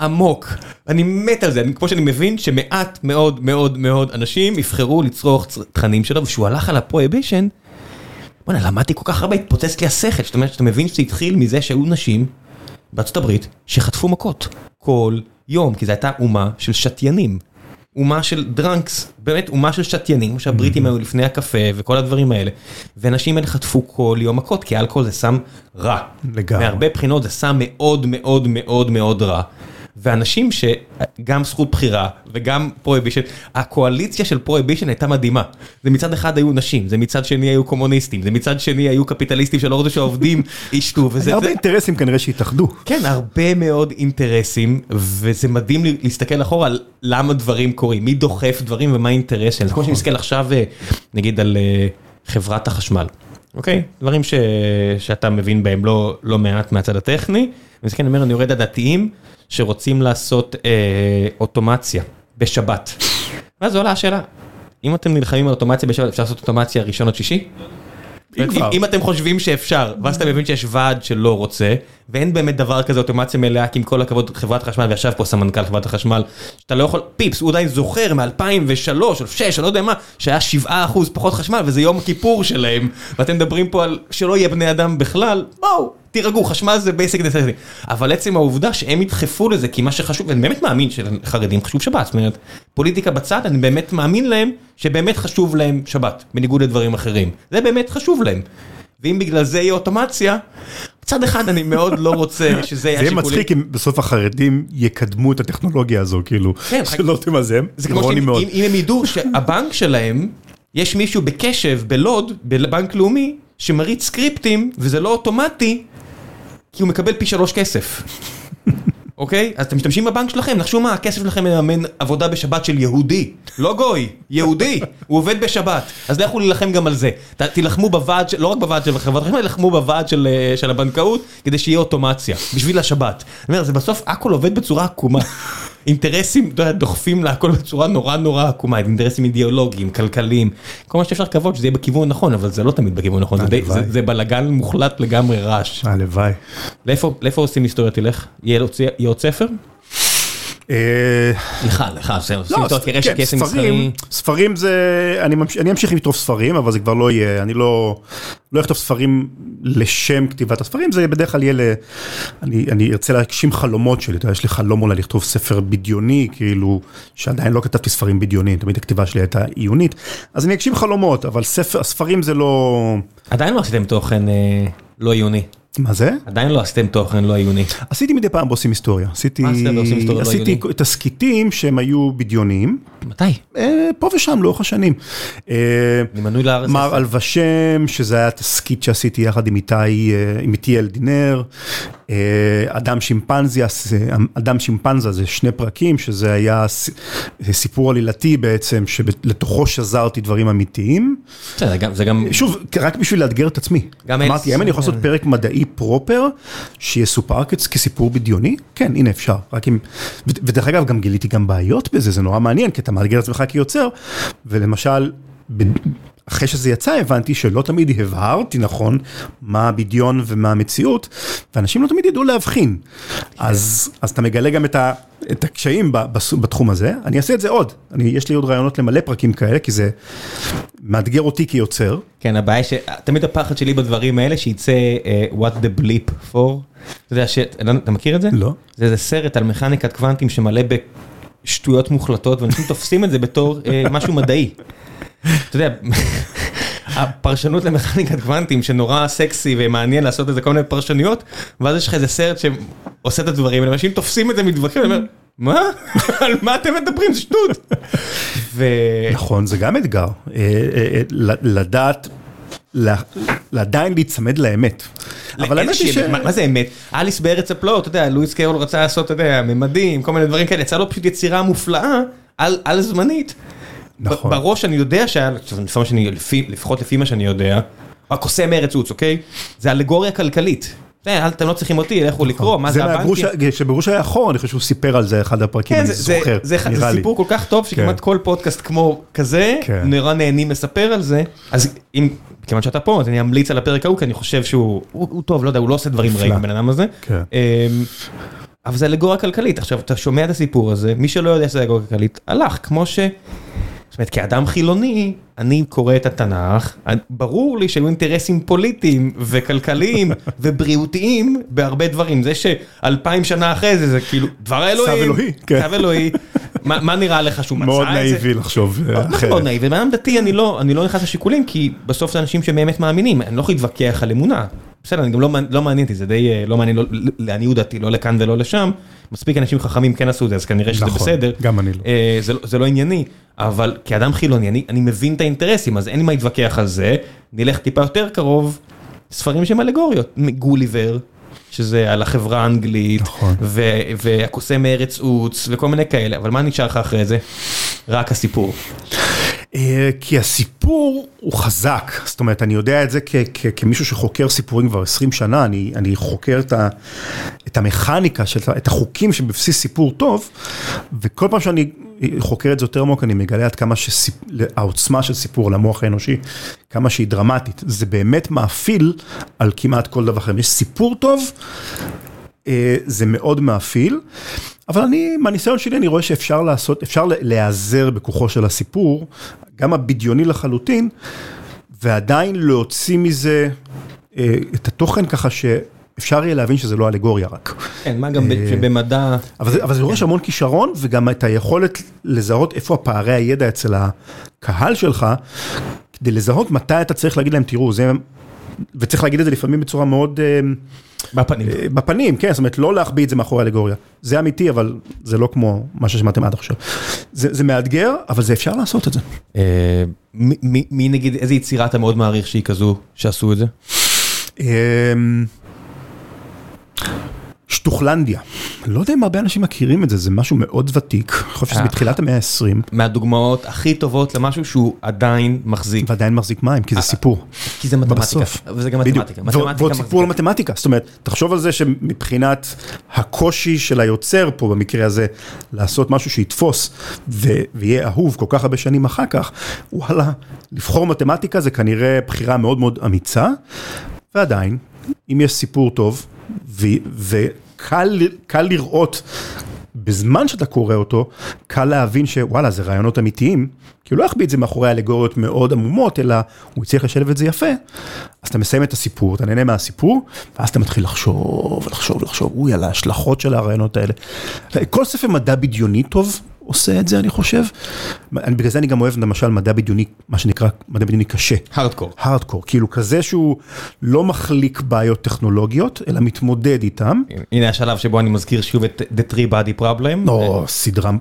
עמוק. אני מת על זה, אני, כמו שאני מבין שמעט מאוד מאוד מאוד אנשים יבחרו לצרוך תכנים שלו, וכשהוא הלך על הפרויבישן, בוא'נה, למדתי כל כך הרבה, התפוצץ לי השכל, זאת אומרת, שאתה מבין שזה התחיל מזה שהיו נשים בארצות הברית שחטפו מכות כל יום, כי זו הייתה אומה של שתיינים. אומה של דרנקס, באמת אומה של שתיינים, כמו שהבריטים היו לפני הקפה וכל הדברים האלה. ואנשים האלה חטפו כל יום מכות, כי אלכוהול זה סם רע. לגמרי. מהרבה בחינות זה סם מאוד מאוד מאוד מאוד רע. ואנשים שגם זכות בחירה וגם prohibition, הקואליציה של prohibition הייתה מדהימה. זה מצד אחד היו נשים, זה מצד שני היו קומוניסטים, זה מצד שני היו קפיטליסטים שלא רוצים שהעובדים ישתו, וזה... זה הרבה זה- אינטרסים כנראה שהתאחדו. כן, הרבה מאוד אינטרסים, וזה מדהים להסתכל אחורה על למה דברים קורים, מי דוחף דברים ומה האינטרס שלהם. כמו שאני מסתכל עכשיו, אה, נגיד, על אה, חברת החשמל, אוקיי? דברים ש... שאתה מבין בהם לא, לא מעט מהצד הטכני. מסתכל, אני אומר, אני יורד הדתיים שרוצים לעשות אה, אוטומציה בשבת. ואז עולה השאלה, אם אתם נלחמים על אוטומציה בשבת, אפשר לעשות אוטומציה ראשון עד שישי? אם אתם חושבים שאפשר, ואז אתה מבין שיש ועד שלא רוצה, ואין באמת דבר כזה אוטומציה מלאה, כי עם כל הכבוד חברת החשמל, וישב פה סמנכ"ל חברת החשמל, שאתה לא יכול, פיפס, הוא עדיין זוכר מ-2003 או 2006, אני לא יודע מה, שהיה 7% פחות חשמל, וזה יום הכיפור שלהם, ואתם מדברים פה על שלא יהיה בני אדם בכלל, בואו, תירגעו, חשמל זה basic necessity. אבל עצם העובדה שהם ידחפו לזה, כי מה שחשוב, ואני באמת מאמין שלחרדים חשוב שבת, זאת אומרת, פוליטיקה בצד, אני באמת מאמין להם שבאמת חשוב להם שבת, בניגוד לדברים אחרים. זה באמת חשוב להם. ואם בגלל זה יהיה אוטומציה, מצד אחד אני מאוד לא רוצה שזה יהיה זה יהיה. מצחיק אם בסוף החרדים יקדמו את הטכנולוגיה הזו, כאילו, כן, שלא תמזם, זה כמו שאם מאוד. אם- אם הם ידעו שהבנק שלהם, יש מישהו בקשב בלוד, בבנק לאומי, שמריץ סקריפטים, וזה לא אוטומטי, כי הוא מקבל פי שלוש כסף. אוקיי? אז אתם משתמשים בבנק שלכם, נחשו מה, הכסף שלכם מממן עבודה בשבת של יהודי. לא גוי, יהודי, הוא עובד בשבת. אז לכו להילחם גם על זה. תילחמו בוועד, לא רק בוועד של חברת החשמל, תילחמו בוועד של אה, של הבנקאות, כדי שיהיה אוטומציה, בשביל השבת. אני אומר, זה בסוף הכל עובד בצורה עקומה. אינטרסים, דוחפים להכל בצורה נורא נורא עקומה, אינטרסים אידיאולוגיים, כלכליים, כל מה שאפשר לקוות שזה יהיה בכיוון נכון, אבל זה לא תמיד בכיוון נכון, זה. זה- זה בלאגן מוחלט לגמרי רעש. הלוואי. לאיפה לאיפה עושים היסטוריה תלך? יהיה עוד ספר? אה, לך, לך, עושים לא, כן, מסחרי. ספרים, ספרים זה, אני אמשיך לכתוב ספרים, אבל זה כבר לא יהיה, אני לא לא אכתוב ספרים לשם כתיבת הספרים, זה בדרך כלל יהיה, ל- אני אני ארצה להגשים חלומות שלי, אתה יודע, יש לי חלום אולי לכתוב ספר בדיוני, כאילו, שעדיין לא כתבתי ספרים בדיוניים, תמיד הכתיבה שלי הייתה עיונית, אז אני אגשים חלומות, אבל ספר, הספרים זה לא, עדיין לא עשיתם תוכן אה, לא עיוני. מה זה? עדיין לא עשיתם תוכן לא עיוני. עשיתי מדי פעם בעושים היסטוריה, עשיתי, מה עשית בעושים היסטוריה לא עשיתי עיוני? תסכיתים שהם היו בדיוניים, מתי? אה, פה ושם לאורך השנים. אה, אני מנוי לארץ. מר אלבשם, שזה היה תסכית שעשיתי יחד עם איתי, אה, עם איתי אלדינר, אדם שימפנזיה, אדם שימפנזה זה שני פרקים, שזה היה סיפור עלילתי בעצם, שלתוכו שזרתי דברים אמיתיים. זה גם... שוב, רק בשביל לאתגר את עצמי. אמרתי, האם אני יכול לעשות כן. פרק מדעי פרופר, שיסופר כסיפור בדיוני? כן, הנה אפשר. רק אם... ודרך אגב, גם גיליתי גם בעיות בזה, זה נורא מעניין, כי אתה מאתגר את עצמך כיוצר, ולמשל, אחרי שזה יצא הבנתי שלא תמיד הבהרתי נכון מה הבדיון ומה המציאות, ואנשים לא תמיד ידעו להבחין. אז, אז אתה מגלה גם את, ה, את הקשיים בתחום הזה, אני אעשה את זה עוד, אני, יש לי עוד רעיונות למלא פרקים כאלה, כי זה מאתגר אותי כיוצר. כן, הבעיה היא שתמיד הפחד שלי בדברים האלה, שייצא uh, what the bleep for. אתה יודע, ש... אתה מכיר את זה? לא. זה איזה סרט על מכניקת קוונטים שמלא בשטויות מוחלטות, ואנשים תופסים את זה בתור uh, משהו מדעי. אתה יודע, הפרשנות למכניקת קוונטים שנורא סקסי ומעניין לעשות את זה כל מיני פרשנויות, ואז יש לך איזה סרט שעושה את הדברים, אנשים תופסים את זה מתווכחים, ואומרים, מה? על מה אתם מדברים? זה שטות. נכון, זה גם אתגר, אה, אה, לדעת. עדיין להיצמד לאמת. אבל האמת היא ש... מה זה אמת? אליס בארץ הפלאות, אתה יודע, לואיס קרול רצה לעשות, אתה יודע, ממדים, כל מיני דברים כאלה, יצא לו פשוט יצירה מופלאה על זמנית. נכון. בראש אני יודע שהיה, לפחות לפי מה שאני יודע, הקוסם ארץ עוץ, אוקיי? זה אלגוריה כלכלית. אתם לא צריכים אותי, לכו לקרוא, מה זה הבנקים. שבגרוש היה חור, אני חושב שהוא סיפר על זה אחד הפרקים, אני זוכר, זה סיפור כל כך טוב שכמעט כל פודקאסט כמו כזה, נורא נהנים לספר על זה, אז אם, כיוון שאתה פה, אז אני אמליץ על הפרק ההוא, כי אני חושב שהוא טוב, לא יודע, הוא לא עושה דברים רעים, הבן אדם הזה. אבל זה אלגוריה כלכלית, עכשיו אתה שומע את הסיפור הזה, מי שלא יודע שזה אלגוריה כלכלית, הלך, כמו ש... זאת אומרת, כאדם חילוני, אני קורא את התנ"ך, ברור לי שהיו אינטרסים פוליטיים וכלכליים ובריאותיים בהרבה דברים. זה שאלפיים שנה אחרי זה, זה כאילו דבר האלוהים. צו אלוהי, כן. צו אלוהי. מה נראה לך שהוא מצא את זה? מאוד נאיבי לחשוב אחרת. מאוד נאיבי, בעולם דתי לא, אני לא נכנס לשיקולים, כי בסוף זה אנשים שבאמת מאמינים, אני לא יכול להתווכח על אמונה. בסדר, אני גם לא, לא מעניין אותי, זה די אה, לא מעניין, לא, לעניות דעתי, לא לכאן ולא לשם. מספיק אנשים חכמים כן עשו את זה, אז כנראה שזה נכון, בסדר. גם אני לא. אה, זה, זה לא ענייני, אבל כאדם חילוני, אני, אני מבין את האינטרסים, אז אין לי מה להתווכח על זה. נלך טיפה יותר קרוב, ספרים שהם אלגוריות, גוליבר. שזה על החברה האנגלית, נכון. והקוסם מארץ עוץ, וכל מיני כאלה, אבל מה נשאר לך אחרי זה? רק הסיפור. אה, כי הסיפור הוא חזק, זאת אומרת, אני יודע את זה כמישהו שחוקר סיפורים כבר 20 שנה, אני, אני חוקר את, ה, את המכניקה, של, את החוקים שבבסיס סיפור טוב, וכל פעם שאני חוקר את זה יותר עמוק, אני מגלה עד כמה שהעוצמה של סיפור למוח האנושי, כמה שהיא דרמטית. זה באמת מאפיל על כמעט כל דבר אחר. יש סיפור טוב, זה מאוד מאפיל. אבל אני, מהניסיון שלי, אני רואה שאפשר לעשות, אפשר להיעזר בכוחו של הסיפור, גם הבדיוני לחלוטין, ועדיין להוציא מזה אה, את התוכן ככה שאפשר יהיה להבין שזה לא אלגוריה רק. כן, מה גם אה, שבמדע... אבל זה, אבל זה דורש המון כישרון, וגם את היכולת לזהות איפה הפערי הידע אצל הקהל שלך, כדי לזהות מתי אתה צריך להגיד להם, תראו, זה... וצריך להגיד את זה לפעמים בצורה מאוד... אה, בפנים. אה, בפנים, כן, זאת אומרת, לא להחביא את זה מאחורי אלגוריה. זה אמיתי, אבל זה לא כמו מה ששמעתם עד עכשיו. זה, זה מאתגר, אבל זה אפשר לעשות את זה. אה, מי נגיד, איזה יצירה אתה מאוד מעריך שהיא כזו, שעשו את זה? שטוחלנדיה. לא יודע אם הרבה אנשים מכירים את זה, זה משהו מאוד ותיק, אני חושב שזה בתחילת המאה ה-20. מהדוגמאות הכי טובות למשהו שהוא עדיין מחזיק. ועדיין מחזיק מים, כי זה סיפור. כי זה מתמטיקה, וזה גם מתמטיקה. ועוד סיפור למתמטיקה, זאת אומרת, תחשוב על זה שמבחינת הקושי של היוצר פה, במקרה הזה, לעשות משהו שיתפוס ויהיה אהוב כל כך הרבה שנים אחר כך, וואלה, לבחור מתמטיקה זה כנראה בחירה מאוד מאוד אמיצה, ועדיין, אם יש סיפור טוב, וקל לראות בזמן שאתה קורא אותו, קל להבין שוואלה, זה רעיונות אמיתיים, כי הוא לא יחביא את זה מאחורי אלגוריות מאוד עמומות, אלא הוא יצליח לשלב את זה יפה. אז אתה מסיים את הסיפור, אתה נהנה מהסיפור, ואז אתה מתחיל לחשוב, לחשוב, לחשוב, אוי, על ההשלכות של הרעיונות האלה. כל ספר מדע בדיוני טוב, עושה את זה, אני חושב. בגלל זה אני גם אוהב למשל מדע בדיוני, מה שנקרא מדע בדיוני קשה. הארדקור. הארדקור, כאילו כזה שהוא לא מחליק בעיות טכנולוגיות, אלא מתמודד איתם. הנה השלב שבו אני מזכיר שוב את The Three Body Problem. או, סדרה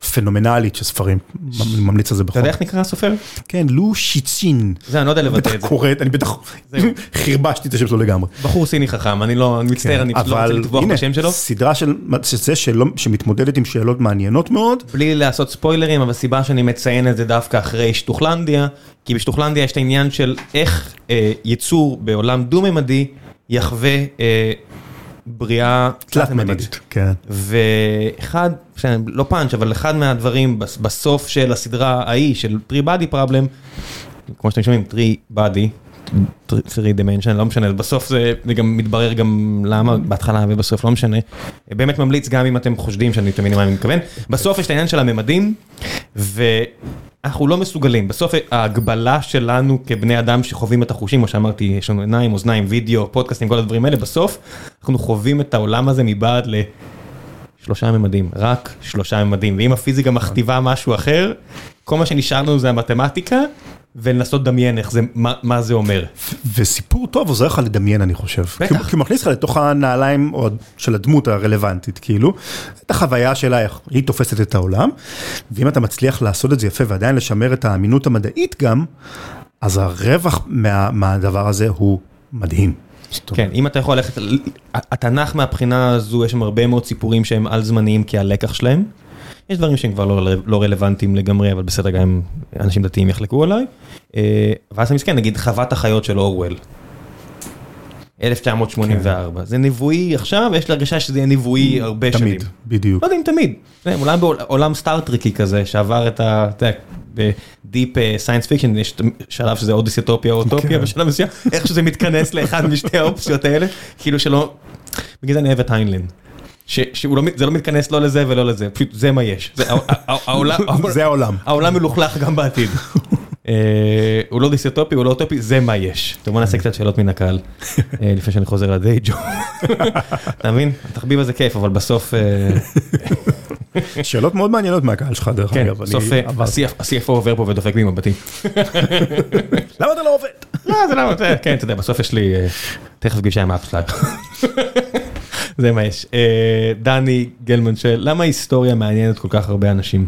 פנומנלית של ספרים, אני ממליץ על זה בכל. אתה יודע איך נקרא הסופר? כן, לו שיצין. זה, אני לא יודע לבטא את זה. בטח קורא, אני בטח חרבשתי את השם שלו לגמרי. בחור סיני חכם, אני לא, אני מצטער, אני לא רוצה לטבוח בשם שלו. סדרה של זה שמתמודדת עם שאלות מעניינות מאוד. בלי לעשות ספוילרים, אבל הסיבה שאני מציין את זה דווקא אחרי שטוחלנדיה, כי בשטוחלנדיה יש את העניין של איך אה, יצור בעולם דו-ממדי יחווה אה, בריאה תלת-ממדית, כן. ואחד, לא פאנץ', אבל אחד מהדברים בסוף של הסדרה ההיא, של פרי בדי פרבלם, כמו שאתם שומעים, 3 body, 3 dimension, לא משנה, בסוף זה גם מתברר גם למה בהתחלה ובסוף לא משנה. באמת ממליץ גם אם אתם חושדים שאני תמיד מה אני מתכוון. בסוף יש את העניין של הממדים, ואנחנו לא מסוגלים, בסוף ההגבלה שלנו כבני אדם שחווים את החושים, כמו שאמרתי, יש לנו עיניים, אוזניים, וידאו, פודקאסטים, כל הדברים האלה, בסוף אנחנו חווים את העולם הזה מבעד ל... שלושה ממדים, רק שלושה ממדים, ואם הפיזיקה מכתיבה משהו אחר, כל מה שנשאר לנו זה המתמטיקה, ולנסות לדמיין איך זה, מה זה אומר. וסיפור טוב עוזר לך לדמיין אני חושב. בטח. כי הוא מכניס לך לתוך הנעליים של הדמות הרלוונטית, כאילו, את החוויה שלה, איך היא תופסת את העולם, ואם אתה מצליח לעשות את זה יפה ועדיין לשמר את האמינות המדעית גם, אז הרווח מה, מהדבר הזה הוא מדהים. כן, אם אתה יכול ללכת, התנ"ך מהבחינה הזו, יש שם הרבה מאוד סיפורים שהם על זמניים כי הלקח שלהם. יש דברים שהם כבר לא, לא רלוונטיים לגמרי, אבל בסדר, גם אנשים דתיים יחלקו עליי. אה, ואז אני מסתכל, נגיד חוות החיות של אורוול. 1984, כן. זה נבואי עכשיו, יש לי הרגשה שזה יהיה נבואי הרבה תמיד, שנים. תמיד, בדיוק. לא יודע אם תמיד, אולי בעולם סטארטריקי כזה, שעבר את ה... ב deep science fiction יש שלב שזה עוד דיסטופיה או אוטופיה כן. בשלב מסוים, איך שזה מתכנס לאחד משתי האופציות האלה, כאילו שלא, בגלל זה אני אוהב את היינלין. שזה לא מתכנס לא לזה ולא לזה, פשוט זה מה יש. זה העולם. העולם מלוכלך גם בעתיד. הוא לא דיסטופי, הוא לא אוטופי, זה מה יש. טוב בוא נעשה קצת שאלות מן הקהל, לפני שאני חוזר לדיי ג'ו. אתה מבין? התחביב הזה כיף, אבל בסוף... שאלות מאוד מעניינות מהקהל שלך דרך אגב. כן, בסוף ה-CFO עובר פה ודופק בי מבטים. למה אתה לא עובד? לא, זה לא, כן, אתה יודע, בסוף יש לי תכף פגישה עם שלך. זה מה יש. דני גלמן שואל, למה ההיסטוריה מעניינת כל כך הרבה אנשים?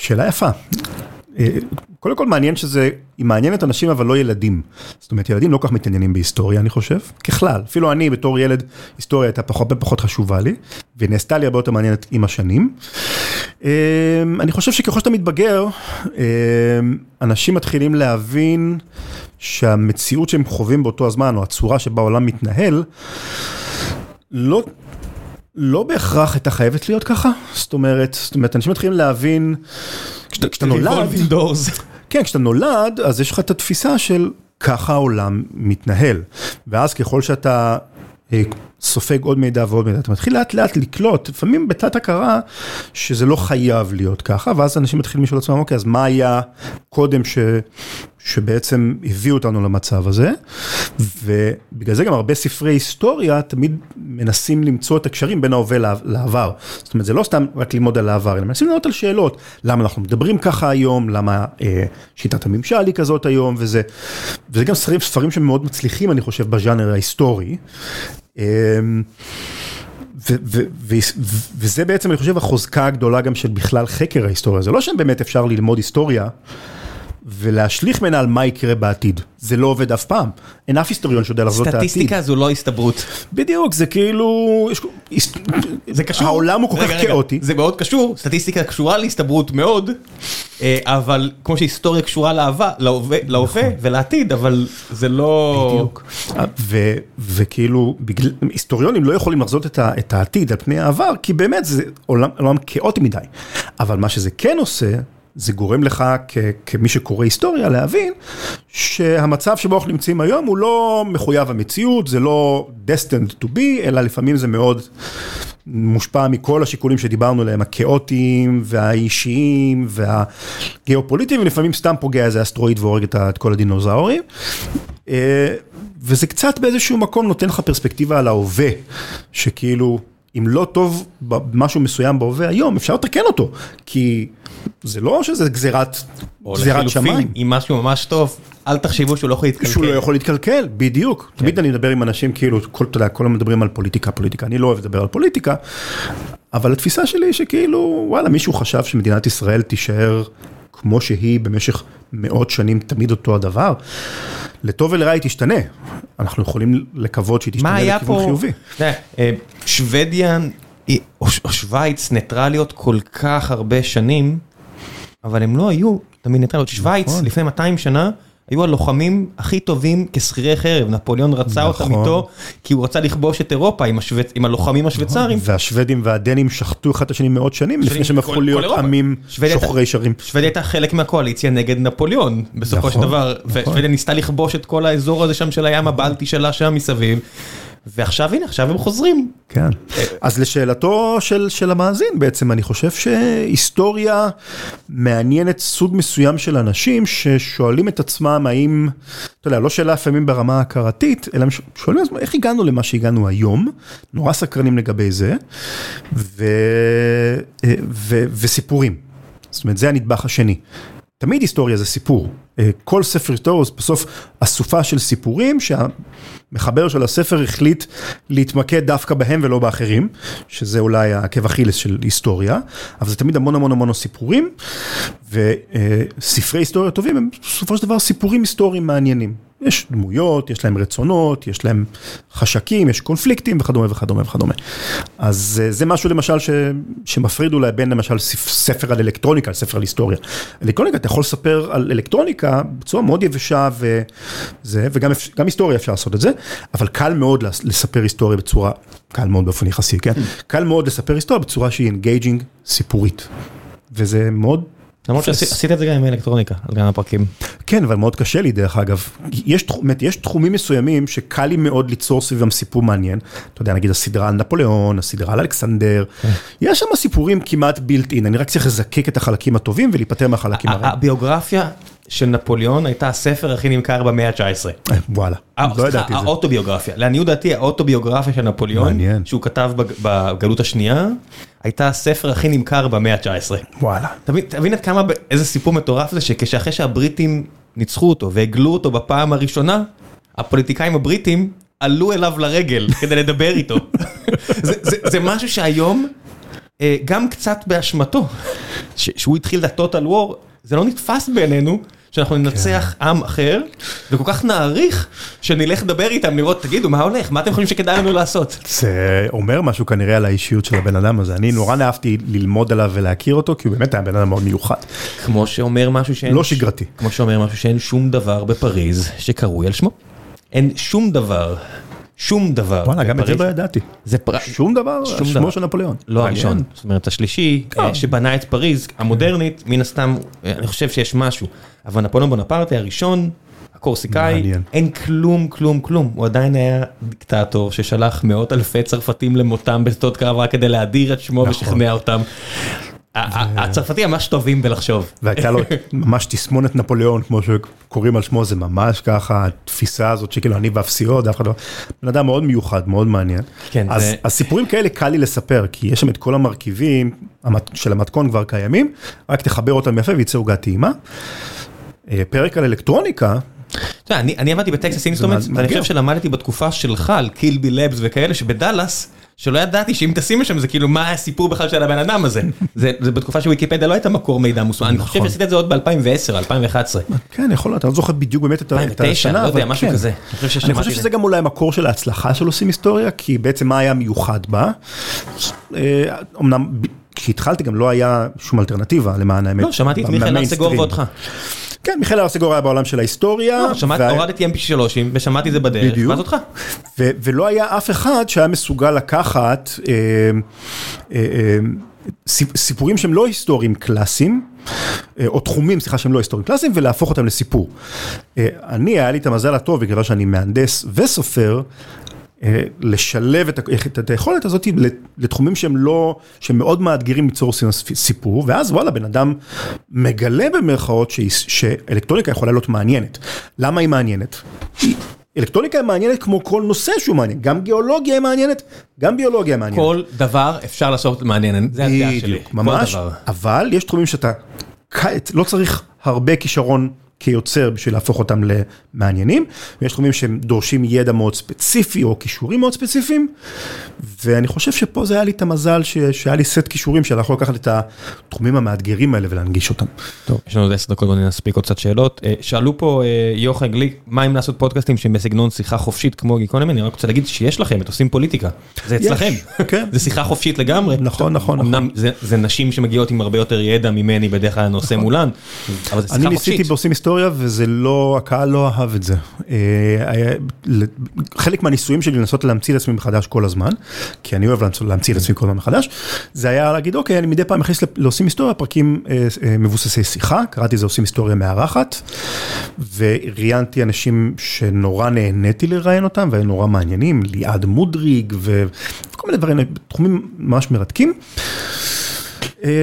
שאלה יפה. קודם כל מעניין שזה, היא מעניינת אנשים אבל לא ילדים. זאת אומרת, ילדים לא כל כך מתעניינים בהיסטוריה, אני חושב, ככלל. אפילו אני בתור ילד, היסטוריה הייתה פחות ופחות חשובה לי, ונעשתה לי הרבה יותר מעניינת עם השנים. אני חושב שככל שאתה מתבגר, אנשים מתחילים להבין שהמציאות שהם חווים באותו הזמן, או הצורה שבה העולם מתנהל, לא... לא בהכרח הייתה חייבת להיות ככה, זאת אומרת, זאת אומרת, אנשים מתחילים להבין, כשאתה נולד, כן, כשאתה נולד, אז יש לך את התפיסה של ככה העולם מתנהל, ואז ככל שאתה סופג עוד מידע ועוד מידע, אתה מתחיל לאט לאט לקלוט, לפעמים בתת הכרה, שזה לא חייב להיות ככה, ואז אנשים מתחילים לשאול עצמם, אוקיי, אז מה היה קודם ש... שבעצם הביאו אותנו למצב הזה, ובגלל זה גם הרבה ספרי היסטוריה תמיד מנסים למצוא את הקשרים בין ההווה לעבר. זאת אומרת, זה לא סתם רק ללמוד על העבר, אלא מנסים לענות על שאלות, למה אנחנו מדברים ככה היום, למה אה, שיטת הממשל היא כזאת היום, וזה, וזה גם ספרים, ספרים שמאוד מצליחים, אני חושב, בז'אנר ההיסטורי. אה, וזה בעצם, אני חושב, החוזקה הגדולה גם של בכלל חקר ההיסטוריה. זה לא שבאמת אפשר ללמוד היסטוריה. ולהשליך ממנה על מה יקרה בעתיד. זה לא עובד אף פעם. אין אף היסטוריון שיודע לחזות את העתיד. סטטיסטיקה זו לא הסתברות. בדיוק, זה כאילו... זה קשור. העולם הוא כל כך כאוטי. זה מאוד קשור, סטטיסטיקה קשורה להסתברות מאוד, אה, אבל כמו שהיסטוריה קשורה להווה נכון. ולעתיד, אבל זה לא... בדיוק. וכאילו, היסטוריונים לא יכולים לחזות את העתיד על פני העבר, כי באמת זה עולם כאוטי מדי. אבל מה שזה כן עושה, זה גורם לך כמי שקורא היסטוריה להבין שהמצב שבו אנחנו נמצאים היום הוא לא מחויב המציאות, זה לא destined to be, אלא לפעמים זה מאוד מושפע מכל השיקולים שדיברנו עליהם, הכאוטיים והאישיים והגיאופוליטיים, ולפעמים סתם פוגע איזה אסטרואיד והורג את כל הדינוזאורים. אה, וזה קצת באיזשהו מקום נותן לך פרספקטיבה על ההווה, שכאילו... אם לא טוב משהו מסוים בהווה היום, אפשר לתקן אותו, כי זה לא שזה גזירת שמיים. אם משהו ממש טוב, אל תחשבו שהוא לא יכול להתקלקל. שהוא לא יכול להתקלקל, בדיוק. תמיד אני מדבר עם אנשים, כאילו, אתה יודע, כל הזמן מדברים על פוליטיקה, פוליטיקה, אני לא אוהב לדבר על פוליטיקה, אבל התפיסה שלי היא שכאילו, וואלה, מישהו חשב שמדינת ישראל תישאר כמו שהיא במשך מאות שנים, תמיד אותו הדבר. לטוב ולרע היא תשתנה, אנחנו יכולים לקוות שהיא תשתנה לכיוון חיובי. אה, שוודיה או שווייץ ניטרליות כל כך הרבה שנים, אבל הם לא היו תמיד ניטרליות. שווייץ נכון. לפני 200 שנה היו הלוחמים הכי טובים כשכירי חרב, נפוליאון רצה אותם נכון. איתו, כי הוא רצה לכבוש את אירופה עם השוויצ- עם הלוחמים השוויצרים. והשוודים והדנים שחטו אחד את השני מאות שנים לפני שהם כל- הפכו כל להיות אירופה. עמים שוחרי שרים. שוודיה הייתה חלק מהקואליציה נגד נפוליאון, בסופו של נכון, דבר, נכון. ושוודיה ניסתה לכבוש את כל האזור הזה שם של הים הבלטי שלה שם מסביב, ועכשיו הנה, עכשיו הם חוזרים. כן. אז לשאלתו של, של המאזין בעצם, אני חושב שהיסטוריה מעניינת סוג מסוים של אנשים ששואלים את עצמם האם, אתה יודע, לא שאלה לפעמים ברמה ההכרתית, אלא שואלים עצמם איך הגענו למה שהגענו היום, נורא סקרנים לגבי זה, ו, ו, וסיפורים. זאת אומרת, זה הנדבך השני. תמיד היסטוריה זה סיפור. אה, כל ספר היסטוריה זה בסוף אסופה של סיפורים שהמחבר של הספר החליט להתמקד דווקא בהם ולא באחרים, שזה אולי העקב אכילס של היסטוריה, אבל זה תמיד המון המון המון סיפורים, וספרי היסטוריה טובים הם בסופו של דבר סיפורים היסטוריים מעניינים. יש דמויות, יש להם רצונות, יש להם חשקים, יש קונפליקטים וכדומה וכדומה וכדומה. אז אה, זה משהו למשל ש, שמפריד אולי בין למשל ספ- ספר על אלקטרוניקה לספר על היסטוריה. אלקטרוניקה, אתה יכול לספר על אלקטרוניקה בצורה מאוד יבשה וזה, וגם היסטוריה אפשר לעשות את זה, אבל קל מאוד לס- לספר היסטוריה בצורה, קל מאוד באופן יחסי, כן? קל מאוד לספר היסטוריה בצורה שהיא engaging סיפורית. וזה מאוד למרות שעשית את זה גם עם אלקטרוניקה, על כמה פרקים. כן, אבל מאוד קשה לי דרך אגב. יש, באמת, יש תחומים מסוימים שקל לי מאוד ליצור סביבם סיפור מעניין. אתה יודע, נגיד הסדרה על נפוליאון, הסדרה על אלכסנדר. יש שם סיפורים כמעט built in, אני רק צריך לזקק את החלקים הטובים ולהיפטר מהחלקים הרעים. הביוגרפיה של נפוליאון הייתה הספר הכי נמכר במאה ה-19. אה, וואלה, אה, לא ידעתי את זה. האוטוביוגרפיה, לעניות דעתי האוטוביוגרפיה של נפוליאון, מעניין. שהוא כתב בג- בגלות השנייה, הייתה הספר הכי נמכר במאה ה-19. וואלה. תבין, עד כמה, איזה סיפור מטורף זה, שכשאחרי שהבריטים ניצחו אותו והגלו אותו בפעם הראשונה, הפוליטיקאים הבריטים עלו אליו לרגל כדי לדבר איתו. זה, משהו שהיום, אה, גם קצת באשמתו, שהוא התחיל את ה-total war, זה לא נתפס בעינינו. שאנחנו ננצח עם אחר, וכל כך נעריך שנלך לדבר איתם, לראות, תגידו, מה הולך? מה אתם חושבים שכדאי לנו לעשות? זה אומר משהו כנראה על האישיות של הבן אדם הזה. אני נורא אהבתי ללמוד עליו ולהכיר אותו, כי הוא באמת היה בן אדם מאוד מיוחד. כמו שאומר משהו שאין... לא שגרתי. כמו שאומר משהו שאין שום דבר בפריז שקרוי על שמו. אין שום דבר, שום דבר וואלה, גם את זה. לא ידעתי. זה פר... שום דבר, על שום דבר. שמו של נפוליאון. לא. הראשון, זאת אומרת השלישי, אה, שבנה את פריז המודרנית, מן הסתם, אה, אני חושב שיש משהו. אבל נפוליאון בונפרטה הראשון, הקורסיקאי, מעניין. אין כלום, כלום, כלום. הוא עדיין היה דיקטטור ששלח מאות אלפי צרפתים למותם בשדות קרב רק כדי להדיר את שמו נכון. ושכנע אותם. ה- ה- הצרפתים ממש טובים בלחשוב. והייתה לו ממש תסמונת נפוליאון, כמו שקוראים על שמו, זה ממש ככה, התפיסה הזאת שכאילו אני ואפסיות, אף אחד לא... בן אדם מאוד מיוחד, מאוד מעניין. כן, אז, זה- אז סיפורים כאלה קל לי לספר, כי יש שם את כל המרכיבים של המתכון כבר קיימים, רק תחבר אותם יפה וייצא עוגה טעימה. אה, פרק על אלקטרוניקה, אתה יודע, אני, עבדתי בטקסס אינסטרומנטס, מאתגר. ואני חושב שלמדתי בתקופה שלך על Kilby Labs וכאלה, שבדאלאס, שלא ידעתי שאם תשים לשם זה כאילו מה הסיפור בכלל של הבן אדם הזה. זה, זה בתקופה שוויקיפדיה לא הייתה מקור מידע מוסמך, אני חושב נכון. שעשית את זה עוד ב-2010, 2011. כן, יכול להיות, אני לא זוכר בדיוק באמת את ה- את 2009, השנה, לא יודע, אבל משהו כן. כזה. אני חושב אני חושב. שזה גם אולי מקור של ההצלחה של עושים היסטוריה, כי בעצם מה היה מיוחד בה. אה, אמנם כשהתחלתי גם לא היה שום אלטרנטיבה למען האמת. לא, שמעתי את מיכאל. ארסגור ואותך. כן, מיכאל ארסגור היה בעולם של ההיסטוריה. לא, הורדתי mp3 ושמעתי את זה בדרך. ואז אותך. ולא היה אף אחד שהיה מסוגל לקחת אה, אה, אה, סיפ- סיפורים שהם לא היסטוריים קלאסיים, או תחומים, סליחה, שהם לא היסטוריים קלאסיים, ולהפוך אותם לסיפור. אני, היה לי את המזל הטוב, בגלל שאני מהנדס וסופר, לשלב את, ה- את, את היכולת הזאת לתחומים שהם לא, שהם מאוד מאתגרים ליצור סיפ- סיפור, ואז וואלה, בן אדם מגלה במרכאות שאלקטרוניקה יכולה להיות מעניינת. למה היא מעניינת? אלקטרוניקה היא מעניינת כמו כל נושא שהוא מעניין, גם גיאולוגיה היא מעניינת, גם ביולוגיה היא מעניינת. כל דבר אפשר לעשות מעניין, זה הדעה שלי. בדיוק, כל ממש, דבר. אבל יש תחומים שאתה לא צריך הרבה כישרון כיוצר בשביל להפוך אותם למעניינים, ויש תחומים שהם דורשים ידע מאוד ספציפי או כישורים מאוד ספציפיים, ואני חושב שפה זה היה לי את המזל ש- שהיה לי סט כישורים שאני יכול לקחת את התחומים המאתגרים האלה ולהנגיש אותם. טוב, יש לנו עוד 10 דקות, בוא נספיק עוד קצת שאלות. אה, שאלו פה אה, יוחאי גליק, מה אם לעשות פודקאסטים שהם בסגנון שיחה חופשית כמו גיקונומי, אני רק רוצה להגיד שיש לכם, את עושים פוליטיקה. זה אצלכם. כן. זה שיחה חופשית לגמרי. נכון, נכון, אמנם זה- נשים שמגיעות עם הרבה יותר ידע ממני, בדרך כלל אני עושה מולן, אבל זה שיחה חופשית. היסטוריה וזה לא, הקהל לא אהב את זה. חלק מהניסויים שלי לנסות להמציא את עצמי מחדש כל הזמן, כי אני אוהב להמציא את עצמי כל הזמן מחדש, זה היה להגיד אוקיי, אני מדי פעם מכניס לעושים היסטוריה פרקים מבוססי שיחה, קראתי לזה עושים היסטוריה מארחת, וראיינתי אנשים שנורא נהניתי לראיין אותם והם נורא מעניינים, ליעד מודריג וכל מיני דברים, תחומים ממש מרתקים.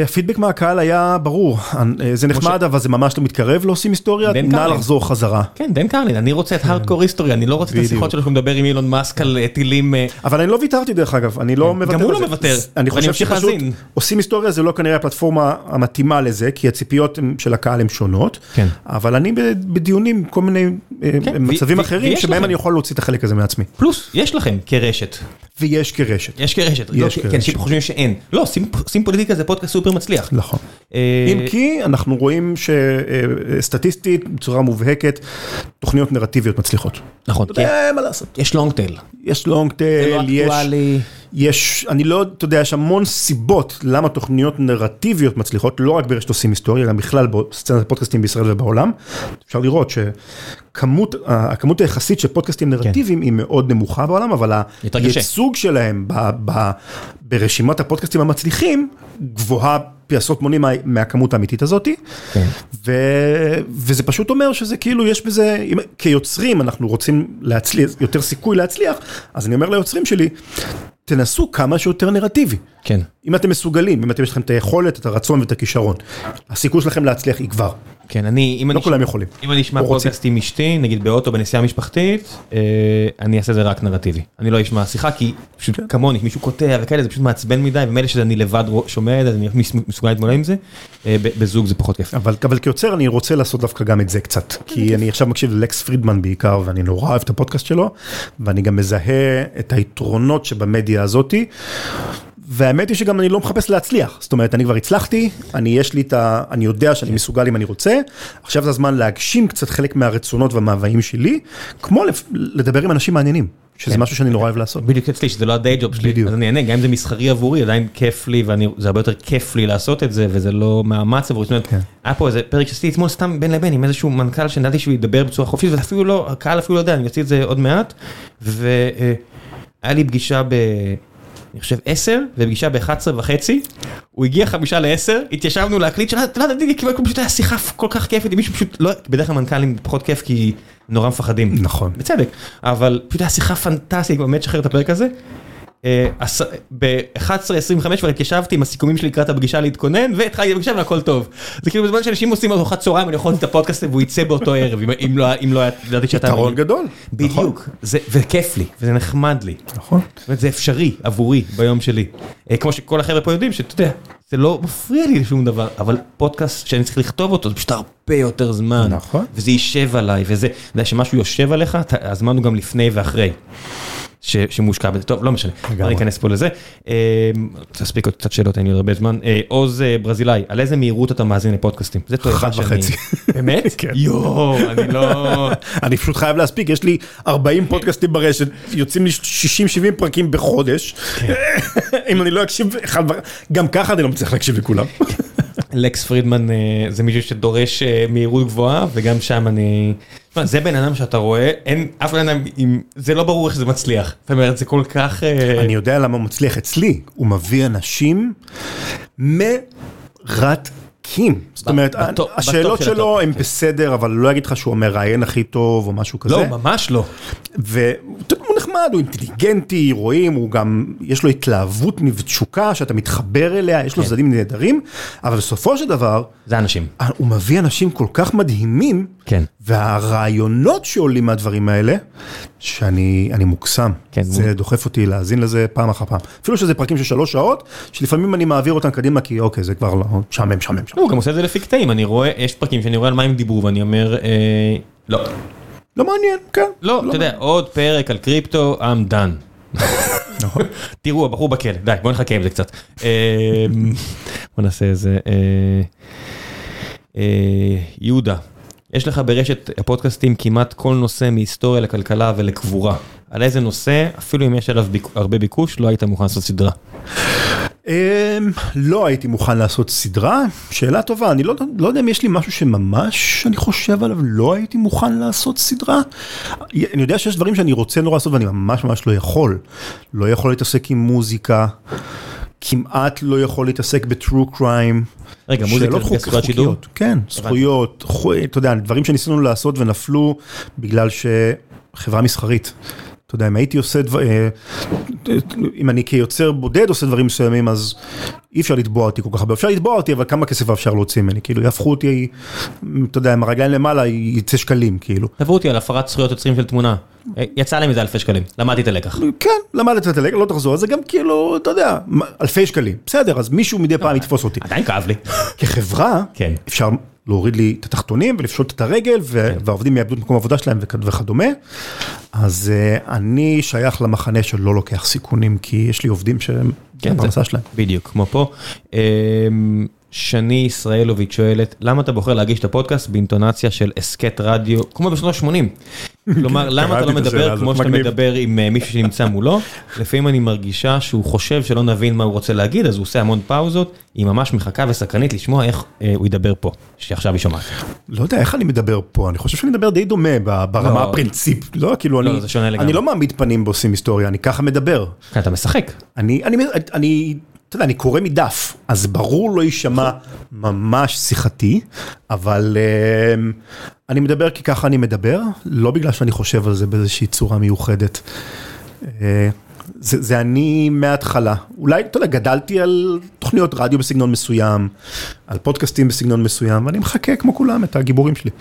הפידבק מהקהל היה ברור, זה נחמד אבל זה ממש לא מתקרב לעושים היסטוריה, נא לחזור חזרה. כן, דן קרלין, אני רוצה את הארדקור היסטוריה, אני לא רוצה את השיחות שלו שהוא מדבר עם אילון מאסק על טילים. אבל אני לא ויתרתי דרך אגב, אני לא מוותר על זה. גם הוא לא מוותר, אני חושב שפשוט עושים היסטוריה זה לא כנראה הפלטפורמה המתאימה לזה, כי הציפיות של הקהל הן שונות, אבל אני בדיונים, כל מיני מצבים אחרים שבהם אני יכול להוציא את החלק הזה מעצמי. פלוס, יש לכם כרשת. ויש כרשת. יש כרשת, כי אנשים חושבים שאין. לא, עושים פוליטיקה זה פודקאסט סופר מצליח. נכון. אם כי אנחנו רואים שסטטיסטית, בצורה מובהקת, תוכניות נרטיביות מצליחות. נכון. אתה יודע מה לעשות. יש long tail. יש long tail, זה לא אקטואלי. יש, אני לא, אתה יודע, יש המון סיבות למה תוכניות נרטיביות מצליחות, לא רק ברשת עושים היסטוריה, גם בכלל בסצנת הפודקאסטים בישראל ובעולם. אפשר לראות שכמות, הכמות היחסית של פודקאסטים נרטיביים היא מאוד נמוכה בעולם, אבל הייצוג שלהם ברשימת הפודקאסטים המצליחים גבוהה פי עשרות מונים מהכמות האמיתית הזאתי, וזה פשוט אומר שזה כאילו יש בזה, כיוצרים אנחנו רוצים להצליח, יותר סיכוי להצליח, אז אני אומר ליוצרים שלי, תנסו כמה שיותר נרטיבי. כן. אם אתם מסוגלים, אם אתם יש לכם את היכולת, את הרצון ואת הכישרון, הסיכוי שלכם להצליח יגבר. כן, אני, לא כולם יכולים. אם אני אשמע פודקאסט עם אשתי, נגיד באוטו בנסיעה משפחתית, אני אעשה זה רק נרטיבי. אני לא אשמע שיחה, כי פשוט כמוני, מישהו קוטע וכאלה, זה פשוט מעצבן מדי, ומילא שאני לבד שומע את זה, אני מסוגל להתמודד עם זה, בזוג זה פחות כיף. אבל כיוצר אני רוצה לעשות דווקא גם את זה קצת, כי אני עכשיו מקשיב ללקס פרידמן בעיקר, ואני נורא אוהב את הפודקאסט שלו, ואני גם מזהה את היתרונות שבמדיה הזאתי. והאמת היא שגם אני לא מחפש להצליח, זאת אומרת, אני כבר הצלחתי, אני יש לי את ה... אני יודע שאני מסוגל אם אני רוצה, עכשיו זה הזמן להגשים קצת חלק מהרצונות והמאוויים שלי, כמו לדבר עם אנשים מעניינים, שזה משהו שאני נורא אוהב לעשות. בדיוק אצלי, שזה לא הדיי ג'וב שלי, אז אני אענה, גם אם זה מסחרי עבורי, עדיין כיף לי, וזה הרבה יותר כיף לי לעשות את זה, וזה לא מאמץ עבורי, זאת אומרת, היה פה איזה פרק שעשיתי אתמול סתם בין לבין עם איזשהו מנכ"ל שנדעתי שהוא ידבר בצורה חופשית, ואפילו לא, הקהל אפילו לא יודע, אני אעשה את זה עוד מעט, והיה לי פגישה ב... אני חושב 10 ופגישה ב-11 וחצי, הוא הגיע חמישה ל-10, התיישבנו להקליט, אתה לא יודע, פשוט היה שיחה כל כך כיפית, מישהו פשוט, לא, בדרך כלל מנכ"לים פחות כיף כי נורא מפחדים. נכון. בצדק, אבל פשוט היה שיחה פנטסטית, באמת שחרר את הפרק הזה. ב-11.25 כבר התיישבתי עם הסיכומים שלי לקראת הפגישה להתכונן והתחלתי בפגישה והכל טוב. זה כאילו בזמן שאנשים עושים ארוחת צהריים אני יכול לעשות את הפודקאסט והוא יצא באותו ערב אם לא ידעתי שאתה... יתרון גדול. בדיוק. וכיף לי וזה נחמד לי. נכון. זה אפשרי עבורי ביום שלי. כמו שכל החבר'ה פה יודעים שאתה יודע זה לא מפריע לי לשום דבר אבל פודקאסט שאני צריך לכתוב אותו זה פשוט הרבה יותר זמן. נכון. וזה יישב עליי וזה, אתה יודע שמשהו יושב עליך הזמן הוא גם לפני ואחרי. שמושקע בזה, טוב לא משנה, אני אכנס פה לזה, תספיק עוד קצת שאלות, אין לי עוד הרבה זמן, עוז ברזילאי, על איזה מהירות אתה מאזין לפודקאסטים? זה אחד וחצי. באמת? כן. יואו, אני לא... אני פשוט חייב להספיק, יש לי 40 פודקאסטים ברשת, יוצאים לי 60-70 פרקים בחודש, אם אני לא אקשיב, גם ככה אני לא מצליח להקשיב לכולם. לקס פרידמן זה מישהו שדורש מהירות גבוהה וגם שם אני, זה בן אדם שאתה רואה, אין אף בן אדם, זה לא ברור איך זה מצליח, זאת אומרת זה כל כך... אני יודע למה הוא מצליח אצלי, הוא מביא אנשים מרתקים, זאת אומרת השאלות שלו הן בסדר אבל לא אגיד לך שהוא המראיין הכי טוב או משהו כזה. לא ממש לא. נחמד, הוא אינטליגנטי, רואים, הוא גם, יש לו התלהבות ותשוקה שאתה מתחבר אליה, יש לו צדדים נהדרים, אבל בסופו של דבר, זה אנשים. הוא מביא אנשים כל כך מדהימים, כן. והרעיונות שעולים מהדברים האלה, שאני מוקסם, כן, זה דוחף אותי להאזין לזה פעם אחר פעם. אפילו שזה פרקים של שלוש שעות, שלפעמים אני מעביר אותם קדימה, כי אוקיי, זה כבר לא, משעמם, משעמם. הוא גם עושה את זה לפי קטעים, אני רואה, יש פרקים שאני רואה על מה הם דיברו ואני אומר, לא. לא מעניין, כן. לא, אתה יודע, עוד פרק על קריפטו, I'm done. תראו, הבחור בכלא, די, בוא נחכה עם זה קצת. בוא נעשה איזה... יהודה, יש לך ברשת הפודקאסטים כמעט כל נושא מהיסטוריה לכלכלה ולקבורה. על איזה נושא, אפילו אם יש עליו הרבה ביקוש, לא היית מוכן לעשות סדרה. אמ, לא הייתי מוכן לעשות סדרה, שאלה טובה, אני לא, לא יודע אם יש לי משהו שממש אני חושב עליו, לא הייתי מוכן לעשות סדרה. אני יודע שיש דברים שאני רוצה נורא לעשות ואני ממש ממש לא יכול. לא יכול להתעסק עם מוזיקה, כמעט לא יכול להתעסק בטרו קריים. רגע, מוזיקה זה זכויות שידור? כן, זכויות, אתה יודע, דברים שניסינו לעשות ונפלו בגלל שחברה מסחרית. אתה יודע, אם הייתי עושה דבר, אה, אם אני כיוצר בודד עושה דברים מסוימים, אז אי אפשר לתבוע אותי כל כך הרבה. אפשר לתבוע אותי, אבל כמה כסף אפשר להוציא ממני? כאילו, יהפכו אותי, אתה יודע, עם הרגליים למעלה, יצא שקלים, כאילו. תבעו אותי על הפרת זכויות יוצרים של תמונה. יצא להם מזה אלפי שקלים, למדתי את הלקח. כן, למדתי את הלקח, לא תחזור, זה גם כאילו, אתה יודע, אלפי שקלים. בסדר, אז מישהו מדי פעם יתפוס אותי. עדיין כאב לי. כחברה, כן. אפשר להוריד לי את התחתונים ולפשוט את הרגל, כן. והעובדים יאבדו את מקום העבודה שלהם וכדומה. אז uh, אני שייך למחנה שלא לוקח סיכונים, כי יש לי עובדים שהם כן, בפרנסה שלהם. בדיוק, כמו פה. שני ישראלוביץ' שואלת, למה אתה בוחר להגיש את הפודקאסט באינטונציה של הסכת רדיו, כמו בשנות ה-80? כלומר, למה אתה לא מדבר כמו שאתה מדבר עם אה, מישהו שנמצא מולו? לפעמים אני מרגישה שהוא חושב שלא נבין מה הוא רוצה להגיד, אז הוא עושה המון פאוזות, היא ממש מחכה וסקרנית לשמוע איך אה, הוא ידבר פה, שעכשיו היא שומעת. לא יודע איך אני מדבר פה, אני חושב שאני מדבר די דומה ברמה לא. הפרינציפ, לא, כאילו, לא, אני לא מעמיד פנים בעושים היסטוריה, אני ככה מדבר. אתה משחק. אני אתה יודע, אני קורא מדף, אז ברור לא יישמע ממש שיחתי, אבל uh, אני מדבר כי ככה אני מדבר, לא בגלל שאני חושב על זה באיזושהי צורה מיוחדת. Uh, זה, זה אני מההתחלה, אולי, אתה יודע, גדלתי על תוכניות רדיו בסגנון מסוים, על פודקאסטים בסגנון מסוים, ואני מחכה כמו כולם את הגיבורים שלי.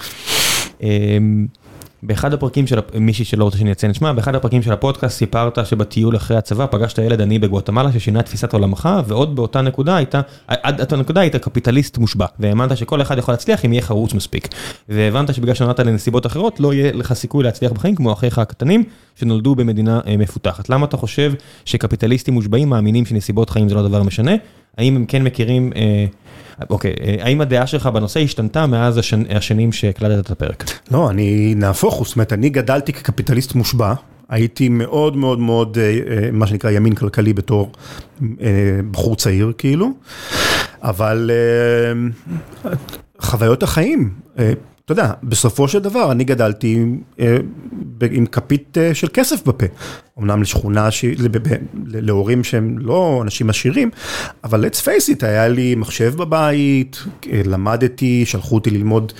באחד הפרקים של מישהי שלא רוצה שאני אציין את שמה, באחד הפרקים של הפודקאסט סיפרת שבטיול אחרי הצבא פגשת ילד עני בגואטמלה ששינה את תפיסת עולמך ועוד באותה נקודה הייתה, עד אותה נקודה היית קפיטליסט מושבע והאמנת שכל אחד יכול להצליח אם יהיה חרוץ מספיק. והבנת שבגלל שנולדת לנסיבות אחרות לא יהיה לך סיכוי להצליח בחיים כמו אחיך הקטנים שנולדו במדינה אה, מפותחת. למה אתה חושב שקפיטליסטים מושבעים מאמינים שנסיבות חיים זה לא דבר משנה? האם הם כן מכירים... אה, אוקיי, אה, האם הדעה שלך בנושא השתנתה מאז השנים שהקלטת את הפרק? לא, אני נהפוך הוא, זאת אומרת, אני גדלתי כקפיטליסט מושבע. הייתי מאוד מאוד מאוד, אה, אה, מה שנקרא ימין כלכלי בתור בחור צעיר כאילו, אבל חוויות החיים, אתה יודע, בסופו של דבר אני גדלתי עם כפית של כסף בפה. אמנם לשכונה, ש... להורים שהם לא אנשים עשירים, אבל let's face it, היה לי מחשב בבית, למדתי, שלחו אותי ללמוד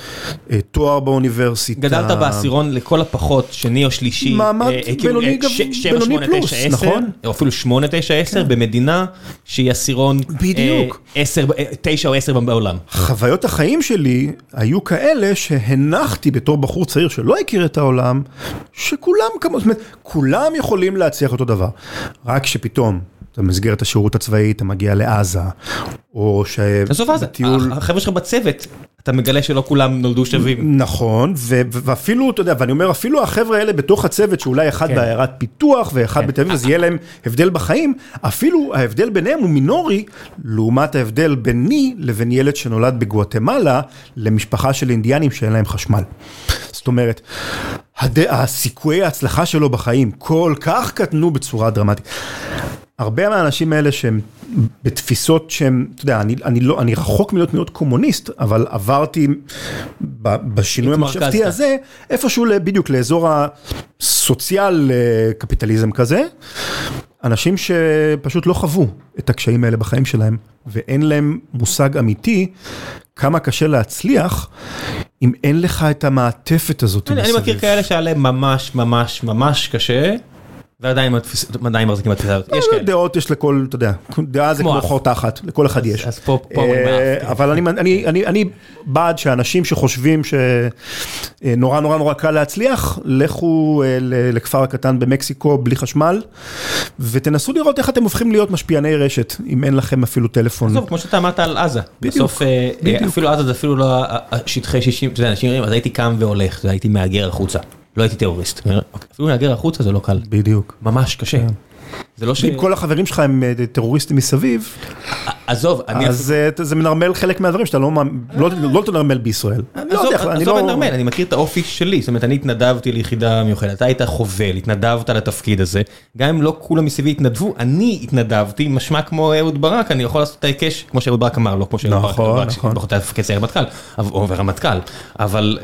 אה, תואר באוניברסיטה. גדלת בעשירון לכל הפחות, שני או שלישי. מעמד אה, כאילו, בינוני, ש... בינוני 7, 8, פלוס, 9, 10, נכון? או אפילו 8, 9, 10, כן. במדינה שהיא עשירון בדיוק. 10, אה, 9 או 10 בעולם. חוויות החיים שלי היו כאלה שהנחתי בתור בחור צעיר שלא הכיר את העולם, שכולם, כמו, זאת אומרת, כולם יכולים... יכולים להצליח אותו דבר, רק שפתאום, אתה במסגרת השירות הצבאי, אתה מגיע לעזה, או ש... עזוב עזה, החבר'ה שלך בצוות, אתה מגלה שלא כולם נולדו שווים. נכון, ואפילו, אתה יודע, ואני אומר, אפילו החבר'ה האלה בתוך הצוות, שאולי אחד כן. בעיירת פיתוח ואחד כן. בתל אביב, אז יהיה להם הבדל בחיים, אפילו ההבדל ביניהם הוא מינורי, לעומת ההבדל ביני לבין ילד שנולד בגואטמלה, למשפחה של אינדיאנים שאין להם חשמל. זאת אומרת. הסיכויי ההצלחה שלו בחיים כל כך קטנו בצורה דרמטית. הרבה מהאנשים האלה שהם בתפיסות שהם, אתה יודע, אני, אני, לא, אני רחוק מלהיות מאוד קומוניסט, אבל עברתי בשינוי המחשבתי הזה, איפשהו בדיוק לאזור הסוציאל אה, קפיטליזם כזה. אנשים שפשוט לא חוו את הקשיים האלה בחיים שלהם, ואין להם מושג אמיתי כמה קשה להצליח אם אין לך את המעטפת הזאת. אני מכיר כאלה שהיה להם ממש ממש ממש קשה. ועדיין מחזיקים בתפיסה הזאת, יש כאלה. דעות יש לכל, אתה יודע, דעה זה כמו חור תחת, לכל אחד יש. אז פה אומרים אה, אבל אני בעד שאנשים שחושבים שנורא נורא נורא קל להצליח, לכו אה, לכפר הקטן במקסיקו בלי חשמל, ותנסו לראות איך אתם הופכים להיות משפיעני רשת, אם אין לכם אפילו טלפון. עזוב, כמו שאתה אמרת על עזה. בסוף, אה, אפילו עזה זה אפילו לא שטחי 60, אתה יודע, אנשים אומרים, אז הייתי קם והולך, הייתי מהגר החוצה. לא הייתי טרוריסט. אפילו להגר החוצה זה לא קל. בדיוק. ממש קשה. כן. זה לא ש... אם כל החברים שלך הם אה, טרוריסטים מסביב. עזוב, אני... אז זה מנרמל חלק מהדברים שאתה לא תנרמל בישראל. עזוב מנרמל, אני מכיר את האופי שלי, זאת אומרת, אני התנדבתי ליחידה מיוחדת, אתה היית חובל, התנדבת לתפקיד הזה, גם אם לא כולם מסביבי התנדבו, אני התנדבתי, משמע כמו אהוד ברק, אני יכול לעשות את ההיקש, כמו שאהוד ברק אמר, לא כמו שאהוד ברק, נכון, נכון. מפקד סיירת מטכ"ל, או רמטכ"ל, אבל...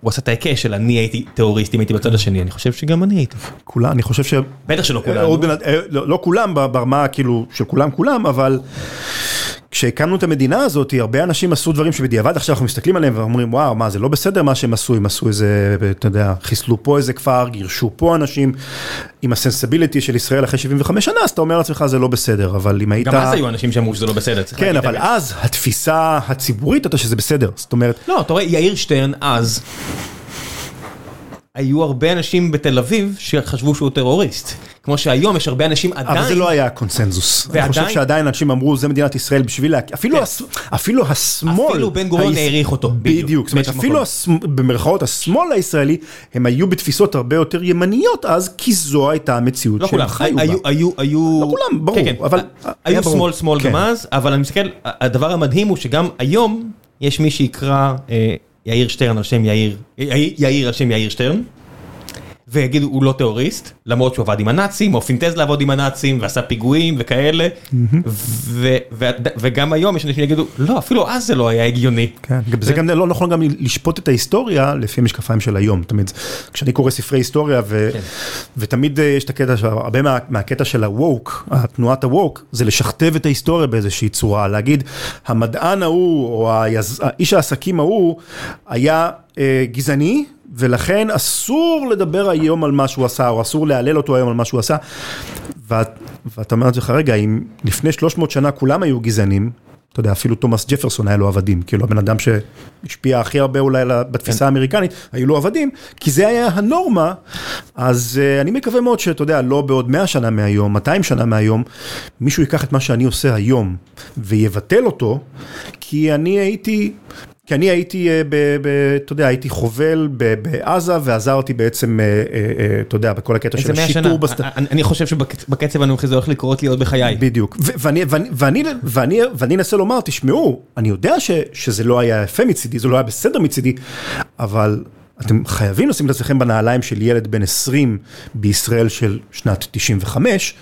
הוא עשה את ההיקש של אני הייתי טרוריסט אם הייתי בצד השני, אני חושב שגם אני הייתי. כולם, אני חושב ש... בטח שלא כולם. לא, לא כולם ברמה כאילו של כולם כולם, אבל כשהקמנו את המדינה הזאת, הרבה אנשים עשו דברים שבדיעבד עכשיו אנחנו מסתכלים עליהם ואומרים וואו, מה זה לא בסדר מה שהם עשו, הם עשו איזה, אתה יודע, חיסלו פה איזה כפר, גירשו פה אנשים, עם הסנסיביליטי של ישראל אחרי 75 שנה, אז אתה אומר לעצמך זה לא בסדר, אבל אם היית... גם אז היו אנשים שאמרו שזה לא בסדר. כן, אבל אז התפיסה הציבורית הייתה שזה בסדר, זאת אומרת... לא, אתה רואה, יאיר שטרן אז... היו הרבה אנשים בתל אביב שחשבו שהוא טרוריסט. כמו שהיום יש הרבה אנשים עדיין... אבל זה לא היה קונצנזוס. ועדיין... אני חושב שעדיין אנשים אמרו, זה מדינת ישראל בשביל... אפילו, כן. הס... אפילו השמאל... אפילו בן גוריון העריך אותו. בדיוק. זאת אומרת, אפילו הס... במרכאות השמאל הישראלי, הם היו בתפיסות הרבה יותר ימניות אז, כי זו הייתה המציאות לא שהם חיו בה. היו, היו, היו... לא כולם, ברור. כן, כן. אבל... היו שמאל שמאל כן. גם אז, אבל אני מסתכל, הדבר המדהים הוא שגם היום יש מי שיקרא אה, יאיר שטרן על שם יאיר, יאיר על שם יאיר שטרן. ויגידו הוא לא טרוריסט, למרות שהוא עבד עם הנאצים, או פינטז לעבוד עם הנאצים, ועשה פיגועים וכאלה, וגם היום יש אנשים שיגידו, לא, אפילו אז זה לא היה הגיוני. כן, זה גם לא נכון גם לשפוט את ההיסטוריה לפי המשקפיים של היום, תמיד, כשאני קורא ספרי היסטוריה, כן. ותמיד אה, יש את הקטע, הרבה מהקטע של הווק, התנועת הווק, זה לשכתב את ההיסטוריה באיזושהי צורה, להגיד, המדען ההוא, או האיש העסקים ההוא, היה אה, גזעני, ולכן אסור לדבר היום על מה שהוא עשה, או אסור להלל אותו היום על מה שהוא עשה. ואת, ואתה אומר לעצמך, רגע, אם לפני 300 שנה כולם היו גזענים, אתה יודע, אפילו תומאס ג'פרסון היה לו עבדים, כאילו הבן אדם שהשפיע הכי הרבה אולי בתפיסה כן. האמריקנית, היו לו עבדים, כי זה היה הנורמה, אז uh, אני מקווה מאוד שאתה יודע, לא בעוד 100 שנה מהיום, 200 שנה מהיום, מישהו ייקח את מה שאני עושה היום ויבטל אותו, כי אני הייתי כי אני הייתי, אה, אתה יודע, הייתי חובל בעזה ועזרתי בעצם, אה, אה, אתה יודע, בכל הקטע של השיטור בסט... אני חושב שבקצב הנוכחי זה הולך לקרות לי עוד בחיי. בדיוק, ואני אנסה לומר, תשמעו, אני יודע שזה לא היה יפה מצידי, זה לא היה בסדר מצידי, אבל... אתם חייבים לשים את עצמכם בנעליים של ילד בן 20 בישראל של שנת 95,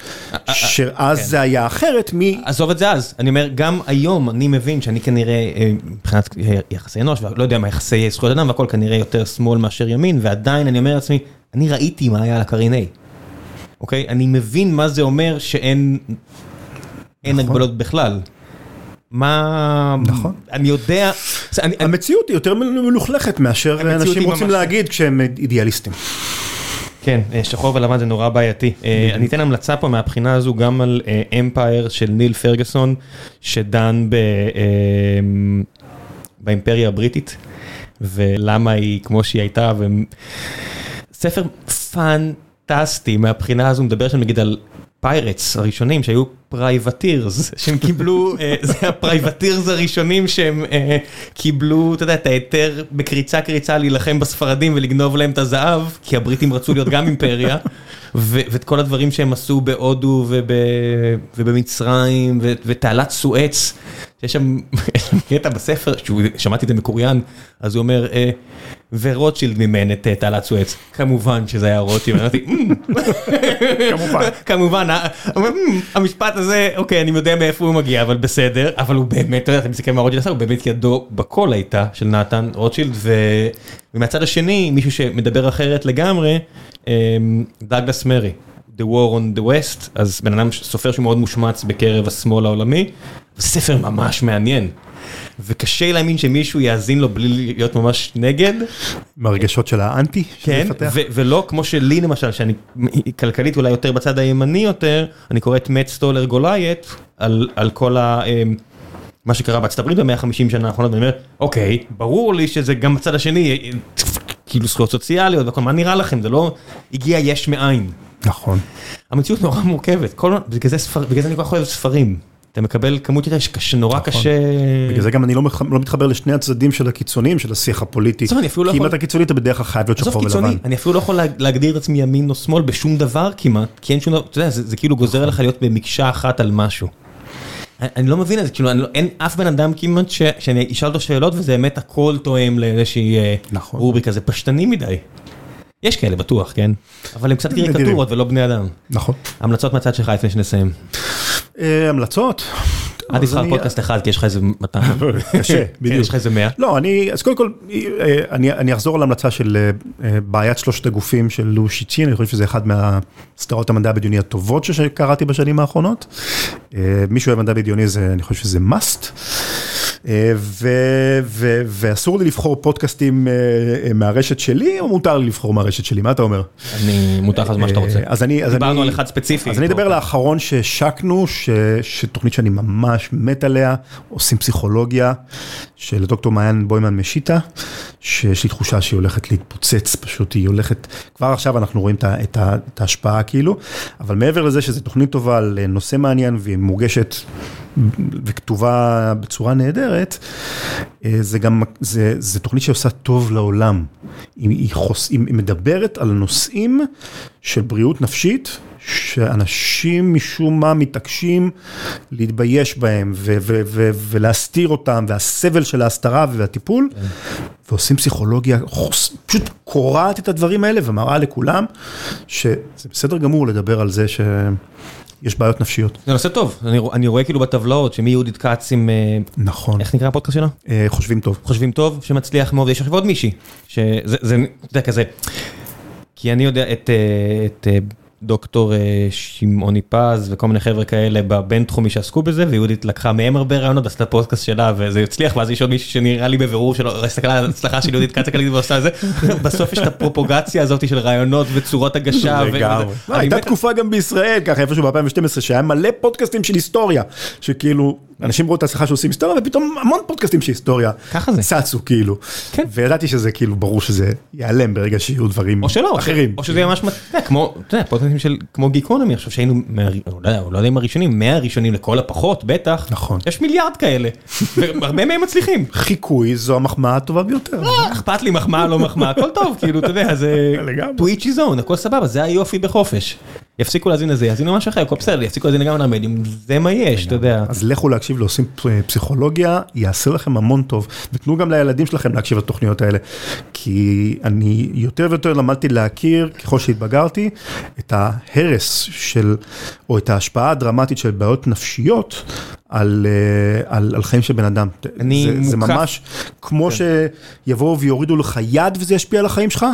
שאז כן. זה היה אחרת מ... עזוב את זה אז, אני אומר, גם היום אני מבין שאני כנראה, אה, מבחינת יחסי אנוש, ולא יודע מה, יחסי זכויות אדם והכל כנראה יותר שמאל מאשר ימין, ועדיין אני אומר לעצמי, אני ראיתי מה היה על הקרין A, אוקיי? אני מבין מה זה אומר שאין נכון. הגבלות בכלל. מה... נכון. אני יודע... המציאות היא יותר מלוכלכת מאשר אנשים רוצים להגיד כשהם אידיאליסטים. כן, אה, שחור ולבן זה נורא בעייתי. אה, אני אתן המלצה פה מהבחינה הזו גם על Empire אה, של ניל פרגוסון, שדן באימפריה הבריטית, ולמה היא כמו שהיא הייתה, ספר פנטסטי מהבחינה הזו, מדבר שם נגיד על pirates הראשונים שהיו privateers, שהם קיבלו, אה, זה ה privateers הראשונים שהם אה, קיבלו, אתה יודע, את ההיתר בקריצה קריצה להילחם בספרדים ולגנוב להם את הזהב, כי הבריטים רצו להיות גם אימפריה, ואת כל הדברים שהם עשו בהודו ובמצרים, ותעלת סואץ, יש שם קטע בספר, שמעתי את זה מקוריאן, אז הוא אומר, אה, ורוטשילד מימן את תעלת סואץ. כמובן שזה היה רוטשילד, אמרתי, אמ. כמובן, כמובן, אמ, המשפט הזה, אוקיי, אני יודע מאיפה הוא מגיע, אבל בסדר, אבל הוא באמת, אתה יודע, אתה מסתכל מה רוטשילד עשה, הוא באמת ידו בכל הייתה של נתן רוטשילד, ומהצד השני, מישהו שמדבר אחרת לגמרי, אמ, דאגלס מרי. The War on the West, אז בן אדם סופר שמאוד מושמץ בקרב השמאל העולמי, ספר ממש מעניין. וקשה להאמין שמישהו יאזין לו בלי להיות ממש נגד. מהרגשות של האנטי? כן, ולא כמו שלי למשל, שאני כלכלית אולי יותר בצד הימני יותר, אני קורא את מאט סטולר Goliath על כל ה... אמ, מה שקרה בארצות הברית במאה ה-50 שנה האחרונות, ואני אומר, אוקיי, ברור לי שזה גם בצד השני, כאילו זכויות סוציאליות והכל, מה נראה לכם? זה לא הגיע יש מאין. נכון. המציאות נורא מורכבת, בגלל זה אני כל כך אוהב ספרים. אתה מקבל כמות יותר שנורא נכון. קשה... בגלל זה גם אני לא, לא מתחבר לשני הצדדים של הקיצונים של השיח הפוליטי. לא כי אם אתה קיצוני אתה בדרך כלל חייב להיות שחור ולבן. אני אפילו לא יכול להגדיר את עצמי ימין או שמאל בשום דבר כמעט, כי אין שום דבר, אתה יודע, זה כאילו גוזר עליך להיות במקשה אחת על משהו. אני לא מבין את זה, כאילו אין אף בן אדם כמעט שאני אשאל אותו שאלות וזה באמת הכל תואם לאיזושהי רובריקה, זה פשטני מדי. יש כאלה בטוח, כן? אבל הם קצת קריקטורות ולא בני אדם. נכון. המלצות מהצד שלך לפני שנסיים. המלצות? אל תבחר פודקאסט אחד כי יש לך איזה 200. קשה, בדיוק. יש לך איזה 100. לא, אני, אז קודם כל, אני אחזור על המלצה של בעיית שלושת הגופים של לו שיצ'ין, אני חושב שזה אחד מהסדרות המדע בדיוני הטובות שקראתי בשנים האחרונות. מי שאוהב מדע בדיוני, אני חושב שזה must. ואסור לי לבחור פודקאסטים מהרשת שלי, או מותר לי לבחור מהרשת שלי, מה אתה אומר? אני, מותר לך מה שאתה רוצה. דיברנו על אחד ספציפי. אז אני אדבר על האחרון שהשקנו, שתוכנית שאני ממש מת עליה, עושים פסיכולוגיה, של דוקטור מעיין בוימן משיטה, שיש לי תחושה שהיא הולכת להתפוצץ, פשוט היא הולכת, כבר עכשיו אנחנו רואים את ההשפעה כאילו, אבל מעבר לזה שזו תוכנית טובה על נושא מעניין והיא מורגשת וכתובה בצורה נהדרת, זה גם, זה תוכנית שעושה טוב לעולם. היא מדברת על נושאים של בריאות נפשית, שאנשים משום מה מתעקשים להתבייש בהם ולהסתיר אותם, והסבל של ההסתרה והטיפול, ועושים פסיכולוגיה, פשוט קורעת את הדברים האלה ומראה לכולם שזה בסדר גמור לדבר על זה ש... יש בעיות נפשיות. זה נושא טוב, אני רואה כאילו בטבלאות שמיהודית כץ עם... נכון. איך נקרא הפודקאסט שלה? חושבים טוב. חושבים טוב, שמצליח מאוד, יש עכשיו עוד מישהי, שזה, אתה יודע, כזה, כי אני יודע את דוקטור שמעוני פז וכל מיני חבר'ה כאלה בבינתחומי שעסקו בזה, ויהודית לקחה מהם הרבה רעיונות, עשתה פודקאסט שלה וזה הצליח, ואז יש עוד מישהו שנראה לי בבירור שלא, הסתכלה על ההצלחה של יהודית כץ הכלכלית ועושה את זה, בסוף יש את הפרופוגציה הזאת של רעיונות וצורות הגשה. הייתה תקופה גם בישראל, ככה איפשהו ב-2012, שהיה מלא פודקאסטים של היסטוריה, שכאילו... אנשים רואים את ההצלחה שעושים היסטוריה, ופתאום המון פודקאסטים של היסטוריה צצו כאילו, וידעתי שזה כאילו ברור שזה ייעלם ברגע שיהיו דברים אחרים. או שזה ממש, כמו, אתה יודע, פודקאסטים של, כמו גיקונומי, עכשיו שהיינו, לא יודע אם הראשונים, 100 הראשונים לכל הפחות, בטח, נכון, יש מיליארד כאלה, והרבה מהם מצליחים. חיקוי זו המחמאה הטובה ביותר. אכפת לי מחמאה לא מחמאה, הכל טוב, כאילו, אתה יודע, זה, to each his own, הכל סבבה, זה היופי בחופש. יפסיקו להזין לזה, יזינו משהו אחר, הכל בסדר, יפסיקו להזין גם למדיום, זה מה יש, אתה יודע. אז לכו להקשיב לעושים פסיכולוגיה, יעשה לכם המון טוב, ותנו גם לילדים שלכם להקשיב לתוכניות האלה, כי אני יותר ויותר למדתי להכיר, ככל שהתבגרתי, את ההרס של, או את ההשפעה הדרמטית של בעיות נפשיות, על חיים של בן אדם. אני מוקף. זה ממש כמו שיבואו ויורידו לך יד וזה ישפיע על החיים שלך,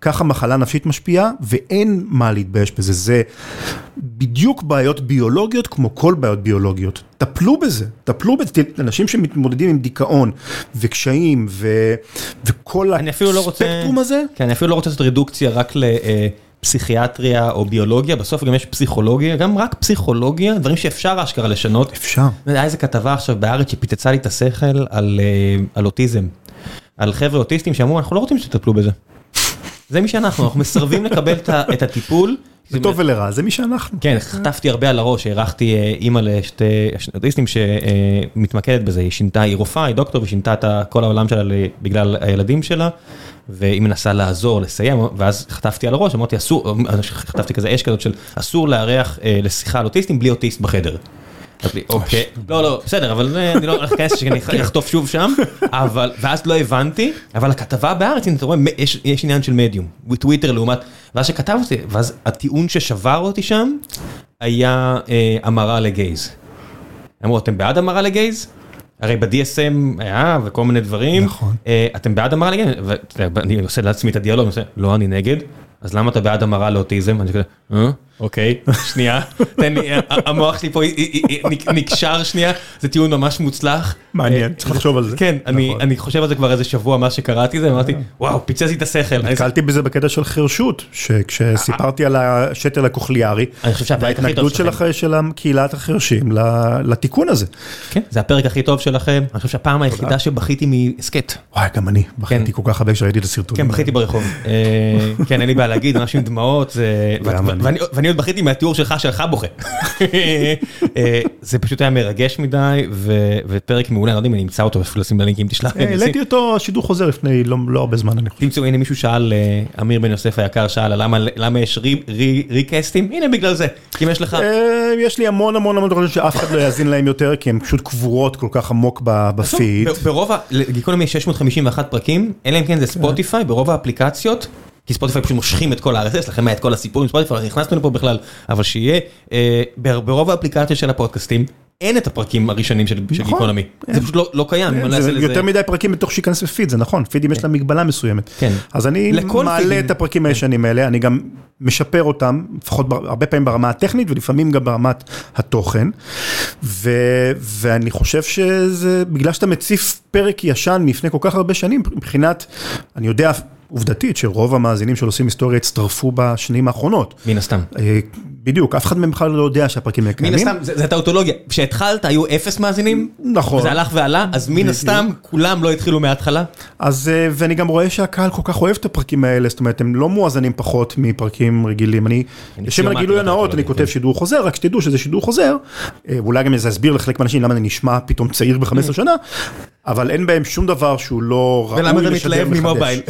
ככה מחלה נפשית משפיעה, ואין מה להתבייש בזה, זה בדיוק בעיות ביולוגיות כמו כל בעיות ביולוגיות. טפלו בזה, טפלו בזה, אנשים שמתמודדים עם דיכאון וקשיים וכל הספקטרום הזה. כן, אני אפילו לא רוצה לעשות רדוקציה רק ל... פסיכיאטריה או ביולוגיה, בסוף גם יש פסיכולוגיה, גם רק פסיכולוגיה, דברים שאפשר אשכרה לשנות. אפשר. היה איזה כתבה עכשיו בארץ שפיצצה לי את השכל על אוטיזם. על חבר'ה אוטיסטים שאמרו, אנחנו לא רוצים שתטפלו בזה. זה מי שאנחנו, אנחנו מסרבים לקבל את הטיפול. זה טוב ולרע, זה מי שאנחנו. כן, חטפתי הרבה על הראש, הערכתי אימא לשתי אוטיסטים שמתמקדת בזה, היא שינתה, היא רופאה, היא דוקטור, ושינתה את כל העולם שלה בגלל הילדים שלה. והיא מנסה לעזור, לסיים, ואז חטפתי על הראש, אמרתי אסור, חטפתי כזה אש כזאת של אסור לארח לשיחה על אוטיסטים בלי אוטיסט בחדר. אוקיי, לא, לא, בסדר, אבל אני לא הולך להיכנס שאני אחטוף שוב שם, אבל, ואז לא הבנתי, אבל הכתבה בארץ, הנה אתה רואה, יש עניין של מדיום, טוויטר לעומת, ואז שכתבתי, ואז הטיעון ששבר אותי שם, היה המרה לגייז. אמרו, אתם בעד המרה לגייז? הרי ב-DSM היה וכל מיני דברים, נכון. אתם בעד המרה לגייז? ואני עושה לעצמי את הדיאלוג, אני עושה, לא, אני נגד. אז למה אתה בעד המרה לאוטיזם? אני כזה, אה? אוקיי, שנייה, תן לי, המוח שלי פה נקשר שנייה, זה טיעון ממש מוצלח. מעניין, צריך לחשוב על זה. כן, אני חושב על זה כבר איזה שבוע, מה שקראתי זה, אמרתי, וואו, פיצץ לי את השכל. נתקלתי בזה בקטע של חירשות, שכשסיפרתי על השתל הקוכליארי, וההתנגדות של קהילת החרשים לתיקון הזה. כן, זה הפרק הכי טוב שלכם, אני חושב שהפעם היחידה שבכיתי מהסכת. וואי, גם אני, בכיתי כל כך הרבה כשראיתי את הסרטונים. כן, בכיתי ברחוב. כן, אין לי בעיה להגיד, עם דמעות, ואני עוד בכיתי מהתיאור שלך שלך בוכה. זה פשוט היה מרגש מדי, ופרק מעולה, אני לא יודע אם אני אמצא אותו, אפילו לשים בלינקים, תשלח לי. העליתי אותו שידור חוזר לפני לא הרבה זמן, אני חושב. תמצאו, הנה מישהו שאל, אמיר בן יוסף היקר שאל, למה יש ריקסטים? הנה בגלל זה, אם יש לך... יש לי המון המון המון דברים שאף אחד לא יאזין להם יותר, כי הן פשוט קבורות כל כך עמוק בפיד. ברוב, לגיקונומי יש 651 פרקים, אלא אם כן זה ספוטיפיי, ברוב האפליקציות. כי ספוטיפיי פשוט מושכים את כל ה-RSS, לכם היה את כל הסיפור עם ספוטיפיי, נכנסנו לפה בכלל, אבל שיהיה, ברוב האפליקציות של הפודקאסטים, אין את הפרקים הראשונים של גיקונומי, זה פשוט לא קיים. זה יותר מדי פרקים בתוך שייכנס לפיד, זה נכון, פידים יש להם מגבלה מסוימת. אז אני מעלה את הפרקים הישנים האלה, אני גם משפר אותם, לפחות הרבה פעמים ברמה הטכנית ולפעמים גם ברמת התוכן, ואני חושב שזה, בגלל שאתה מציף פרק ישן מלפני כל כך הרבה שנים, מבחינת, אני יודע, עובדתית שרוב המאזינים של עושים היסטוריה הצטרפו בשנים האחרונות. מן הסתם. בדיוק, אף אחד מהם בכלל לא יודע שהפרקים האלה קיימים. מן הסתם, זה טאוטולוגיה, כשהתחלת היו אפס מאזינים, נכון. וזה הלך ועלה, אז מן הסתם כולם לא התחילו מההתחלה. אז, ואני גם רואה שהקהל כל כך אוהב את הפרקים האלה, זאת אומרת, הם לא מואזנים פחות מפרקים רגילים. אני, לשם הגילוי הנאות, אני כותב שידור חוזר, רק שתדעו שזה שידור חוזר, אולי גם זה יסביר לחלק מהאנשים למה אני נשמע פתאום צעיר ב-15 שנה, אבל אין בהם שום דבר שהוא לא ראוי לשדר מחדש. ולמה אתה מתלהב ממובייל.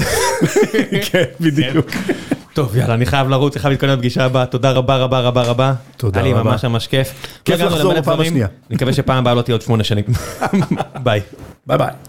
כן, בדיוק. טוב יאללה אני חייב לרוץ, אני חייב להתכונן לפגישה הבאה, תודה רבה רבה רבה רבה. תודה רבה. היה לי ממש ממש כיף. כיף לחזור בפעם השנייה. אני מקווה שפעם הבאה לא תהיה עוד שמונה שנים. ביי. ביי ביי.